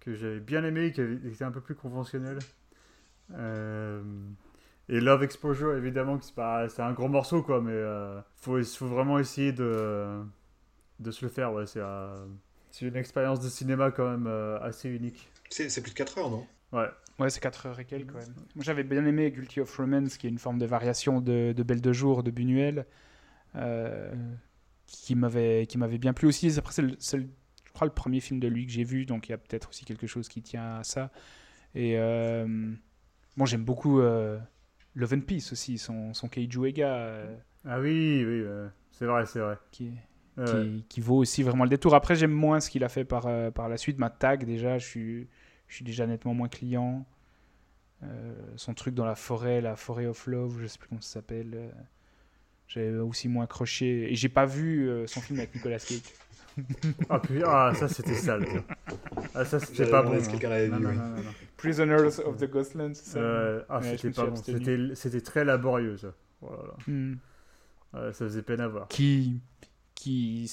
Que j'avais bien aimé, qui était un peu plus conventionnel. Euh, Et Love Exposure, évidemment, que c'est pas, c'est un gros morceau, quoi, mais euh, faut, faut vraiment essayer de, de se le faire. Ouais, c'est euh, c'est une expérience de cinéma quand même euh, assez unique. C'est c'est plus de 4 heures, non? Ouais. Ouais, c'est 4 heures et quelques quand même. Moi j'avais bien aimé Guilty of Romance, qui est une forme de variation de, de Belle de Jour de Buñuel, euh, qui m'avait qui m'avait bien plu aussi. Après, c'est je crois, le premier film de lui que j'ai vu, donc il y a peut-être aussi quelque chose qui tient à ça. Et euh, bon, j'aime beaucoup euh, Love and Peace aussi, son, son Keiju Ega, euh, Ah oui, oui, c'est vrai, c'est vrai. qui, Ouais, qui, vaut aussi vraiment le détour. Après, j'aime moins ce qu'il a fait par, euh, par la suite. Ma tag, déjà, je suis, je suis déjà nettement moins client. Euh, son truc dans la forêt, la forêt of love, je sais plus comment ça s'appelle. j'ai aussi moins accroché. Et j'ai pas vu son film avec Nicolas Cage. Ah, puis, ah, ça c'était sale. ça. Ah, ça c'était pas bon. si hein. quelqu'un l'avait Non, vu, non, oui. non, non, non. Prisoners of the Ghostlands, Euh, ah, Ouais, c'était pas bon. C'était, c'était très laborieux ça. Oh là là. Hmm. Ouais, ça faisait peine à voir. Qui, qui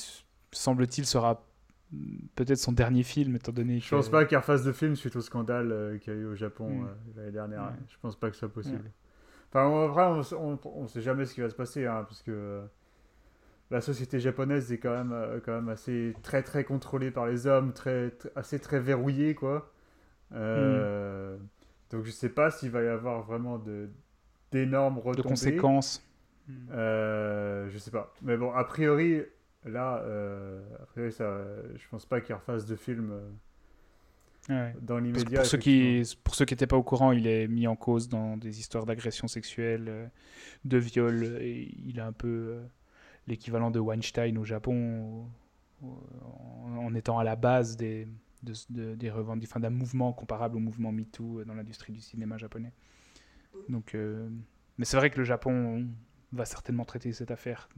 semble-t-il, sera hmm, peut-être son dernier film, étant donné Je pense pas qu'il refasse de film suite au scandale euh, qu'il y a eu au Japon Mm. euh, l'année dernière. Ouais. hein. Je pense pas que ce soit possible. Enfin, en vrai, on, on, sait jamais ce qui va se passer, hein, parce que la société japonaise est quand même, euh, quand même assez très très contrôlée par les hommes, très, assez très verrouillée, quoi. Euh, hmm. Donc je sais pas s'il va y avoir vraiment de d'énormes retombées. De conséquences. Euh, je sais pas. Mais bon, a priori, là, euh, a priori, ça, je pense pas qu'il refasse de film dans l'immédiat. Pour, ceux qui, pour ceux qui n'étaient pas au courant, il est mis en cause dans des histoires d'agression sexuelle, euh, de viol. Et il a un peu euh, l'équivalent de Weinstein au Japon, en, étant à la base des, de, des revendications, d'un mouvement comparable au mouvement MeToo dans l'industrie du cinéma japonais. Donc, mais c'est vrai que le Japon va certainement traiter cette affaire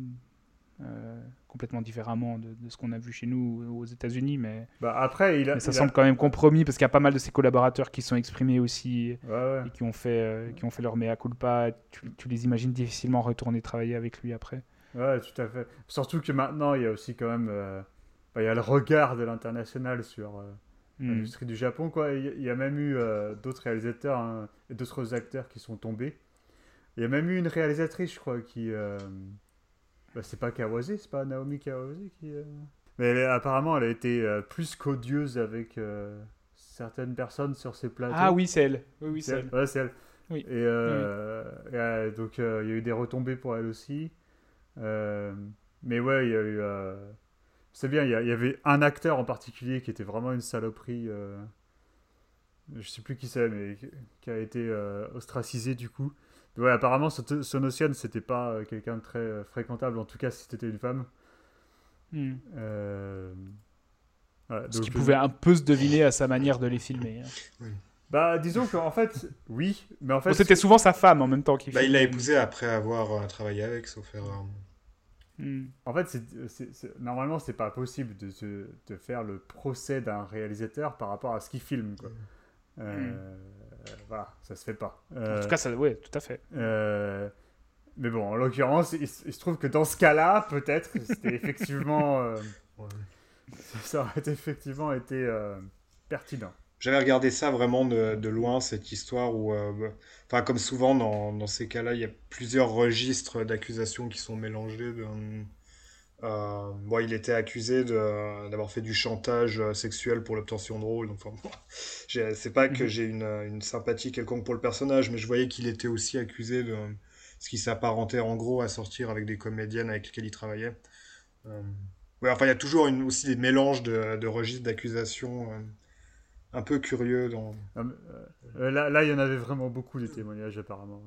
euh, complètement différemment de, ce qu'on a vu chez nous aux États-Unis, mais, bah après, il ça semble quand même compromis parce qu'il y a pas mal de ses collaborateurs qui sont exprimés aussi et qui ont fait euh, qui ont fait leur mea culpa. Tu, tu, les imagines difficilement retourner travailler avec lui après. Ouais, tout à fait. Surtout que maintenant, il y a aussi quand même euh, bah, il y a le regard de l'international sur hmm. l'industrie du Japon. Quoi. Il y a même eu d'autres réalisateurs hein, et d'autres acteurs qui sont tombés. Il y a même eu une réalisatrice, je crois, qui bah, c'est pas Kawase, c'est pas Naomi Kawase qui. Euh, mais apparemment, elle a été euh, plus qu'odieuse avec euh, certaines personnes sur ses plateaux. Ah oui, c'est elle. Oui, oui c'est elle. Ouais, c'est elle. Oui. Et, donc, il y a eu des retombées pour elle aussi. Mais ouais, il y a eu. C'est bien, il y, avait un acteur en particulier qui était vraiment une saloperie. Je sais plus qui c'est, mais qui a été ostracisé du coup. Ouais, apparemment, Son Ocean, c'était pas euh, quelqu'un de très euh, fréquentable, en tout cas si c'était une femme. Euh... Ce qui pouvait un peu se deviner à sa manière de les filmer. Hein. Bah, disons qu'en fait, oui, mais en fait. c'était souvent sa femme en même temps qui. Bah, il l'a épousée après avoir travaillé avec, sauf erreur. Hmm. En fait, normalement, c'est pas possible de, de, faire le procès d'un réalisateur par rapport à ce qu'il filme. Quoi. Euh, voilà, ça se fait pas. en tout euh, cas, ça, ouais, tout à fait. Euh, mais bon, en l'occurrence, il, se trouve que dans ce cas-là, peut-être, c'était effectivement. Ça aurait effectivement été pertinent. J'avais regardé ça vraiment de, de, loin, cette histoire où, enfin, comme souvent dans, dans ces cas-là, il y a plusieurs registres d'accusations qui sont mélangés. Euh, bon, il était accusé d'avoir fait du chantage euh, sexuel pour l'obtention de rôle. Donc, enfin, c'est pas que mhm. j'ai une, une, sympathie quelconque pour le personnage, mais je voyais qu'il était aussi accusé de ce qui s'apparentait en gros à sortir avec des comédiennes avec lesquelles il travaillait. Euh, ouais, enfin, il y a toujours une, aussi des mélanges de, de registres d'accusations un peu curieux. Dans... Ah, là, là, il y en avait vraiment beaucoup des témoignages apparemment.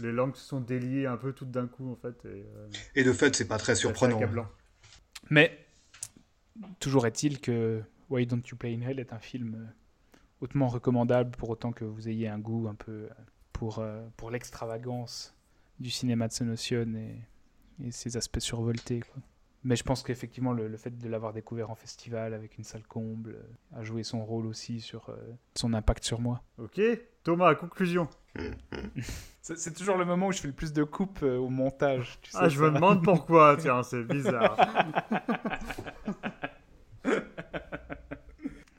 Les langues se sont déliées un peu toutes d'un coup en fait. Et, et de fait, c'est pas très surprenant. Mais toujours est-il que Why Don't You Play in Hell est un film euh, hautement recommandable pour autant que vous ayez un goût un peu euh, pour, euh, pour l'extravagance du cinéma de Sonocion et, et ses aspects survoltés. Mais je pense qu'effectivement, le, fait de l'avoir découvert en festival avec une salle comble a joué son rôle aussi sur son impact sur moi. Ok, Thomas, conclusion. C'est toujours le moment où je fais le plus de coupes euh, au montage. Tu ah, je me demande pourquoi, tiens, c'est bizarre. tu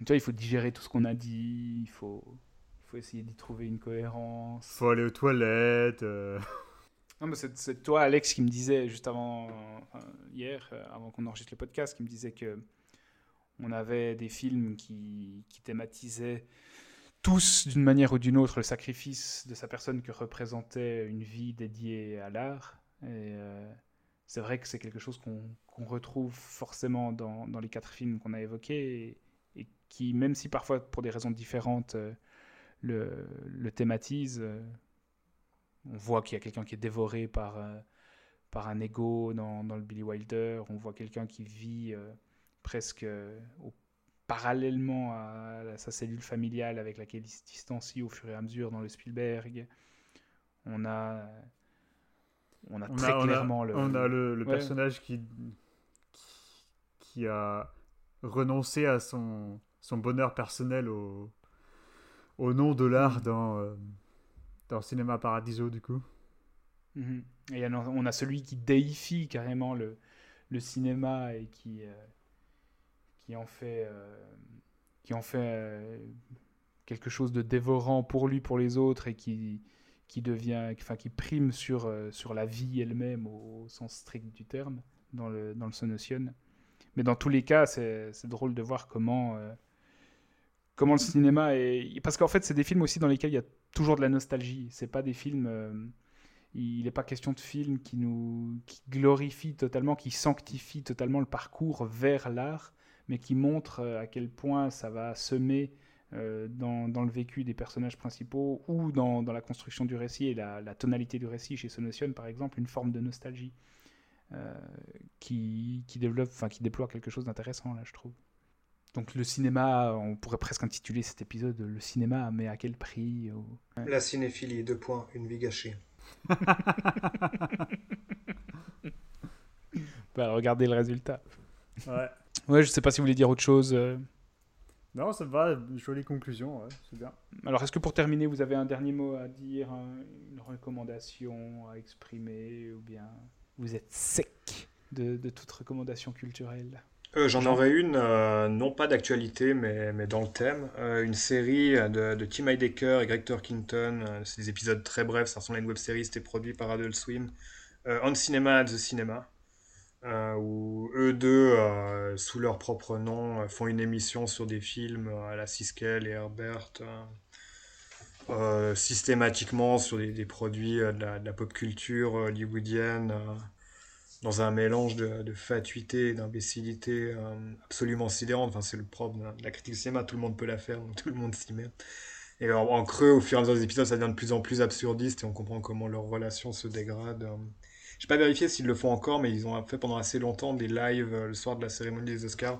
vois, il faut digérer tout ce qu'on a dit, il faut, il faut essayer d'y trouver une cohérence. Il faut aller aux toilettes. Euh. Non, c'est toi, Alex, qui me disait juste avant, hier, euh, avant qu'on enregistre le podcast, qui me disait que on avait des films qui, qui thématisaient tous, d'une manière ou d'une autre, le sacrifice de sa personne que représentait une vie dédiée à l'art. Euh, c'est vrai que c'est quelque chose qu'on retrouve forcément dans, les quatre films qu'on a évoqués et, qui, même si parfois pour des raisons différentes, euh, le, le, thématise. Euh, on voit qu'il y a quelqu'un qui est dévoré par, par un ego dans, dans, le Billy Wilder. On voit quelqu'un qui vit presque au parallèlement à, sa cellule familiale avec laquelle il se distancie au fur et à mesure dans le Spielberg. On a, on a très clairement le. On a le, personnage qui, qui, a renoncé à son, son bonheur personnel au, au nom de l'art dans, euh, dans Cinéma Paradiso, du coup. Et on a celui qui déifie carrément le, cinéma et qui, euh, qui en fait, euh, qui en fait euh, quelque chose de dévorant pour lui, pour les autres, et qui, qui devient, enfin qui prime sur, sur la vie elle-même au, sens strict du terme dans le, dans le Sonotion. Mais dans tous les cas, c'est drôle de voir comment, comment le cinéma est. Parce qu'en fait, c'est des films aussi dans lesquels il y a toujours de la nostalgie. C'est pas des films. Euh, il n'est pas question de films qui nous qui glorifient totalement, qui sanctifient totalement le parcours vers l'art, mais qui montrent à quel point ça va semer euh, dans, le vécu des personnages principaux ou dans, la construction du récit et la, tonalité du récit chez Sonotion, par exemple, une forme de nostalgie euh, qui, développe, enfin, qui déploie quelque chose d'intéressant, là, je trouve. Donc le cinéma, on pourrait presque intituler cet épisode Le cinéma, mais à quel prix? La cinéphilie, deux points, une vie gâchée. bah, regardez le résultat. Ouais. Ouais, je sais pas si vous voulez dire autre chose. Euh. Non, ça va, jolie conclusion, c'est bien. Alors, est-ce que pour terminer, vous avez un dernier mot à dire, une recommandation à exprimer, ou bien vous êtes sec de, toute recommandation culturelle? Euh, J'en aurais une, euh, non pas d'actualité, mais, mais, dans le thème. Euh, une série de, Tim Heidecker et Greg Turkington. c'est des épisodes très brefs, ça ressemble à une web série, c'était produit par Adult Swim. On Cinema at the Cinema. Euh, où eux deux, euh, sous leur propre nom, euh, font une émission sur des films à la Siskel et Herbert, systématiquement sur des, produits de la, pop culture hollywoodienne, dans un mélange de, fatuité et d'imbécilité absolument sidérante. Enfin, c'est le propre de la critique cinéma, tout le monde peut la faire, donc tout le monde s'y met. Et en, en, creux, au fur et à mesure des épisodes, ça devient de plus en plus absurdiste et on comprend comment leur relation se dégrade. J'ai pas vérifié s'ils le font encore, mais ils ont fait pendant assez longtemps des lives euh, le soir de la cérémonie des Oscars.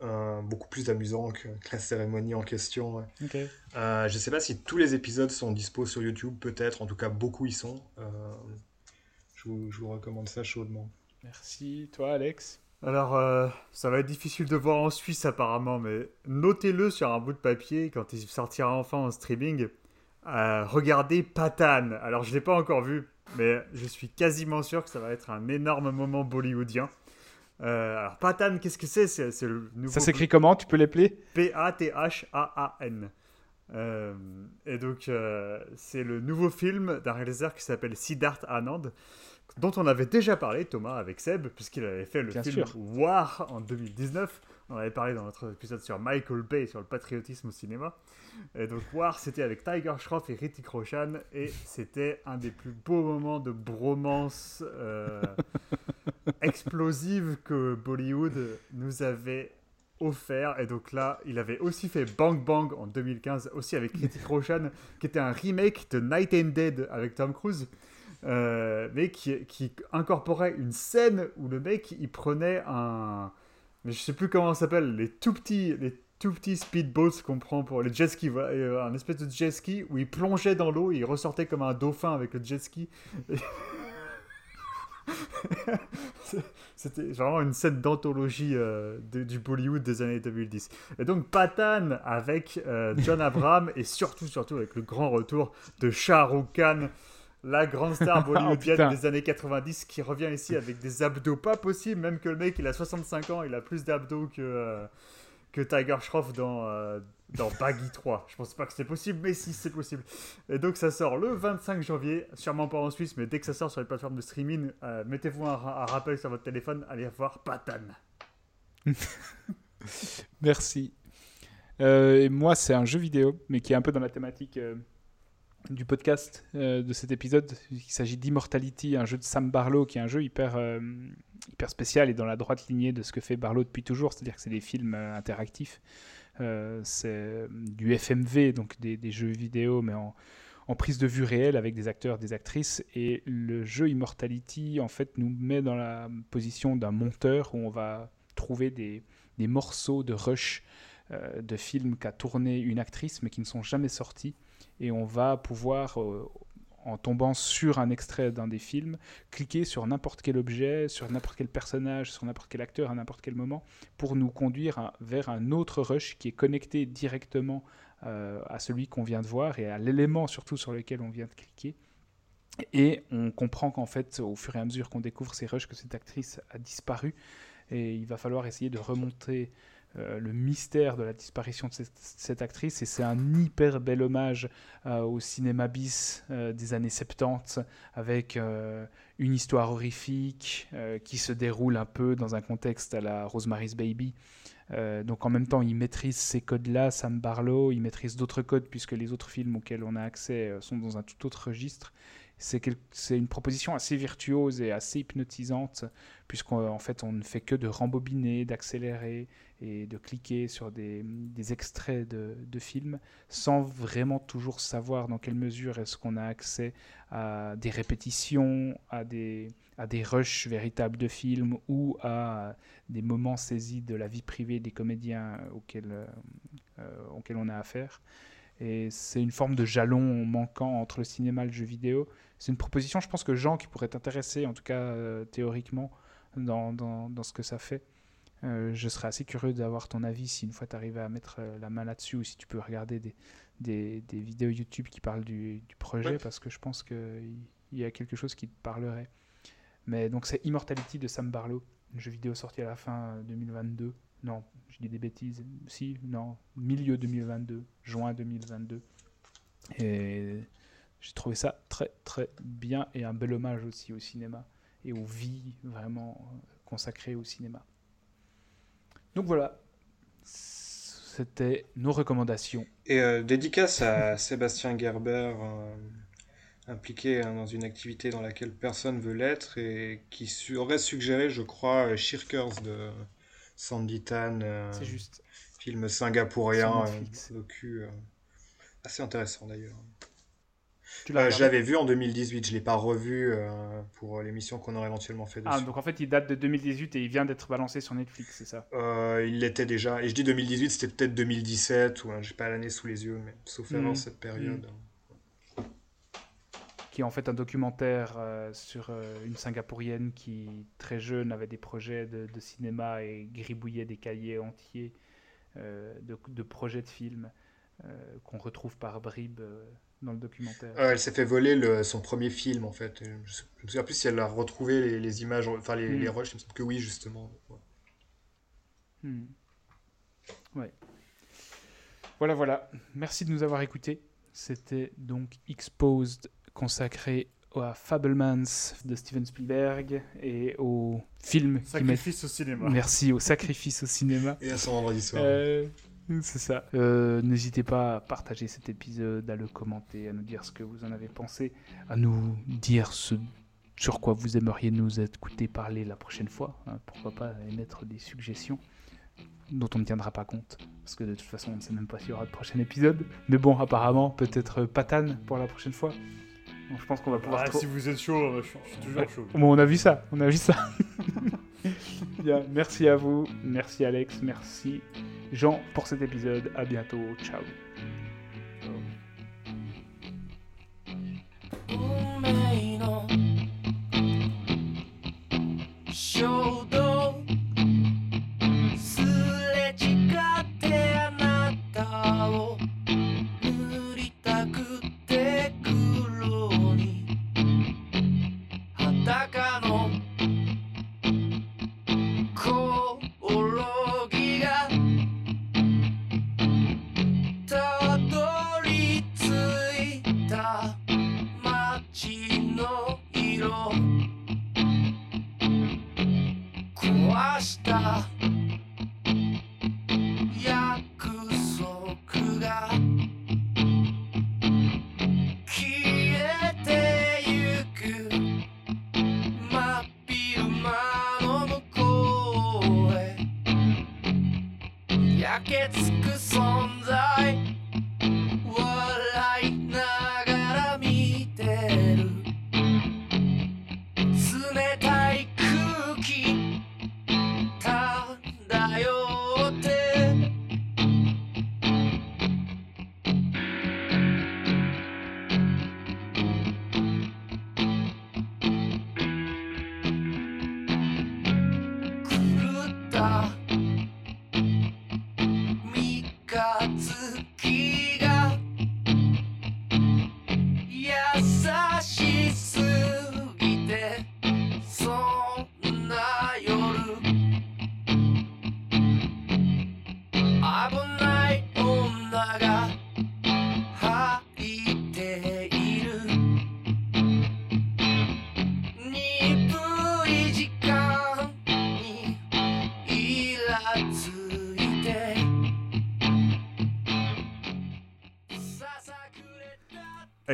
Euh, beaucoup plus amusant que, la cérémonie en question. Euh, je sais pas si tous les épisodes sont dispo sur YouTube, peut-être. En tout cas, beaucoup y sont. Je, vous, recommande ça chaudement. Merci. Toi, Alex? Alors, ça va être difficile de voir en Suisse apparemment, mais notez-le sur un bout de papier quand il sortira enfin en streaming. regardez Patane. Alors, je ne l'ai pas encore vu, mais je suis quasiment sûr que ça va être un énorme moment bollywoodien. Euh, alors, Patan, qu'est-ce que c'est? C'est, le nouveau Ça s'écrit comment? Tu peux l'appeler? P-A-T-H-A-A-N. Euh, et donc, euh, c'est le nouveau film d'un réalisateur qui s'appelle Siddharth Anand, dont on avait déjà parlé, Thomas, avec Seb, puisqu'il avait fait le film War en 2019. On avait parlé dans notre épisode sur Michael Bay, sur le patriotisme au cinéma. Et donc War, c'était avec Tiger Shroff et Ritik Roshan, et c'était un des plus beaux moments de bromance euh, explosive que Bollywood nous avait offert. Et donc là, il avait aussi fait Bang Bang en 2015, aussi avec Ritik Roshan, qui était un remake de Night and Dead avec Tom Cruise. Euh, mais qui, incorporait une scène où le mec il prenait un mais je sais plus comment ça s'appelle les tout petits les tout petits speedboats qu'on prend pour les jet skis, voilà, un espèce de jet ski où il plongeait dans l'eau, il ressortait comme un dauphin avec le jet ski. C'était vraiment une scène d'anthologie euh, du Bollywood des années 2010. Et donc Patan avec euh, John Abraham et surtout, surtout avec le grand retour de Shah Rukh Khan, la grande star oh, bollywoodienne des années 90 qui revient ici avec des abdos pas possibles, même que le mec il a 65 ans, il a plus d'abdos que... Euh, que Tiger Shroff dans, euh, dans Baggy 3. Je pense pas que c'est possible, mais si c'est possible. Et donc ça sort le 25 janvier, sûrement pas en Suisse, mais dès que ça sort sur les plateformes de streaming, euh, mettez-vous un, rappel sur votre téléphone, allez voir Patan. Merci. Et moi, c'est un jeu vidéo, mais qui est un peu dans la thématique du podcast euh, de cet épisode. Il s'agit d'Immortality, un jeu de Sam Barlow qui est un jeu hyper, euh, hyper spécial et dans la droite lignée de ce que fait Barlow depuis toujours, c'est-à-dire que c'est des films euh, interactifs. c'est du FMV, donc des, jeux vidéo, mais en, en prise de vue réelle avec des acteurs, des actrices. Et le jeu Immortality, en fait, nous met dans la position d'un monteur où on va trouver des, des morceaux de rush de films qu'a tourné une actrice, mais qui ne sont jamais sortis et on va pouvoir, euh, en tombant sur un extrait d'un des films, cliquer sur n'importe quel objet, sur n'importe quel personnage, sur n'importe quel acteur à n'importe quel moment, pour nous conduire vers un autre rush qui est connecté directement euh, à celui qu'on vient de voir et à l'élément surtout sur lequel on vient de cliquer. Et on comprend qu'en fait, au fur et à mesure qu'on découvre ces rushs, que cette actrice a disparu, et il va falloir essayer de remonter euh, le mystère de la disparition de cette, actrice. Et c'est un hyper bel hommage euh, au cinéma bis euh, des années 70, avec une histoire horrifique qui se déroule un peu dans un contexte à la Rosemary's Baby. donc en même temps, il maîtrise ces codes-là, Sam Barlow, il maîtrise d'autres codes puisque les autres films auxquels on a accès sont dans un tout autre registre c'est une proposition assez virtuose et assez hypnotisante, puisqu'en fait on ne fait que de rembobiner, d'accélérer et de cliquer sur des, extraits de, films, sans vraiment toujours savoir dans quelle mesure est-ce qu'on a accès à des répétitions, à des, à rushs véritables de films ou à des moments saisis de la vie privée des comédiens auxquels, euh, auxquels on a affaire. Et c'est une forme de jalon manquant entre le cinéma et le jeu vidéo. C'est une proposition, je pense que Jean, qui pourrait t'intéresser, en tout cas euh, théoriquement, dans, ce que ça fait. Euh, je serais assez curieux d'avoir ton avis si une fois tu arrives à mettre euh, la main là-dessus ou si tu peux regarder des, des, des vidéos YouTube qui parlent du, du projet parce que je pense qu'il y a quelque chose qui te parlerait. Mais donc c'est Immortality de Sam Barlow, un jeu vidéo sorti à la fin 2022. Non, je dis des bêtises. Si, non, milieu 2022, juin 2022. Et j'ai trouvé ça très très bien et un bel hommage aussi au cinéma et aux vies vraiment consacrées au cinéma. Donc voilà, c'était nos recommandations. Et euh, dédicace à Sébastien Gerber, euh, impliqué hein, dans une activité dans laquelle personne veut l'être et qui aurait suggéré, je crois, euh, Shirkers de Sandy Tan. C'est juste. Film singapourien, docu assez intéressant d'ailleurs. Euh, je l'avais vu en 2018, je ne l'ai pas revu euh, pour l'émission qu'on aurait éventuellement fait ah, dessus. Ah, donc en fait il date de 2018 et il vient d'être balancé sur Netflix, c'est ça? Euh, Il l'était déjà. Et je dis 2018, c'était peut-être 2017, ou j'ai pas l'année sous les yeux, mais sauf avant mhm. cette période. Mhm. Qui est en fait un documentaire sur une Singapourienne qui, très jeune, avait des projets de, cinéma et gribouillait des cahiers entiers de, de, projets de films qu'on retrouve par bribes dans le documentaire. elle s'est fait voler le, son premier film en fait. Je, me souviens plus si elle a retrouvé les, images, enfin les, les, hmm. rushs, il me semble que oui justement. Hmm. Ouais. Voilà, voilà. Merci de nous avoir écoutés. C'était donc Exposed consacré à Fablemans de Steven Spielberg et au film Sacrifice au cinéma. Merci au sacrifice au cinéma. Et à son vendredi soir. Euh, c'est ça. Euh, n'hésitez pas à partager cet épisode, à le commenter, à nous dire ce que vous en avez pensé, à nous dire ce sur quoi vous aimeriez nous écouter parler la prochaine fois. Hein, pourquoi pas émettre des suggestions dont on ne tiendra pas compte. Parce que de toute façon, on ne sait même pas s'il y aura de prochain épisode. Mais bon, apparemment, peut-être patane pour la prochaine fois. je pense qu'on va pouvoir. Ah, si vous êtes chaud, je suis, toujours chaud. Bon, on a vu ça. On a vu ça. Bien, merci à vous. Merci Alex. Merci Jean pour cet épisode. À bientôt. Ciao.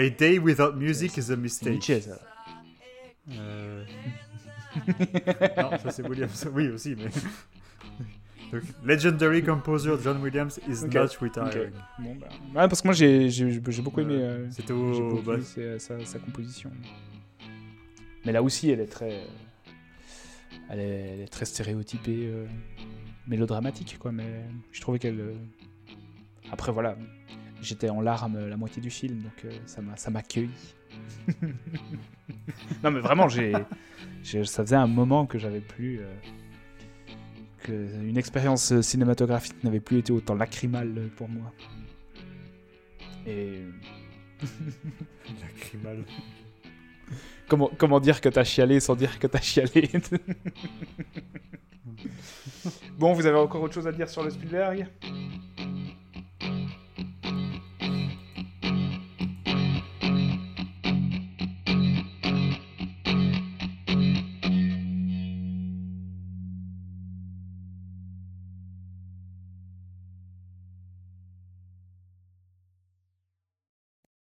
A day without music is a mistake. Nietzsche, ça. Euh, non, ça c'est Williams. Oui, aussi, mais. Donc, legendary composer John Williams is Ok, not retiring. Bon, bah, ouais, parce que moi j'ai j'ai beaucoup aimé. Euh, C'était au. bah, sa, composition. Mais là aussi, elle est très. Elle est, elle est très stéréotypée, euh, mélodramatique, quoi. Mais je trouvais qu'elle. Après, voilà. J'étais en larmes la moitié du film, donc euh, ça m'a ça m'a accueilli. non, mais vraiment, j'ai. Ça faisait un moment que j'avais plus. euh, que une expérience cinématographique n'avait plus été autant lacrymale pour moi. Et. lacrymal. Comment, comment dire que t'as chialé sans dire que t'as chialé? Bon, vous avez encore autre chose à dire sur le Spielberg?